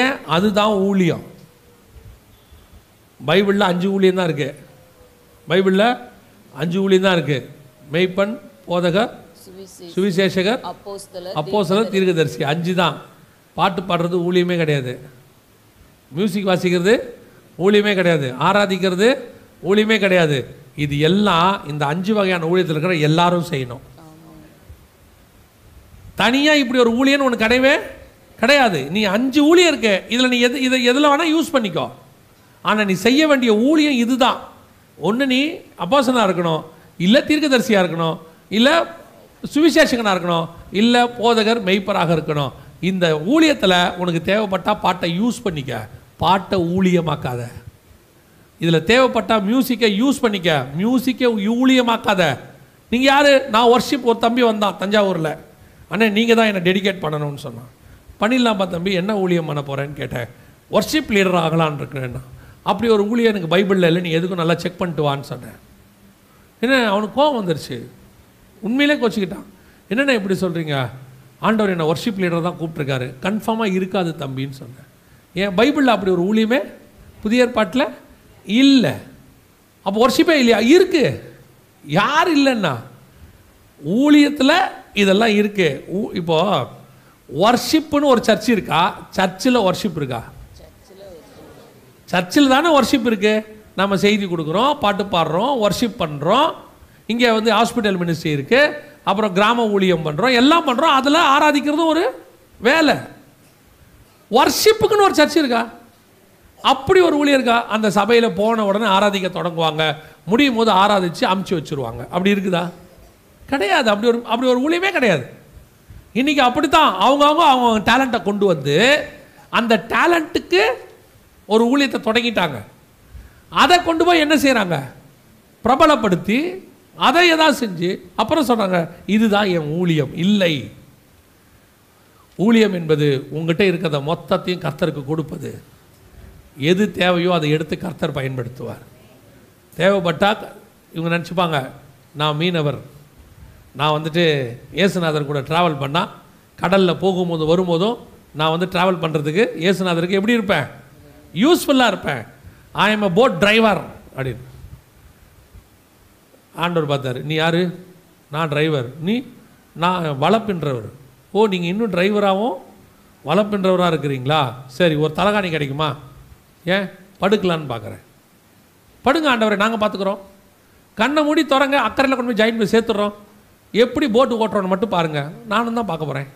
ஏன்? அதுதான் ஊழியம். பைபிளில் அஞ்சு ஊழியம் தான் இருக்கு. பைபிளில் அஞ்சு ஊழியம் தான் இருக்கு. மெய்ப்பன் போதகர் சுவிசேஷ சுவிசேஷகர் அப்போஸ்தலர் தீர்க்கதரிசி. அஞ்சு தான். பாட்டு பாடுறது ஊழியமே கிடையாது. மியூசிக் வாசிக்கிறது ஊழியமே கிடையாது. ஆராதிக்கிறது ஊழியமே கிடையாது. இது எல்லாம் இந்த அஞ்சு வகையான ஊழியத்தில் இருக்கிற எல்லாரும் செய்யணும். தனியாக இப்படி ஒரு ஊழியன் உனக்கு கிடையவே கிடையாது. நீ அஞ்சு ஊழியம் இருக்கு. இதில் நீ எது இதை எதில் வேணால் யூஸ் பண்ணிக்கோ. ஆனால் நீ செய்ய வேண்டிய ஊழியம் இதுதான். ஒன்று நீ அப்பாசனாக இருக்கணும் இல்லை தீர்க்கதரிசியாக இருக்கணும் இல்லை சுவிசேஷகனாக இருக்கணும் இல்லை போதகர் மெய்ப்பராக இருக்கணும். இந்த ஊழியத்தில் உனக்கு தேவைப்பட்டா பாட்டை யூஸ் பண்ணிக்க. பாட்டை ஊழியமாக்காத. இதில் தேவைப்பட்டா மியூசிக்கை யூஸ் பண்ணிக்க. மியூசிக்கை ஊழியமாக்காத. நீங்கள் யார்? நான் ஒர்ஷிப் ஒரு தம்பி வந்தான் தஞ்சாவூரில். அண்ணே நீங்கள் தான் என்னை டெடிகேட் பண்ணணும்னு சொன்னான். பண்ணிடலாம்ப்பா தம்பி என்ன ஊழியம் பண்ண போகிறேன்னு கேட்டேன். ஒர்ஷிப் லீடர் ஆகலான் இருக்கிறேன்னா. அப்படி ஒரு ஊழியம் எனக்கு பைபிளில் இல்லை நீ எதுக்கும் நல்லா செக் பண்ணிட்டு வான்னு சொன்னேன். என்ன அவனுக்கு கோவம் வந்துருச்சு. உண்மையிலே கோச்சிக்கிட்டான். என்னென்ன இப்படி சொல்கிறீங்க ஆண்டவர் என்னை ஒர்ஷிப் லீடர் தான் கூப்பிட்ருக்காரு கன்ஃபார்மாக இருக்காது தம்பின்னு சொன்னேன். ஏன் பைபிளில் அப்படி ஒரு ஊழியமே? புதிய ஏற்பாட்டில்? இல்லை. அப்போ ஒர்ஷிப்பே இல்லையா? இருக்கு. யார் இல்லைன்னா? ஊழியத்தில் இதெல்லாம் இருக்கு. ஊ- இப்போ ஒர்ஷிப்புன்னு ஒரு சர்ச் இருக்கா? சர்ச்சில் ஒர்ஷிப் இருக்கா? சர்ச்சில் தானே ஒர்ஷிப் இருக்கு. நம்ம செய்தி கொடுக்குறோம் பாட்டு பாடுறோம் ஒர்ஷிப் பண்ணுறோம் இங்கே வந்து ஹாஸ்பிட்டல் மினிஸ்ட்ரி இருக்கு. அப்புறம் கிராம ஊழியம் பண்ணுறோம் எல்லாம் பண்ணுறோம் அதில் ஆராதிக்கிறதும் ஒரு வேலை. ஒர்ஷிப்புக்குன்னு ஒரு சர்ச் இருக்கா? அப்படி ஒரு ஊழியர்கா அந்த சபையில் போன உடனே ஆராதிக்க தொடங்குவாங்க. முடியும் போது ஆராதிச்சு அமுச்சு வச்சிருவாங்க. அப்படி இருக்குதா? கிடையாது. அப்படி ஒரு அப்படி ஒரு ஊழியமே கிடையாது. இன்றைக்கி அப்படித்தான். அவங்கவுங்க அவங்க டேலண்ட்டை கொண்டு வந்து அந்த டேலண்ட்டுக்கு ஒரு ஊழியத்தை தொடங்கிட்டாங்க. அதை கொண்டு போய் என்ன செய்கிறாங்க பிரபலப்படுத்தி அதை எதாவது செஞ்சு அப்புறம் சொன்னாங்க இதுதான் என் ஊழியம். இல்லை. ஊழியம் என்பது உங்ககிட்ட இருக்கிறத மொத்தத்தையும் கர்த்தருக்கு கொடுப்பது. எது தேவையோ அதை எடுத்து கர்த்தர் பயன்படுத்துவார். தேவைப்பட்டால் இவங்க நினச்சிப்பாங்க நான் மீனவர். நான் வந்துட்டு இயேசுநாதர் கூட ட்ராவல் பண்ணால் கடலில் போகும்போது வரும்போதும் நான் வந்து ட்ராவல் பண்ணுறதுக்கு இயேசுநாதருக்கு எப்படி இருப்பேன்? யூஸ்ஃபுல்லாக இருப்பேன். I am a boat driver அப்படின்னு. ஆண்டவர் பார்த்தாரு நீ யார்? நான் டிரைவர் நீ நான் வளப்பின்றவர். ஓ நீங்கள் இன்னும் டிரைவராகவும் வளப்பின்றவராக இருக்கிறீங்களா? சரி ஒரு தலகாணி கிடைக்குமா? ஏன்? படுக்கலான்னு பார்க்குறேன். படுங்க ஆண்டவரை நாங்கள் பார்த்துக்குறோம். கண்ணை மூடி திறங்க அக்கறையில் கொண்டு போய் ஜாயின் போய் சேர்த்துடுறோம். எப்படி போட்டு ஓட்டுறோன்னு மட்டும் பாருங்கள் நானும் தான் பார்க்க போகிறேன்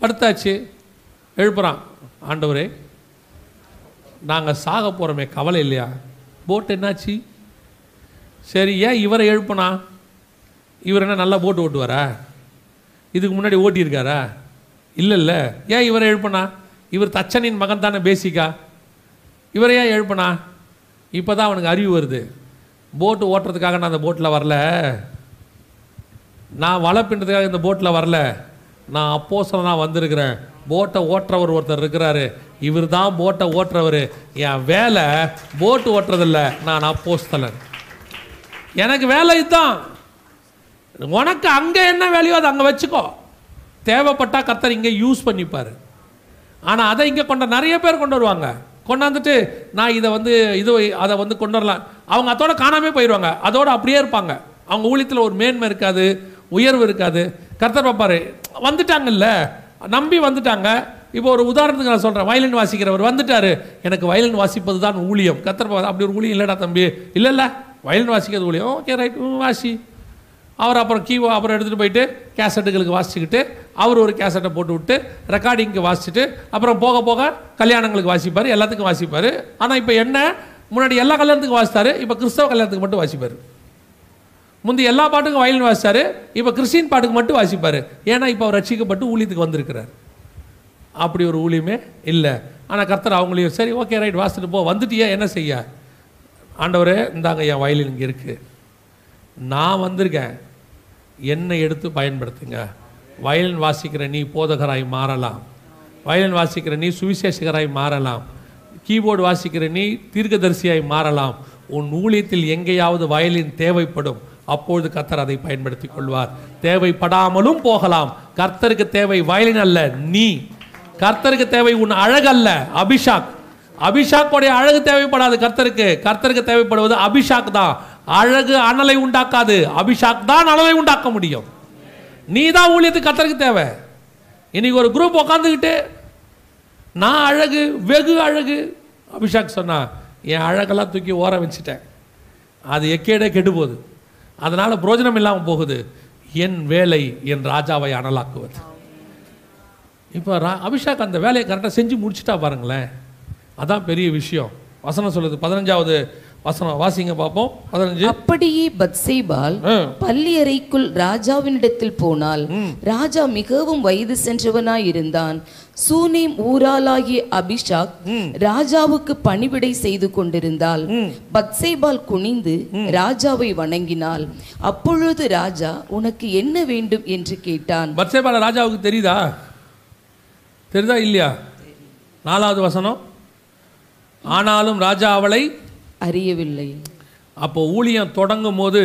படுத்தாச்சு. எழுப்புறான். ஆண்டவரே நாங்கள் சாக போகிறோமே கவலை இல்லையா? போட் என்னாச்சு? சரி ஏன் இவரை எழுப்புனா? இவர் என்ன நல்லா போட்டு ஓட்டுவாரா? இதுக்கு முன்னாடி ஓட்டியிருக்காரா? இல்லை இல்லை. ஏன் இவரை எழுப்புனா? இவர் தச்சனின் மகன் தானே பேசிக்கா? இவரை எழுப்புனா? இப்போ தான் அவனுக்கு அறிவு வருது. போட்டு ஓட்டுறதுக்காக நான் அந்த போட்டில் வரல. நான் வலை பின்னுறதுக்காக இந்த போட்டில் வரல. நான் அப்போஸ்தலனா வந்திருக்கிறேன். போட்டை ஓட்டுறவர் ஒருத்தர் இருக்கிறாரு. இவர் தான் போட்டை ஓட்டுறவர். என் வேலை போட்டு ஓட்டுறதில்ல. நான் அப்போஸ்தலன். எனக்கு வேலை இதுதான். உனக்கு அங்கே என்ன வேலையோ அதை அங்கே வச்சுக்கோ. தேவைப்பட்டால் கர்த்தர் இங்கே யூஸ் பண்ணிப்பார். ஆனால் அதை இங்கே கொண்ட நிறைய பேர் கொண்டு வருவாங்க. கொண்டாந்துட்டு நான் இதை வந்து இது அதை வந்து கொண்டு வரலாம். அவங்க அதோட காணாமே போயிடுவாங்க அதோட அப்படியே இருப்பாங்க. அவங்க ஊழியத்தில் ஒரு மேன்மை இருக்காது உயர்வு இருக்காது. கர்த்தர் பார்ப்பாரு வந்துட்டாங்கல்ல. நம்பி வந்துட்டாங்க. இப்போ ஒரு உதாரணத்துக்கு நான் சொல்கிறேன் வயலின் வாசிக்கிறவர் வந்துட்டார். எனக்கு வயலின் வாசிப்பது தான் ஊழியம். கர்த்தர் அப்படி ஒரு ஊழியம் இல்லைடா தம்பி. இல்லை இல்லை வயலின் வாசிக்கிறது ஊழியம். ஓகே ரைட் வாசி. அவர் அப்புறம் கீ அப்புறம் எடுத்துகிட்டு போயிட்டு கேசட்டுகளுக்கு வாசிச்சுக்கிட்டு அவர் ஒரு கேசட்டை போட்டு விட்டு ரெக்கார்டிங்க்கு வாசிச்சுட்டு அப்புறம் போக போக கல்யாணங்களுக்கு வாசிப்பார் எல்லாத்துக்கும் வாசிப்பார். ஆனால் இப்போ என்ன? முன்னாடி எல்லா கல்யாணத்துக்கும் வாசித்தார் இப்போ கிறிஸ்தவ கல்யாணத்துக்கு மட்டும் வாசிப்பார். முந்தி எல்லா பாட்டுக்கும் வயலின் வாசித்தார் இப்போ கிறிஸ்டின் பாட்டுக்கு மட்டும் வாசிப்பார். ஏன்னா இப்போ அவர் ரட்சிக்கப்பட்டு ஊழியத்துக்கு வந்திருக்கிறார். அப்படி ஒரு ஊழியமே இல்லை. ஆனால் கர்த்தர் அவங்களையும் சரி ஓகே ரைட் வாசிட்டு போ வந்துட்டியா? என்ன செய்ய? ஆண்டவரே இந்தாங்க என் வயலின் இங்கே இருக்குது நான் வந்திருக்கேன். என்னை எடுத்து பயன்படுத்துங்க. வயலின் வாசிக்கிற நீ போதகராய் மாறலாம். வயலின் வாசிக்கிற நீ சுவிசேஷகராய் மாறலாம். கீபோர்டு வாசிக்கிற நீ தீர்க்கதரிசியாய் மாறலாம். உன் ஊழியத்தில் எங்கேயாவது வயலின் தேவைப்படும் அப்பொழுது கர்த்தர் அதை பயன்படுத்தி கொள்வார். தேவைப்படாமலும் போகலாம். கர்த்தருக்கு தேவை வயலின் அல்ல நீ. கர்த்தருக்கு தேவை உன் அழகல்ல அபிஷாக். அபிஷாக்கோடைய அழகு தேவைப்படாது கர்த்தருக்கு. கர்த்தருக்கு தேவைப்படுவது அபிஷாக் தான். அழகு அனலை உண்டாக்காது. அபிஷாக் தான் அனலை உண்டாக்க முடியும். நீ தான் ஊழியத்துக்கு கத்தருக்கு தேவை. இன்னைக்கு ஒரு குரூப் உக்காந்துக்கிட்டு நான் அழகு வெகு அழகு அபிஷாக் சொன்னா என் அழகெல்லாம் தூக்கி ஓர வச்சுட்டேன். அது எக்கேடே கெட்டு போகுது. அதனால் பிரயோஜனம் இல்லாமல் போகுது. என் வேலை என் ராஜாவை அனலாக்குவது. இப்போ ரா அபிஷாக் அந்த வேலையை கரெக்டாக செஞ்சு முடிச்சிட்டா பாருங்களேன். அதான் பெரிய விஷயம். வசனம் சொல்லுது பதினஞ்சாவது வசனம் வாசிங்க பார்ப்போம். பதினஞ்சு. அப்படியே பத்சேபால் ஆ. பள்ளி அறைக்குள் ராஜாவினிடத்தில் போனால் ராஜா மிகவும் வயது சென்றவனாய் இருந்தான். சூனேம் ஊராளாகிய அபிஷாக் ராஜாவுக்கு பணிவிடை செய்து கொண்டிருந்தாள் பத்சேபால் குனிந்து ராஜாவை வணங்கினாள். அப்பொழுது ராஜா உனக்கு என்ன வேண்டும்? என்று கேட்டான். பத்சேபால ராஜாவுக்கு தெரியுதா? தெரியுதா இல்லையா? நாலாவது வசனம். ஆனாலும் ராஜா அவளை அறியவில்லை. அப்போ ஊழியம் தொடங்கும் போது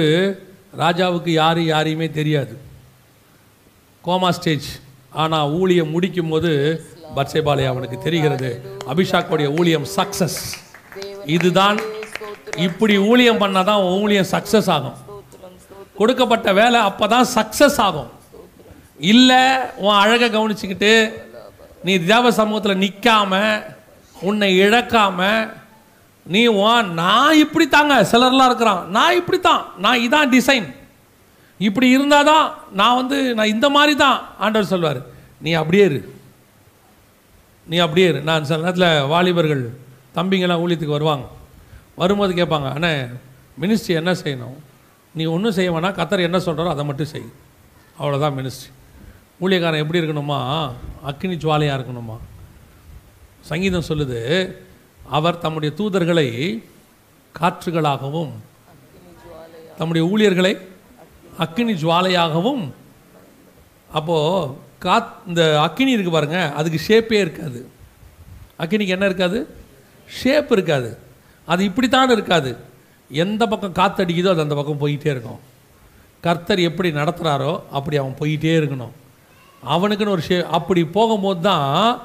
ராஜாவுக்கு யார் யாரையுமே தெரியாது. Coma stage. ஆனால் ஊழியம் முடிக்கும் போது பத்சேபாலை அவனுக்கு தெரிகிறது. அபிஷாக்குடைய ஊழியம் சக்சஸ். இதுதான் இப்படி ஊழியம் பண்ணாதான் உன் ஊழியம் சக்சஸ் ஆகும். கொடுக்கப்பட்ட வேலை அப்போ தான் சக்சஸ் ஆகும். இல்லை உன் அழகை கவனிச்சுக்கிட்டு நீ தேவ சமூகத்தில் நிற்காம உன்னை இழக்காமல் நீ உன் நான் இப்படி தாங்க சிலர்லாம் இருக்கிறான். நான் இப்படி தான் நான் இதான் டிசைன் இப்படி இருந்தால் தான் நான் வந்து நான் இந்த மாதிரி தான் ஆண்டவர் சொல்வார். நீ அப்படியே இரு. நீ அப்படியே இரு. நான் சில நேரத்தில் வாலிபர்கள் தம்பிங்கெல்லாம் ஊழியத்துக்கு வருவாங்க. வரும்போது கேட்பாங்க அண்ணே மினிஸ்ட்ரி என்ன செய்யணும்? நீ ஒன்றும் செய்ய வேணாம். கத்தர் என்ன சொல்கிறாரோ அதை மட்டும் செய். அவ்வளோதான் மினிஸ்ட்ரி ஊழியக்காரன் எப்படி இருக்கணுமா? அக்கினி ஜுவாலையாக இருக்கணுமா? சங்கீதம் சொல்லுது அவர் தம்முடைய தூதர்களை காற்றுகளாகவும் தம்முடைய ஊழியர்களை அக்கினி ஜுவாலையாகவும் அப்போது காத் இந்த அக்கினி இருக்கு பாருங்க அதுக்கு ஷேப்பே இருக்காது. அக்கினிக்கு என்ன இருக்காது? ஷேப் இருக்காது. அது இப்படித்தான் இருக்காது. எந்த பக்கம் காத்தடிக்குதோ அது அந்த பக்கம் போயிட்டே இருக்கும் கர்த்தர் எப்படி நடத்துகிறாரோ அப்படி அவன் போயிட்டே இருக்கணும். அவனுக்குன்னு ஒரு ஷே அப்படி போகும்போது தான்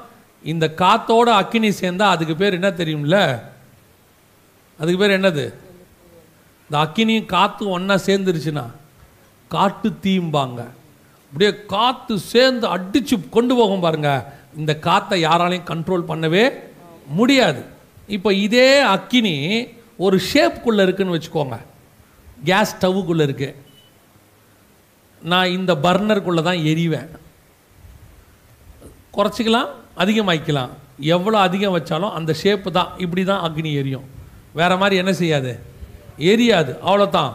இந்த காத்தோட அக்கினி சேர்ந்தால் அதுக்கு பேர் என்ன தெரியும்ல? அதுக்கு பேர் என்னது? இந்த அக்கினியும் காற்றும் ஒன்றா சேர்ந்துருச்சுன்னா காட்டு தீம்பாங்க. அப்படியே காற்று சேர்ந்து அடிச்சு கொண்டு போகும் பாருங்க. இந்த காற்றை யாராலையும் கண்ட்ரோல் பண்ணவே முடியாது. இப்போ இதே அக்கினி ஒரு ஷேப்புக்குள்ளே இருக்குதுன்னு வச்சுக்கோங்க. கேஸ் ஸ்டவ்வுக்குள்ளே இருக்குது நான் இந்த பர்னருக்குள்ளே தான் எரிவேன். குறைச்சிக்கலாம். அதிகமாக்கிக்கலாம் எவ்வளோ அதிகம் வச்சாலும் அந்த ஷேப்பு தான். இப்படி தான் அக்னி எரியும். வேறு மாதிரி என்ன செய்யாது? எரியாது. அவ்வளோதான்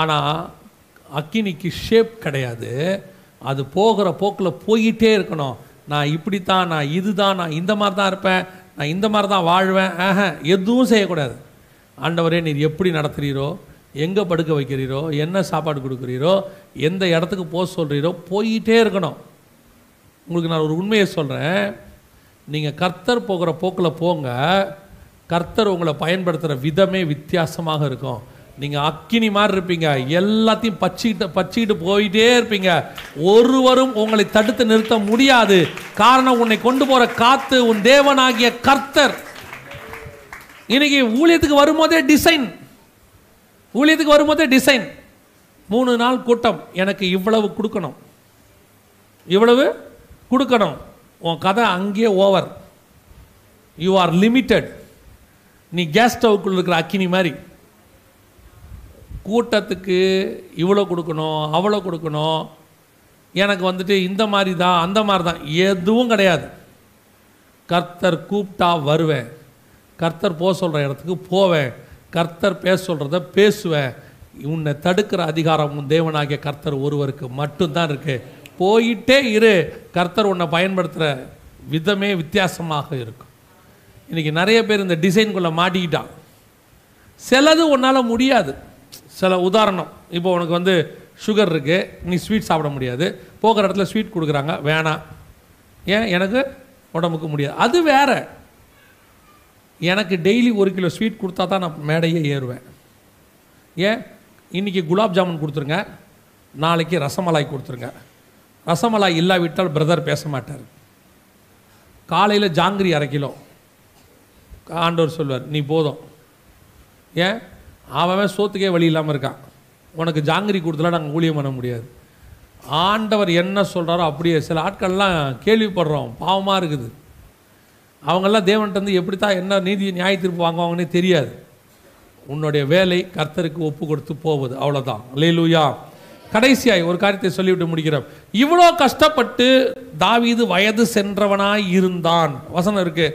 ஆனால் அக்கினிக்கு ஷேப் கிடையாது. அது போகிற போக்கில் போயிட்டே இருக்கணும். நான் இப்படி தான் நான் இதுதான் நான் இந்த மாதிரி தான் இருப்பேன். நான் இந்த மாதிரி தான் வாழ்வேன். ஆஹ எதுவும் செய்யக்கூடாது. ஆண்டவரே நீர் எப்படி நடத்துகிறீரோ எங்கே படுக்க வைக்கிறீரோ என்ன சாப்பாடு கொடுக்குறீரோ எந்த இடத்துக்கு போக சொல்கிறீரோ போயிட்டே இருக்கணும். உங்களுக்கு நான் ஒரு உண்மையை சொல்கிறேன் நீங்கள் கர்த்தர் போகிற போக்கில் போங்க. கர்த்தர் உங்களை பயன்படுத்துகிற விதமே வித்தியாசமாக இருக்கும். நீங்கள் அக்கினி மாதிரி இருப்பீங்க. எல்லாத்தையும் பச்சிக்கிட்டு பச்சிக்கிட்டு போயிட்டே இருப்பீங்க. ஒருவரும் உங்களை தடுத்து நிறுத்த முடியாது. காரணம் உன்னை கொண்டு போகிற காத்து உன் தேவனாகிய கர்த்தர். இன்னைக்கு ஊழியத்துக்கு வரும்போதே டிசைன் ஊழியத்துக்கு வரும்போதே டிசைன் மூணு நாள் கூட்டம். எனக்கு இவ்வளவு கொடுக்கணும். இவ்வளவு? கொடுக்கணும். உன் கதை அங்கேயே ஓவர் யூ ஆர் லிமிட்டட் நீ கேஸ் ஸ்டவ்க்குள்ள இருக்கிற அக்கினி மாதிரி. கூட்டத்துக்கு இவ்வளோ கொடுக்கணும் அவ்வளோ கொடுக்கணும். எனக்கு வந்துட்டு இந்த மாதிரி தான் அந்த மாதிரி தான். எதுவும் கிடையாது. கர்த்தர் கூப்பிட்டா வருவேன். கர்த்தர் போக சொல்கிற இடத்துக்கு போவேன். கர்த்தர் பேச சொல்கிறத பேசுவேன். உன்னை தடுக்கிற அதிகாரம் உன் தேவனாகிய கர்த்தர் ஒருவருக்கு மட்டும்தான் இருக்குது போயிட்டே இரு. கர்த்தர் உன்னை பயன்படுத்துகிற விதமே வித்தியாசமாக இருக்கும். இன்றைக்கி நிறைய பேர் இந்த டிசைன்குள்ளே மாட்டிக்கிட்டான் சிலது உன்னால் முடியாது. சில உதாரணம் இப்போ உனக்கு வந்து சுகர் இருக்குது நீ ஸ்வீட் சாப்பிட முடியாது. போகிற இடத்துல ஸ்வீட் கொடுக்குறாங்க வேணாம். ஏன்? எனக்கு உடம்புக்கு முடியாது. அது வேற. எனக்கு டெய்லி ஒரு கிலோ ஸ்வீட் கொடுத்தா தான் நான் மேடையே ஏறுவேன். ஏன்? இன்றைக்கி குலாப் ஜாமுன் கொடுத்துருங்க நாளைக்கு ரசமலாய் கொடுத்துருங்க. ரசமலாய் இல்லாவிட்டால் பிரதர் பேச மாட்டார் காலையில் ஜாங்கிரி அரை கிலோ. ஆண்டவர் சொல்வார் நீ போதும். ஏன்? அவன் சோத்துக்கே வழி இல்லாமல் இருக்கான். உனக்கு ஜாங்கிரி கொடுத்தலாம் நாங்கள் ஊழியம் பண்ண முடியாது. ஆண்டவர் என்ன சொல்கிறாரோ அப்படியே சில ஆட்கள்லாம் கேள்விப்படுறோம். பாவமாக இருக்குது. அவங்கெல்லாம் தேவன்கிட்ட வந்து எப்படி தான் என்ன நீதி நியாய தீர்ப்பு வாங்குவாங்கன்னே தெரியாது. உன்னுடைய வேலை கர்த்தருக்கு ஒப்பு கொடுத்து போவது. அவ்வளோதான் லேலூயா கடைசியாய் ஒரு காரியத்தை சொல்லிவிட்டு முடிக்கிறோம். இவ்வளோ கஷ்டப்பட்டு தாவீது வயது சென்றவனாய் இருந்தான். வசனம் இருக்கு.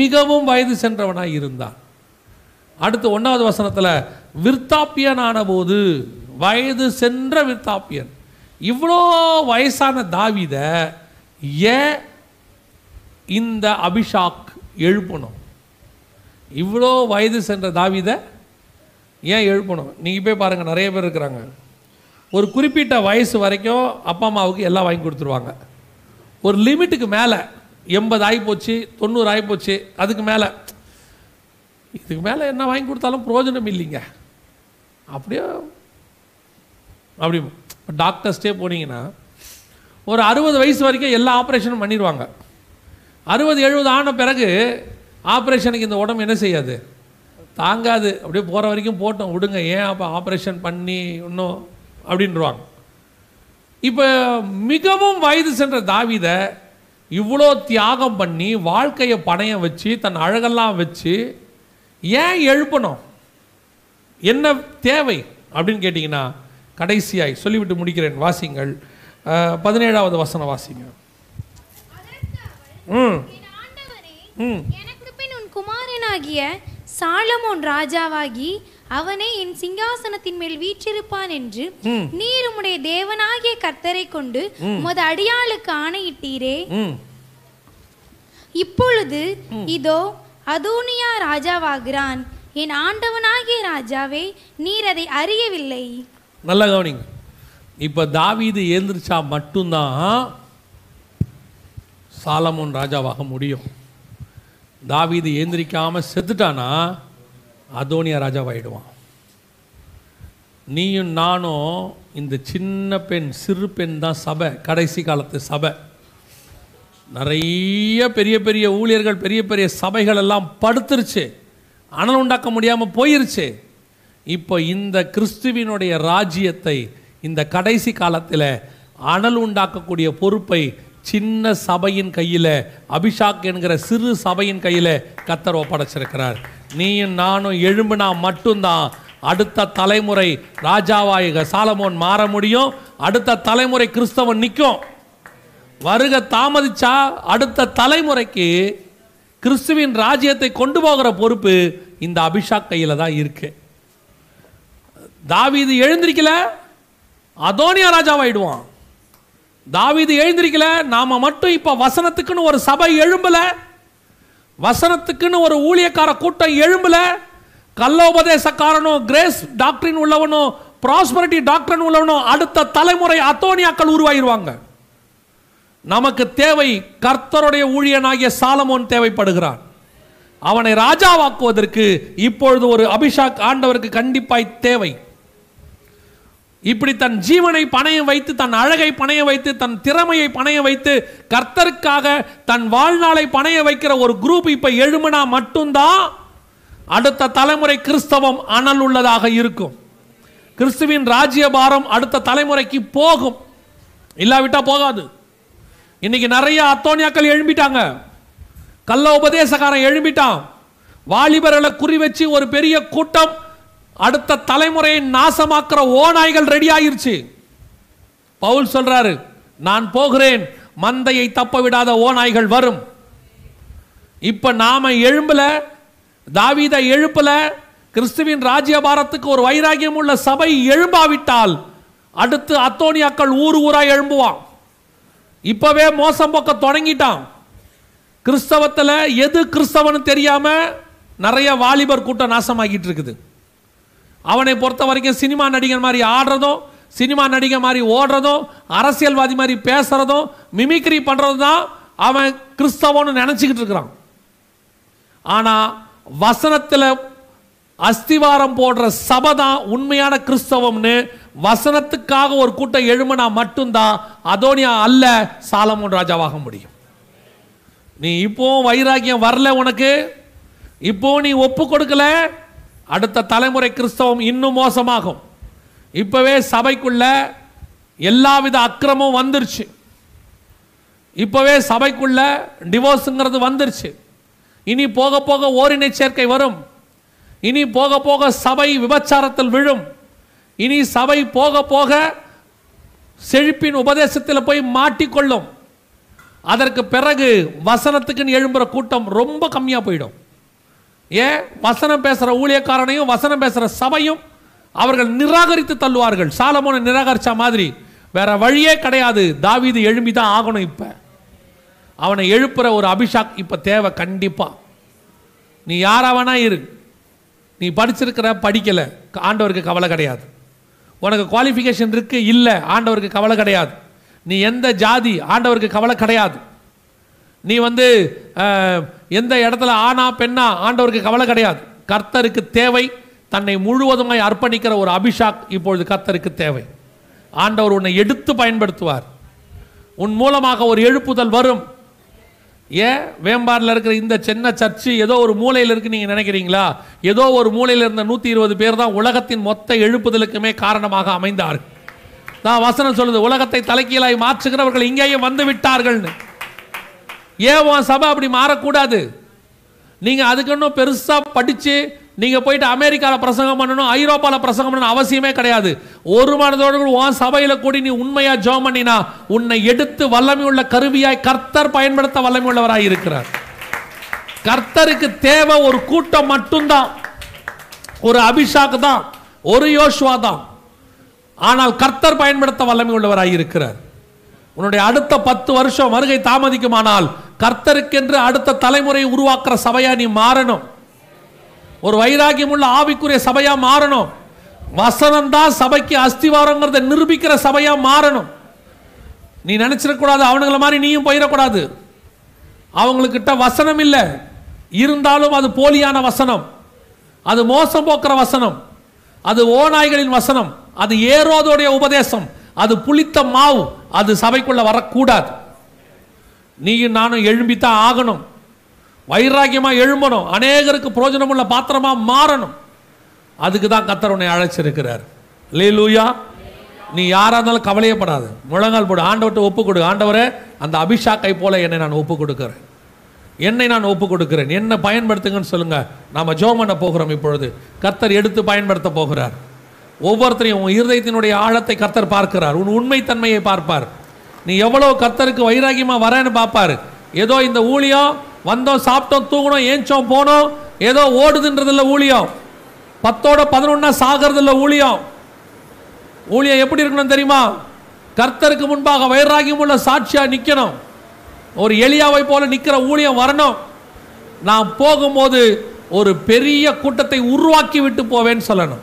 மிகவும் வயது சென்றவனாய் இருந்தான். அடுத்து ஒன்றாவது வசனத்தில் விற்த்தாப்பியனான போது வயது சென்ற விற்தாப்பியன் இவ்வளோ வயசான தாவித ஏன் இந்த அபிஷாக் எழுப்பணும்? இவ்வளோ வயது சென்ற தாவீத ஏன் எழுப்பணும்? நீங்கள் போய் பாருங்கள் நிறைய பேர் இருக்கிறாங்க. ஒரு குறிப்பிட்ட வயசு வரைக்கும் அப்பா அம்மாவுக்கு எல்லாம் வாங்கி கொடுத்துருவாங்க. ஒரு லிமிட்டுக்கு மேலே எண்பது ஆகிப்போச்சு தொண்ணூறு ஆகிப்போச்சு அதுக்கு மேலே. இதுக்கு மேலே என்ன வாங்கி கொடுத்தாலும் பிரயோஜனம் இல்லைங்க. அப்படியே அப்படி டாக்டர்ஸ்டே போனீங்கன்னா ஒரு அறுபது வயசு வரைக்கும் எல்லா ஆப்ரேஷனும் பண்ணிடுவாங்க. அறுபது எழுபது ஆன பிறகு ஆப்ரேஷனுக்கு இந்த உடம்பு என்ன செய்யாது? தாங்காது. அப்படியே போகிற வரைக்கும் போட்டோம் விடுங்க. ஏன் அப்போ ஆப்ரேஷன் பண்ணி இன்னும் அப்படின்றவாங்க. இப்போ மிகவும் வயது சென்ற தாவீத இவ்வளோ தியாகம் பண்ணி வாழ்க்கையை பணையம் வச்சு தன் அழகெல்லாம் வச்சு ஏன் எழுப்பணும்? என்ன தேவை அப்படின்னு கேட்டிங்கன்னா கடைசியாய் சொல்லிவிட்டு முடிக்கிறேன் வாசிங்கள். பதினேழாவது வசனம் வாசிங்க. ம். ம். சாலமோன் ராஜாவாகி அவனே என் சிங்காசனத்தின் மேல் வீற்றிருப்பான் என்று. நீர் உம்முடைய தேவனாகிய கர்த்தரை கொண்டு உமது அடியாளுக்கு ஆணையிட்டீரே. இப்பொழுது இதோ அதோனியா ராஜாவாகிறான். என் ஆண்டவனாகிய ராஜாவே நீர் அதை அறியவில்லை. நல்லா கவனிங்க. இப்போ தாவீது எழுந்திரிச்சா மட்டும்தான் சாலமோன் ராஜாவாக முடியும். தாவீது ஏந்திரிக்காம செத்துட்டானா? அதோனியா ராஜாவாயிடுவான். நீயும் நானும் இந்த சின்ன பெண் சிறு பெண் தான் சபை கடைசி காலத்து சபை. நிறைய பெரிய பெரிய ஊழியர்கள் பெரிய பெரிய சபைகள் எல்லாம் படுத்துருச்சு. அனல் உண்டாக்க முடியாமல் போயிருச்சு. இப்போ இந்த கிறிஸ்துவினுடைய ராஜ்யத்தை இந்த கடைசி காலத்தில் அனல் உண்டாக்கக்கூடிய பொறுப்பை சின்ன சபையின் கையில் அபிஷாக் என்கிற சிறு சபையின் கையில் கத்தர் ஒப்படைச்சிருக்கிறார். நீயும் நானும் எழும்புனா மட்டும்தான் அடுத்த தலைமுறை ராஜாவாய சாலமோன் மாற முடியும். அடுத்த தலைமுறை கிறிஸ்தவன் நிற்கும் வருக தாமதிச்சா அடுத்த தலைமுறைக்கு கிறிஸ்துவின் ராஜ்யத்தை கொண்டு போகிற பொறுப்பு இந்த அபிஷாக் கையில் தான் இருக்கு. தாவீது எழுந்திருக்கல அதோனியா ராஜாவாயிடுவான். தாவீது எழுந்திருக்கல நாம மட்டும் இப்போ வசனத்துக்குன்னு ஒரு சபை எழும்பலை. வசனத்துக்குன்னு ஒரு ஊழியக்கார கூட்டம் எழும்பல. கல்லோபதேசக்காரனும் கிரேஸ் டாக்டரின் உள்ளவனும் ப்ராஸ்பரிட்டி டாக்டரின் உள்ளவனும் அடுத்த தலைமுறை அத்தோனியாக்கள் உருவாயிருவாங்க. நமக்கு தேவை கர்த்தருடைய ஊழியனாகிய சாலமோன் தேவைப்படுகிறான். அவனை ராஜாவாக்குவதற்கு இப்பொழுது ஒரு அபிஷாக் ஆண்டவருக்கு கண்டிப்பாய் தேவை. இப்படி தன் ஜீவனை பணையம் வைத்து தன் அழகை பணைய வைத்து தன் திறமையை பணைய வைத்து கர்த்தருக்காக தன் வாழ்நாளை பணைய வைக்கிற ஒரு குரூப் இப்ப எழுமனா மட்டும்தான் அடுத்த தலைமுறை கிறிஸ்தவம் அனல் உள்ளதாக இருக்கும். கிறிஸ்துவின் ராஜ்யபாரம் அடுத்த தலைமுறைக்கு போகும். இல்லாவிட்டா போகாது. இன்னைக்கு நிறைய அத்தோனியாக்கள் எழும்பிட்டாங்க. கள்ள உபதேசக்காரன் எழும்பிட்டான். வாலிபர்களை குறி வச்சு ஒரு பெரிய கூட்டம் அடுத்த தலைமுறையை நாசமாக்குற ஓநாய்கள் ரெடி ஆயிருச்சு. பவுல் சொல்றாரு நான் போகிறேன் மந்தையை தப்ப விடாத ஓநாய்கள் வரும். இப்ப நாம எழும்பல தாவீதை எழுப்பல கிறிஸ்துவின் ராஜ்யபாரத்துக்கு ஒரு வைராகியம் உள்ள சபை எழும்பாவிட்டால் அடுத்து அத்தோனியாக்கள் ஊர் ஊராக எழும்புவான். இப்பவே மோசம் போக்க தொடங்கிட்டான். கிறிஸ்தவத்தில் எது கிறிஸ்தவன்னு தெரியாம நிறைய வாலிபர் கூட்டம் நாசமாகிட்டு இருக்குது. அவனை பொறுத்த வரைக்கும் சினிமா நடிகர் மாதிரி ஆடுறதும் சினிமா நடிகர் மாதிரி ஓடுறதும் அரசியல்வாதி மாதிரி பேசுறதும் மிமிக்ரி பண்ணுறது தான் அவன் கிறிஸ்தவன்னு நினச்சிக்கிட்டு இருக்கிறான். ஆனால் வசனத்தில் அஸ்திவாரம் போடுற சபை தான் உண்மையான கிறிஸ்தவம்னு வசனத்துக்காக ஒரு கூட்டம் எழுமனா மட்டும்தான் அதோனியா அல்ல சாலமோன் ராஜாவாக முடியும். நீ இப்போ வைராக்கியம் வரல உனக்கு? இப்போ நீ ஒப்பு கொடுக்கல? அடுத்த தலைமுறை கிறிஸ்தவம் இன்னும் மோசமாகும். இப்போவே சபைக்குள்ள எல்லாவித அக்கிரமும் வந்துருச்சு. இப்போவே சபைக்குள்ள டிவோர்ஸுங்கிறது வந்துருச்சு. இனி போக போக ஓரினை சேர்க்கை வரும். இனி போக போக சபை விபச்சாரத்தில் விழும். இனி சபை போக போக செழிப்பின் உபதேசத்தில் போய் மாட்டிக்கொள்ளும். அதற்கு பிறகு வசனத்துக்குன்னு எழும்புற கூட்டம் ரொம்ப கம்மியாக போயிடும். ஏன்? வசனம் பேசுகிற ஊழியக்காரனையும் வசனம் பேசுகிற சபையும் அவர்கள் நிராகரித்து தள்ளுவார்கள். சாலமோனை நிராகரித்த மாதிரி. வேற வழியே கிடையாது. தாவீது எழும்பி தான் ஆகணும் இப்போ. அவனை எழுப்புற ஒரு அபிஷாக் இப்போ தேவை கண்டிப்பாக நீ யாராவனா இரு. நீ படிச்சிருக்கிற படிக்கலை. ஆண்டவருக்கு கவலை கிடையாது. உனக்கு குவாலிஃபிகேஷன் இருக்குது இல்லை. ஆண்டவருக்கு கவலை கிடையாது. நீ எந்த ஜாதி? ஆண்டவருக்கு கவலை கிடையாது. நீ வந்து எந்த இடத்துல ஆனா பெண்ணா ஆண்டவருக்கு கவலை கிடையாது. கர்த்தருக்கு தேவை. தன்னை முழுவதுமாய் அர்ப்பணிக்கிற ஒரு அபிஷாக் இப்பொழுது கர்த்தருக்கு தேவை. ஆண்டவர் உன்னை எடுத்து பயன்படுத்துவார். உன் மூலமாக ஒரு எழுப்புதல் வரும். ஏன்? வேம்பாரில் இருக்கிற இந்த சின்ன சர்ச்சு ஏதோ ஒரு மூலையில் இருக்கு நீங்கள் நினைக்கிறீங்களா? ஏதோ ஒரு மூலையில் இருந்த நூற்றி இருபது பேர் தான் உலகத்தின் மொத்த எழுப்புதலுக்குமே காரணமாக அமைந்தார்கள். நான் வசனம் சொல்லுது உலகத்தை தலைக்கீழாய் மாற்றுகிறவர்கள் இங்கேயும் வந்து விட்டார்கள்னு. ஏன் உன் சபை அப்படி மாறக்கூடாது? நீங்கள் அதுக்கு இன்னும் பெருசாக படித்து நீங்கள் போயிட்டு அமெரிக்காவில் பிரசங்கம் பண்ணணும் ஐரோப்பாவில் பிரசங்கம் பண்ணணும் அவசியமே கிடையாது. ஒரு மனதோடு கூட உன் சபையில் கூடி நீ உண்மையாக ஜோம் பண்ணினா உன்னை எடுத்து வல்லமை உள்ள கருவியாய் கர்த்தர் பயன்படுத்த வல்லமை உள்ளவராக இருக்கிறார். கர்த்தருக்கு தேவை ஒரு கூட்டம் மட்டும்தான். ஒரு அபிஷாக் தான். ஒரு யோஷ்வா தான். ஆனால் கர்த்தர் பயன்படுத்த வல்லமை உள்ளவராக இருக்கிறார். உன்னுடைய அடுத்த பத்து வருஷம் வருகை தாமதிக்குமானால் கர்த்தருக்கென்று அடுத்த தலைமுறையை உருவாக்குற சபையா நீ மாறணும். ஒரு வைராகியமுள்ள ஆவிக்குரிய சபையா மாறணும். வசனம் தான் சபைக்கு அஸ்திவாரங்கிறத நிரூபிக்கிற சபையா மாறணும். நீ நினைச்சிடக்கூடாது அவனுங்கள மாதிரி நீயும் போயிடக்கூடாது. அவங்களுக்கிட்ட வசனம் இல்லை. இருந்தாலும் அது போலியான வசனம். அது மோசம் போக்குற வசனம். அது ஓநாய்களின் வசனம். அது ஏரோதோடைய உபதேசம். அது புளித்த மாவு. அது சபைக்குள்ள வரக்கூடாது. நீயும் நானும் எழும்பித்தான் ஆகணும். வைராக்கியமாக எழும்பணும். அநேகருக்கு பிரயோஜனமுள்ள பாத்திரமாக மாறணும். அதுக்கு தான் கத்தர் உன்னை அழைச்சிருக்கிறார். லேலூயா நீ யாராக இருந்தாலும் கவலையப்படாது. முழங்கால் போடு. ஆண்டவர்கிட்ட ஒப்பு கொடு ஆண்டவரே அந்த அபிஷாக்கை போல என்னை நான் ஒப்பு கொடுக்குறேன் என்னை நான் ஒப்பு கொடுக்கிறேன் என்ன பயன்படுத்துங்கன்னு சொல்லுங்க. நாம ஜோம் பண்ண போகிறோம் இப்பொழுது. கர்த்தர் எடுத்து பயன்படுத்த போகிறார். ஒவ்வொருத்தரையும் உன் இருதயத்தினுடைய ஆழத்தை கர்த்தர் பார்க்கிறார். உன் உண்மைத்தன்மையை பார்ப்பார். நீ எவ்வளோ கத்தருக்கு வைராகியமாக வரேன்னு பார்ப்பார். ஏதோ இந்த ஊழியம் வந்தோம் சாப்பிட்டோம் தூங்கணும் ஏஞ்சோம் போனோம் ஏதோ ஓடுதுன்றதில்ல ஊழியம். பத்தோட பதினொன்னா சாகிறதில்ல ஊழியம். ஊழியம் எப்படி இருக்கணும் தெரியுமா? கர்த்தருக்கு முன்பாக வைராகியம் உள்ள சாட்சியாக நிற்கணும் ஒரு எளியாவை போல நிற்கிற ஊழியம் வரணும். நான் போகும்போது ஒரு பெரிய கூட்டத்தை உருவாக்கி விட்டு போவேன்னு சொல்லணும்.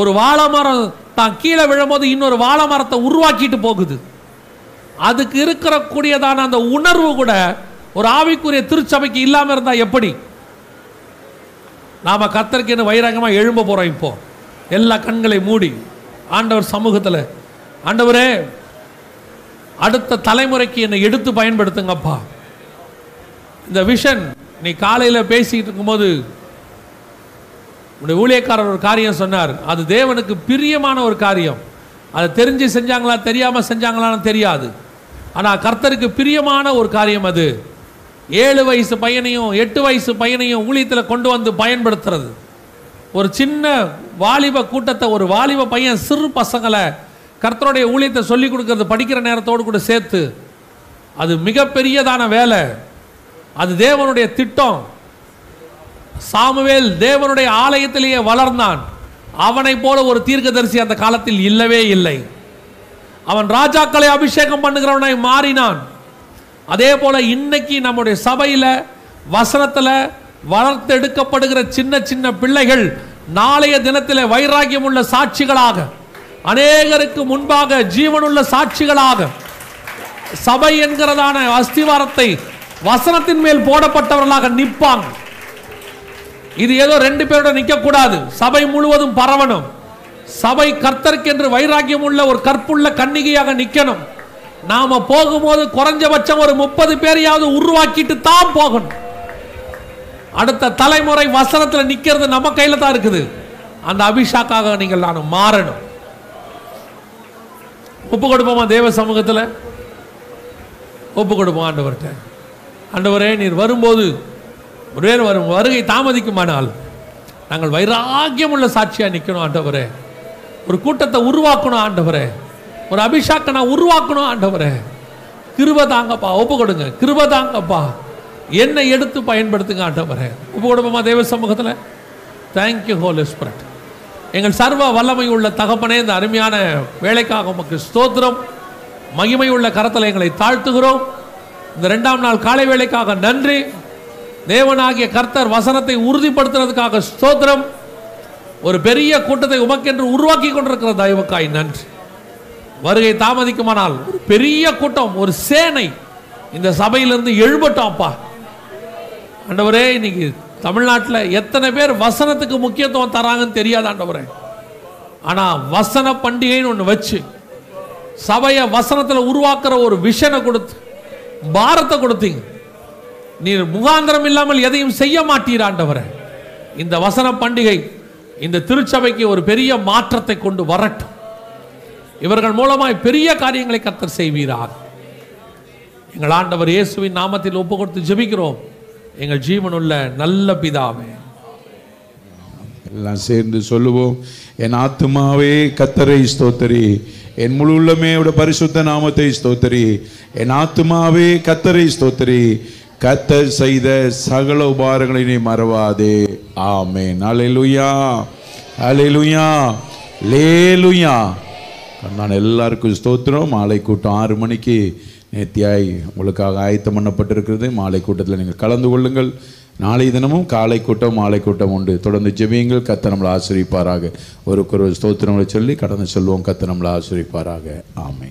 ஒரு வாழை மரம் தான் கீழே விழும்போது இன்னொரு வாழை மரத்தை உருவாக்கிட்டு போகுது. அதுக்கு இருக்கிற கூடியதான அந்த உணர்வு கூட ஒரு ஆவிக்குரிய திருச்சபைக்கு இல்லாம இருந்தா எப்படி? நாம கத்தருக்கு வைராகமா எழும்ப போறோம் இப்போ. எல்லா கண்களை மூடி. ஆண்டவர் சமூகத்துல ஆண்டவரே அடுத்த தலைமுறைக்கு என்னை எடுத்து பயன்படுத்துங்கப்பா. இந்த விஷன் நீ காலையில பேசிக்கிட்டு இருக்கும்போது உடைய ஊழியக்காரர் ஒரு காரியம் சொன்னார். அது தேவனுக்கு பிரியமான ஒரு காரியம். அதை தெரிஞ்சு செஞ்சாங்களா தெரியாம செஞ்சாங்களான்னு தெரியாது. ஆனால் கர்த்தருக்கு பிரியமான ஒரு காரியம் அது. ஏழு வயசு பையனையும் எட்டு வயசு பையனையும் ஊழியத்தில் கொண்டு வந்து பயன்படுத்துறது. ஒரு சின்ன வாலிப கூட்டத்தை ஒரு வாலிப பையன் சிறு பசங்களை கர்த்தருடைய ஊழியத்தை சொல்லி கொடுக்கறது படிக்கிற நேரத்தோடு கூட சேர்த்து. அது மிகப்பெரியதான வேலை. அது தேவனுடைய திட்டம். சாமுவேல் தேவனுடைய ஆலயத்திலேயே வளர்ந்தான். அவனைப் போல ஒரு தீர்க்கதரிசி அந்த காலத்தில் இல்லவே இல்லை. அவன் ராஜாக்களை அபிஷேகம் பண்ணுகிறவனாய் மாறினான். அதே போல இன்னைக்கு நம்முடைய சபையில வசனத்துல வளர்த்தெடுக்கப்படுகிற சின்ன சின்ன பிள்ளைகள் நாளைய தினத்தில் வைராக்கியம் உள்ள சாட்சிகளாக அநேகருக்கு முன்பாக ஜீவனுள்ள சாட்சிகளாக சபை என்கிறதான அஸ்திவாரத்தை வசனத்தின் மேல் போடப்பட்டவர்களாக நிற்பாங்க. இது ஏதோ ரெண்டு பேரோட நிற்கக்கூடாது சபை முழுவதும் பரவணும். சபை கர்த்தர்க்கென்று வைராக்கியம் உள்ள ஒரு கற்புள்ள கன்னிகையாக நிற்கணும் நாம போகும்போது குறைஞ்சபட்சம் ஒரு முப்பது பேரையாவது உருவாக்கிட்டு தான் போகணும். அடுத்த தலைமுறை வசனத்தில் நிற்கிறது நம்ம கையில தான் இருக்குது. அந்த அபிஷாக்காக நீங்கள் நான் மாறணும். ஒப்பு கொடுப்போமா தேவ சமூகத்தில்? ஒப்பு கொடுப்போம் ஆண்டவர்கிட்ட? ஆண்டவரே நீர் வரும்போது ஒரே வரும் வருகை தாமதிக்குமானால் நாங்கள் வைராக்கியம் உள்ள சாட்சியாக நிற்கணும் ஆண்டவரே. ஒரு கூட்டத்தை உருவாக்கணும் ஆண்டவரே. ஒரு அபிஷாக்கை நான் உருவாக்கணும் ஆண்டவரே. கிருப தாங்கப்பா ஒப்பு கொடுங்க. கிருப தாங்கப்பா. என்னை எடுத்து பயன்படுத்துங்க ஆண்டவரே. ஒப்பு கொடுப்போமா தேவ சமூகத்தில்? தேங்க்யூ ஹோல் ஸ்பிரிட் எங்கள் சர்வ வல்லமை உள்ள தகப்பனே இந்த அருமையான வேலைக்காக உமக்கு ஸ்தோத்திரம். மகிமை உள்ள கரத்தில் எங்களை தாழ்த்துகிறோம். இந்த ரெண்டாம் நாள் காலை வேலைக்காக நன்றி. தேவனாகிய கர்த்தர் வசனத்தை உறுதிப்படுத்துறதுக்காக ஸ்தோத்திரம். ஒரு பெரிய கூட்டத்தை உமக்கென்று உருவாக்கி கொண்டிருக்கிற தயவுக்காய் நன்றி. வருகை தாமதிக்குமானால் ஒரு பெரிய கூட்டம் ஒரு சேனை இந்த சபையிலிருந்து எழுபட்டோம் அப்பா ஆண்டவரே இன்னைக்கு தமிழ்நாட்டில் எத்தனை பேர் வசனத்துக்கு முக்கியத்துவம் தராங்கன்னு தெரியாது ஆண்டவரே. ஆனால் வசன பண்டிகைன்னு ஒன்று வச்சு சபையை வசனத்தில் உருவாக்குற ஒரு விஷனை கொடுத்து பாரத்தை கொடுத்தீங்க. நீர் முகாந்திரம் இல்லாமல் எதையும் செய்ய மாட்டீர் ஆண்டவரே. இந்த வசன பண்டிகை இந்த திருச்சபைக்கு ஒரு பெரிய மாற்றத்தை கொண்டு வரட்டும். இவர்கள் மூலமாய் பெரிய காரியங்களை கத்தர் செய்வீராக. எங்கள் ஆண்டவர் இயேசுவின் நாமத்தில் ஒப்பு கொடுத்து ஜெபிக்கிறோம். எங்கள் ஜீவனுள்ள நல்ல பிதாவே. எல்லாம் சேர்ந்து சொல்லுவோம். என் ஆத்துமாவே கத்தரை ஸ்தோத்தரி. என் முழு உள்ளமே பரிசுத்த நாமத்தை ஸ்தோத்தரி. என் ஆத்துமாவே கத்தரை ஸ்தோத்தரி. கத்தர் செய்த சகல உபாரங்களை நீ மறவாதே. ஆமென். அல்லேலூயா அல்லேலூயா லேலுயா. நான் எல்லாருக்கும் ஸ்தோத்திரம். மாலை கூட்டம் ஆறு மணிக்கு நேர்த்தியாய் உங்களுக்காக ஆயத்தம் பண்ணப்பட்டிருக்கிறது. மாலை கூட்டத்தில் நீங்கள் கலந்து கொள்ளுங்கள். நாளை தினமும் காலை கூட்டம் மாலை கூட்டம் உண்டு. தொடர்ந்து ஜெபியுங்கள். கத்த நம்மளை ஆசிரிப்பாராக ஒரு ஒரு ஸ்தோத்திரங்களை சொல்லி கடந்து செல்வோம். கத்த நம்மளை ஆசிரிப்பாராக ஆமை